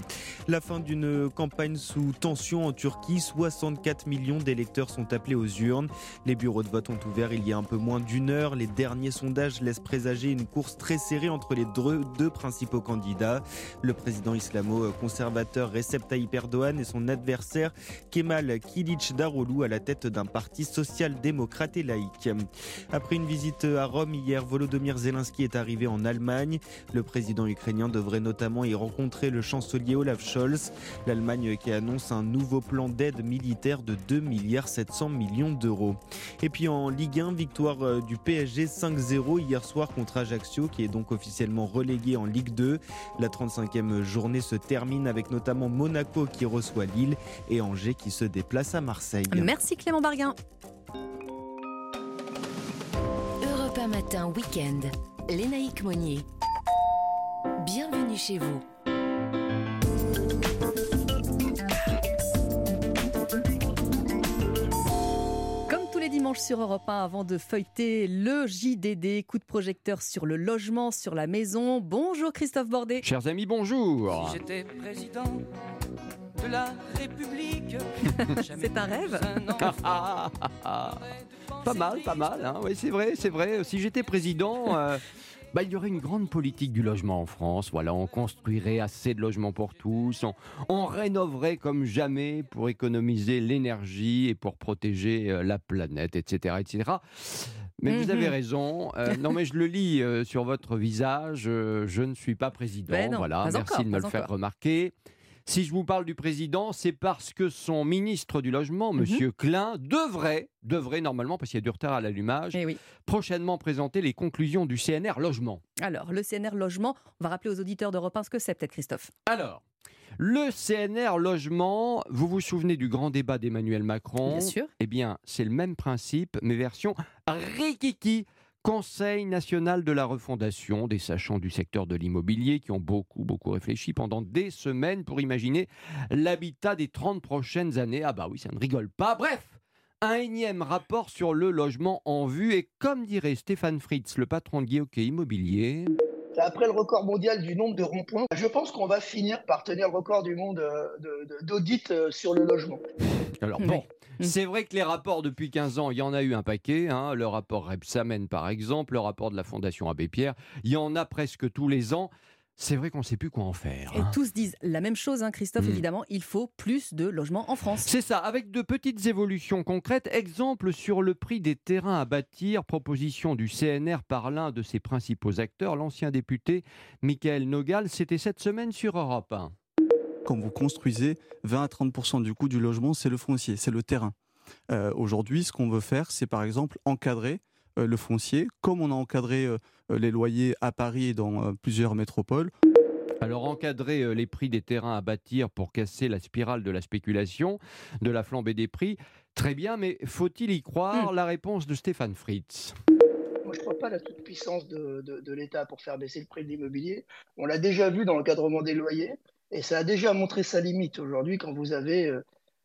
La fin d'une campagne sous tension en Turquie. 64 millions d'électeurs sont appelés aux urnes. Les bureaux de vote ont ouvert il y a un peu moins d'une heure. Les derniers sondages laissent présager une course très serrée entre les deux principaux candidats, le président islamo-conservateur Recep Tayyip Erdogan et son adversaire Kemal Kilic Daroglu à la tête d'un parti social-démocrate et laïque. Après une visite à Rome hier, Volodymyr Zelensky est arrivé en Allemagne. Le président ukrainien devrait notamment y rencontrer le chancelier Olaf Scholz. L'Allemagne qui annonce un nouveau plan d'aide militaire de 2 milliards 700 millions d'euros. Et puis en Ligue 1, victoire euh, du PSG 5-0 hier soir contre Ajaccio qui est donc officiellement relégué en Ligue 2. La 35e journée se termine avec notamment Monaco qui reçoit Lille et Angers qui se déplace à Marseille. Merci Clément Barguin. Europe matin week-end. Lénaïque Monnier. Bienvenue chez vous. Dimanche sur Europe 1 avant de feuilleter le JDD, coup de projecteur sur le logement, sur la maison. Bonjour Christophe Bordet. Chers amis, bonjour. Si j'étais président de la République. c'est un rêve Pas mal, pas mal. Hein. oui, c'est vrai, c'est vrai. Si j'étais président, euh, bah, il y aurait une grande politique du logement en France. Voilà, on construirait assez de logements pour tous, on, rénoverait comme jamais pour économiser l'énergie et pour protéger euh, la planète, etc., etc. Mais vous avez mhm. raison. Euh, non, mais je le lis euh, sur votre visage. je ne suis pas président. Ben voilà, merci de me le faire remarquer. Si je vous parle du président, c'est parce que son ministre du Logement, M. Mhm. Klein, devrait, devrait normalement, parce qu'il y a du retard à l'allumage, eh prochainement présenter les conclusions du CNR Logement. Alors, le CNR Logement, on va rappeler aux auditeurs d'Europe 1 ce que c'est peut-être, Christophe. Alors, le CNR Logement, vous vous souvenez du grand débat d'Emmanuel Macron? Bien sûr. Eh bien, c'est le même principe, mais version rikiki. Conseil national de la refondation, des sachants du secteur de l'immobilier qui ont beaucoup, beaucoup réfléchi pendant des semaines pour imaginer l'habitat des 30 prochaines années. Ah bah oui, ça ne rigole pas. Bref, un énième rapport sur le logement en vue et comme dirait Stéphane Fritz, le patron de Guillaume Immobilier... Après le record mondial du nombre de ronds-points, je pense qu'on va finir par tenir le record du monde euh, d'audit euh, sur le logement. Alors bon. C'est vrai que les rapports depuis 15 ans, il y en a eu un paquet. Hein. Le rapport Repsamen, par exemple, le rapport de la Fondation Abbé Pierre, il y en a presque tous les ans. C'est vrai qu'on ne sait plus quoi en faire. Et hein. tous disent la même chose, hein, Christophe, mm. évidemment, il faut plus de logements en France. C'est ça, avec de petites évolutions concrètes. Exemple sur le prix des terrains à bâtir, proposition du CNR par l'un de ses principaux acteurs, l'ancien député Michael Nogal. C'était cette semaine sur Europe 1 quand vous construisez, 20 à 30% du coût du logement, c'est le foncier, c'est le terrain. Euh, aujourd'hui, ce qu'on veut faire, c'est par exemple encadrer euh, le foncier, comme on a encadré euh, les loyers à Paris et dans plusieurs métropoles. Alors encadrer les prix des terrains à bâtir pour casser la spirale de la spéculation, de la flambée des prix, très bien, mais faut-il y croire hmm. La réponse de Stéphane Fritz? Moi, je ne crois pas à la toute-puissance de, de l'État pour faire baisser le prix de l'immobilier. On l'a déjà vu dans l'encadrement des loyers. Et ça a déjà montré sa limite. Aujourd'hui, quand vous avez 20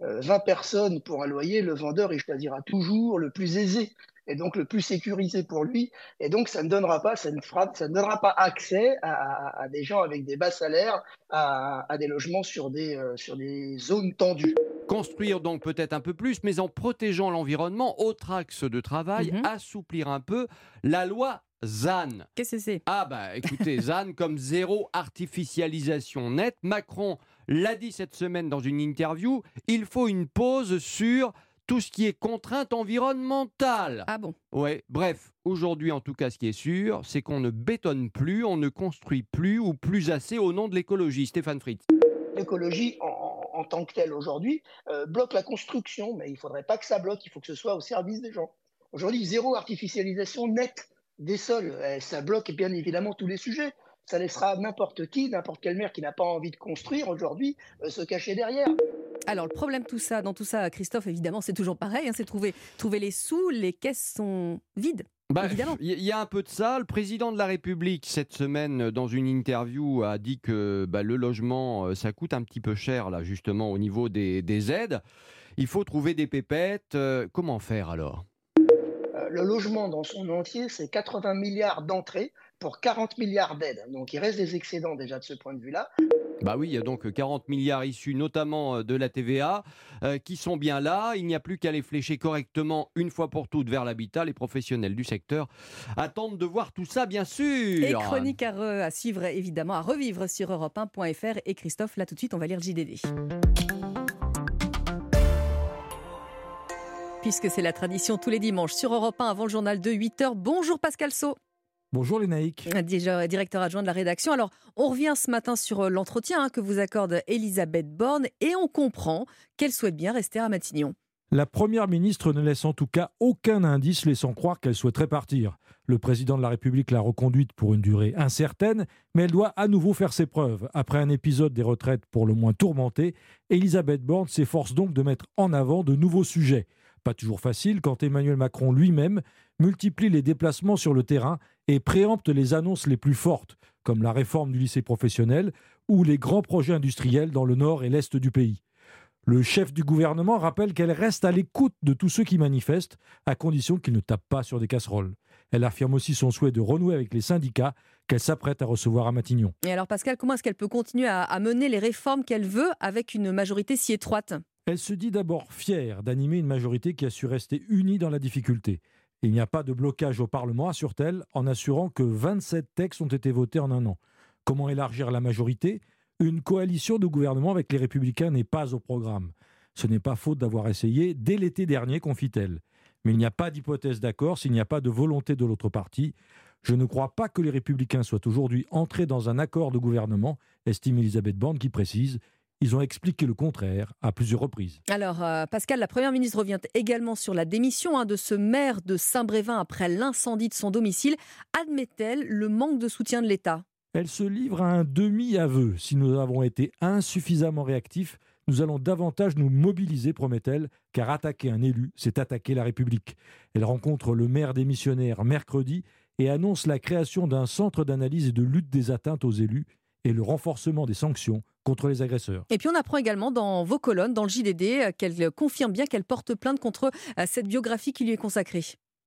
euh, euh, personnes pour un loyer, le vendeur, il choisira toujours le plus aisé. et donc le plus sécurisé pour lui. Et donc, ça ne donnera pas, ça ne, fera, ça ne donnera pas accès à, à, des gens avec des bas salaires à, à des logements sur des, euh, sur des zones tendues. Construire donc peut-être un peu plus, mais en protégeant l'environnement, autre axe de travail, Mhm. assouplir un peu la loi ZAN. Qu'est-ce que c'est? Ah bah écoutez, ZAN comme zéro artificialisation nette. Macron l'a dit cette semaine dans une interview, il faut une pause sur tout ce qui est contrainte environnementale. Ah bon? Ouais, bref, aujourd'hui en tout cas ce qui est sûr, c'est qu'on ne bétonne plus, on ne construit plus ou plus assez au nom de l'écologie. Stéphane Fritz. L'écologie en, tant que telle aujourd'hui euh, bloque la construction, mais il ne faudrait pas que ça bloque, il faut que ce soit au service des gens. Aujourd'hui, zéro artificialisation nette des sols, ça bloque bien évidemment tous les sujets. Ça laissera n'importe qui, n'importe quel maire qui n'a pas envie de construire aujourd'hui, euh, se cacher derrière. Alors le problème tout ça, dans tout ça, Christophe, évidemment, c'est toujours pareil, hein, c'est trouver, trouver les sous, les caisses sont vides. Bah, évidemment. Il y a un peu de ça. Le président de la République, cette semaine, dans une interview, a dit que bah, le logement, euh, ça coûte un petit peu cher, là, justement, au niveau des, des aides. Il faut trouver des pépettes. Euh, comment faire alors? Euh, le logement dans son entier, c'est 80 milliards d'entrées pour 40 milliards d'aides. Donc il reste des excédents déjà de ce point de vue-là. Bah oui, il y a donc 40 milliards issus notamment euh, de la TVA euh, qui sont bien là. Il n'y a plus qu'à les flécher correctement une fois pour toutes vers l'habitat. Les professionnels du secteur attendent de voir tout ça, bien sûr. Et chronique à, re- à suivre, évidemment, à revivre sur europe1.fr. Et Christophe, là tout de suite, on va lire JDD. Puisque c'est la tradition tous les dimanches sur Europe 1 avant le journal de 8h. Bonjour Pascal Sau. Bonjour les naïcs. Déjà directeur adjoint de la rédaction. Alors, on revient ce matin sur euh, l'entretien hein, que vous accorde Elisabeth Borne et on comprend qu'elle souhaite bien rester à Matignon. La première ministre ne laisse en tout cas aucun indice laissant croire qu'elle souhaiterait partir. Le président de la République l'a reconduite pour une durée incertaine, mais elle doit à nouveau faire ses preuves. Après un épisode des retraites pour le moins tourmenté, Elisabeth Borne s'efforce donc de mettre en avant de nouveaux sujets. Pas toujours facile quand Emmanuel Macron lui-même multiplie les déplacements sur le terrain et préempte les annonces les plus fortes, comme la réforme du lycée professionnel ou les grands projets industriels dans le nord et l'est du pays. Le chef du gouvernement rappelle qu'elle reste à l'écoute de tous ceux qui manifestent, à condition qu'ils ne tapent pas sur des casseroles. Elle affirme aussi son souhait de renouer avec les syndicats qu'elle s'apprête à recevoir à Matignon. Et alors Pascal, comment est-ce qu'elle peut continuer à, à mener les réformes qu'elle veut avec une majorité si étroite? Elle se dit d'abord fière d'animer une majorité qui a su rester unie dans la difficulté. Il n'y a pas de blocage au Parlement, assure-t-elle, en assurant que 27 textes ont été votés en un an. Comment élargir la majorité? Une coalition de gouvernement avec les Républicains n'est pas au programme. Ce n'est pas faute d'avoir essayé dès l'été dernier, confie-t-elle. Mais il n'y a pas d'hypothèse d'accord s'il n'y a pas de volonté de l'autre parti. Je ne crois pas que les Républicains soient aujourd'hui entrés dans un accord de gouvernement, estime Elisabeth Borne, qui précise ils ont expliqué le contraire à plusieurs reprises. Alors, euh, Pascal, la Première ministre revient également sur la démission hein, de ce maire de Saint-Brévin après l'incendie de son domicile. Admet-elle le manque de soutien de l'État? Elle se livre à un demi-aveu. Si nous avons été insuffisamment réactifs, nous allons davantage nous mobiliser, promet-elle, car attaquer un élu, c'est attaquer la République. Elle rencontre le maire démissionnaire mercredi et annonce la création d'un centre d'analyse et de lutte des atteintes aux élus et le renforcement des sanctions contre les agresseurs. Et puis on apprend également dans vos colonnes, dans le JDD, euh, qu'elle confirme bien qu'elle porte plainte contre euh, cette biographie qui lui est consacrée.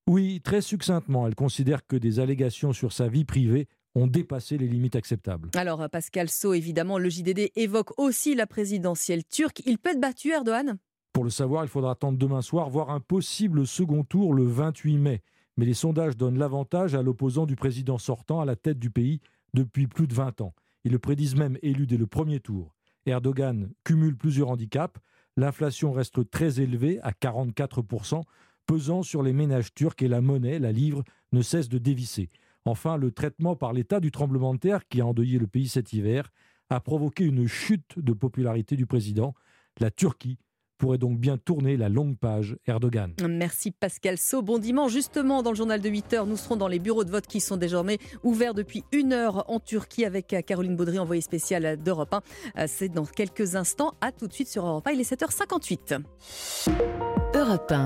Oui, très succinctement, elle considère que des allégations sur sa vie privée ont dépassé les limites acceptables. Alors euh, Pascal Sau, évidemment, le JDD évoque aussi la présidentielle turque. Il peut être battu, Erdogan? Pour le savoir, il faudra attendre demain soir, voire un possible second tour le 28 mai. Mais les sondages donnent l'avantage à l'opposant du président sortant à la tête du pays depuis plus de 20 ans. Ils le prédisent même élu dès le premier tour. Erdogan cumule plusieurs handicaps. L'inflation reste très élevée, à 44%, pesant sur les ménages turcs et la monnaie, la livre, ne cesse de dévisser. Enfin, le traitement par l'État du tremblement de terre qui a endeuillé le pays cet hiver a provoqué une chute de popularité du président. La Turquie pourrait donc bien tourner la longue page Erdogan. Merci Pascal Sau. Bon dimanche. Justement, dans le journal de 8 heures, nous serons dans les bureaux de vote qui sont désormais ouverts depuis une heure en Turquie avec euh, Caroline Baudry, envoyée spéciale d'Europe 1. Euh, C'est dans quelques instants. À tout de suite sur Europe 1. Il est 7h58. Europe 1.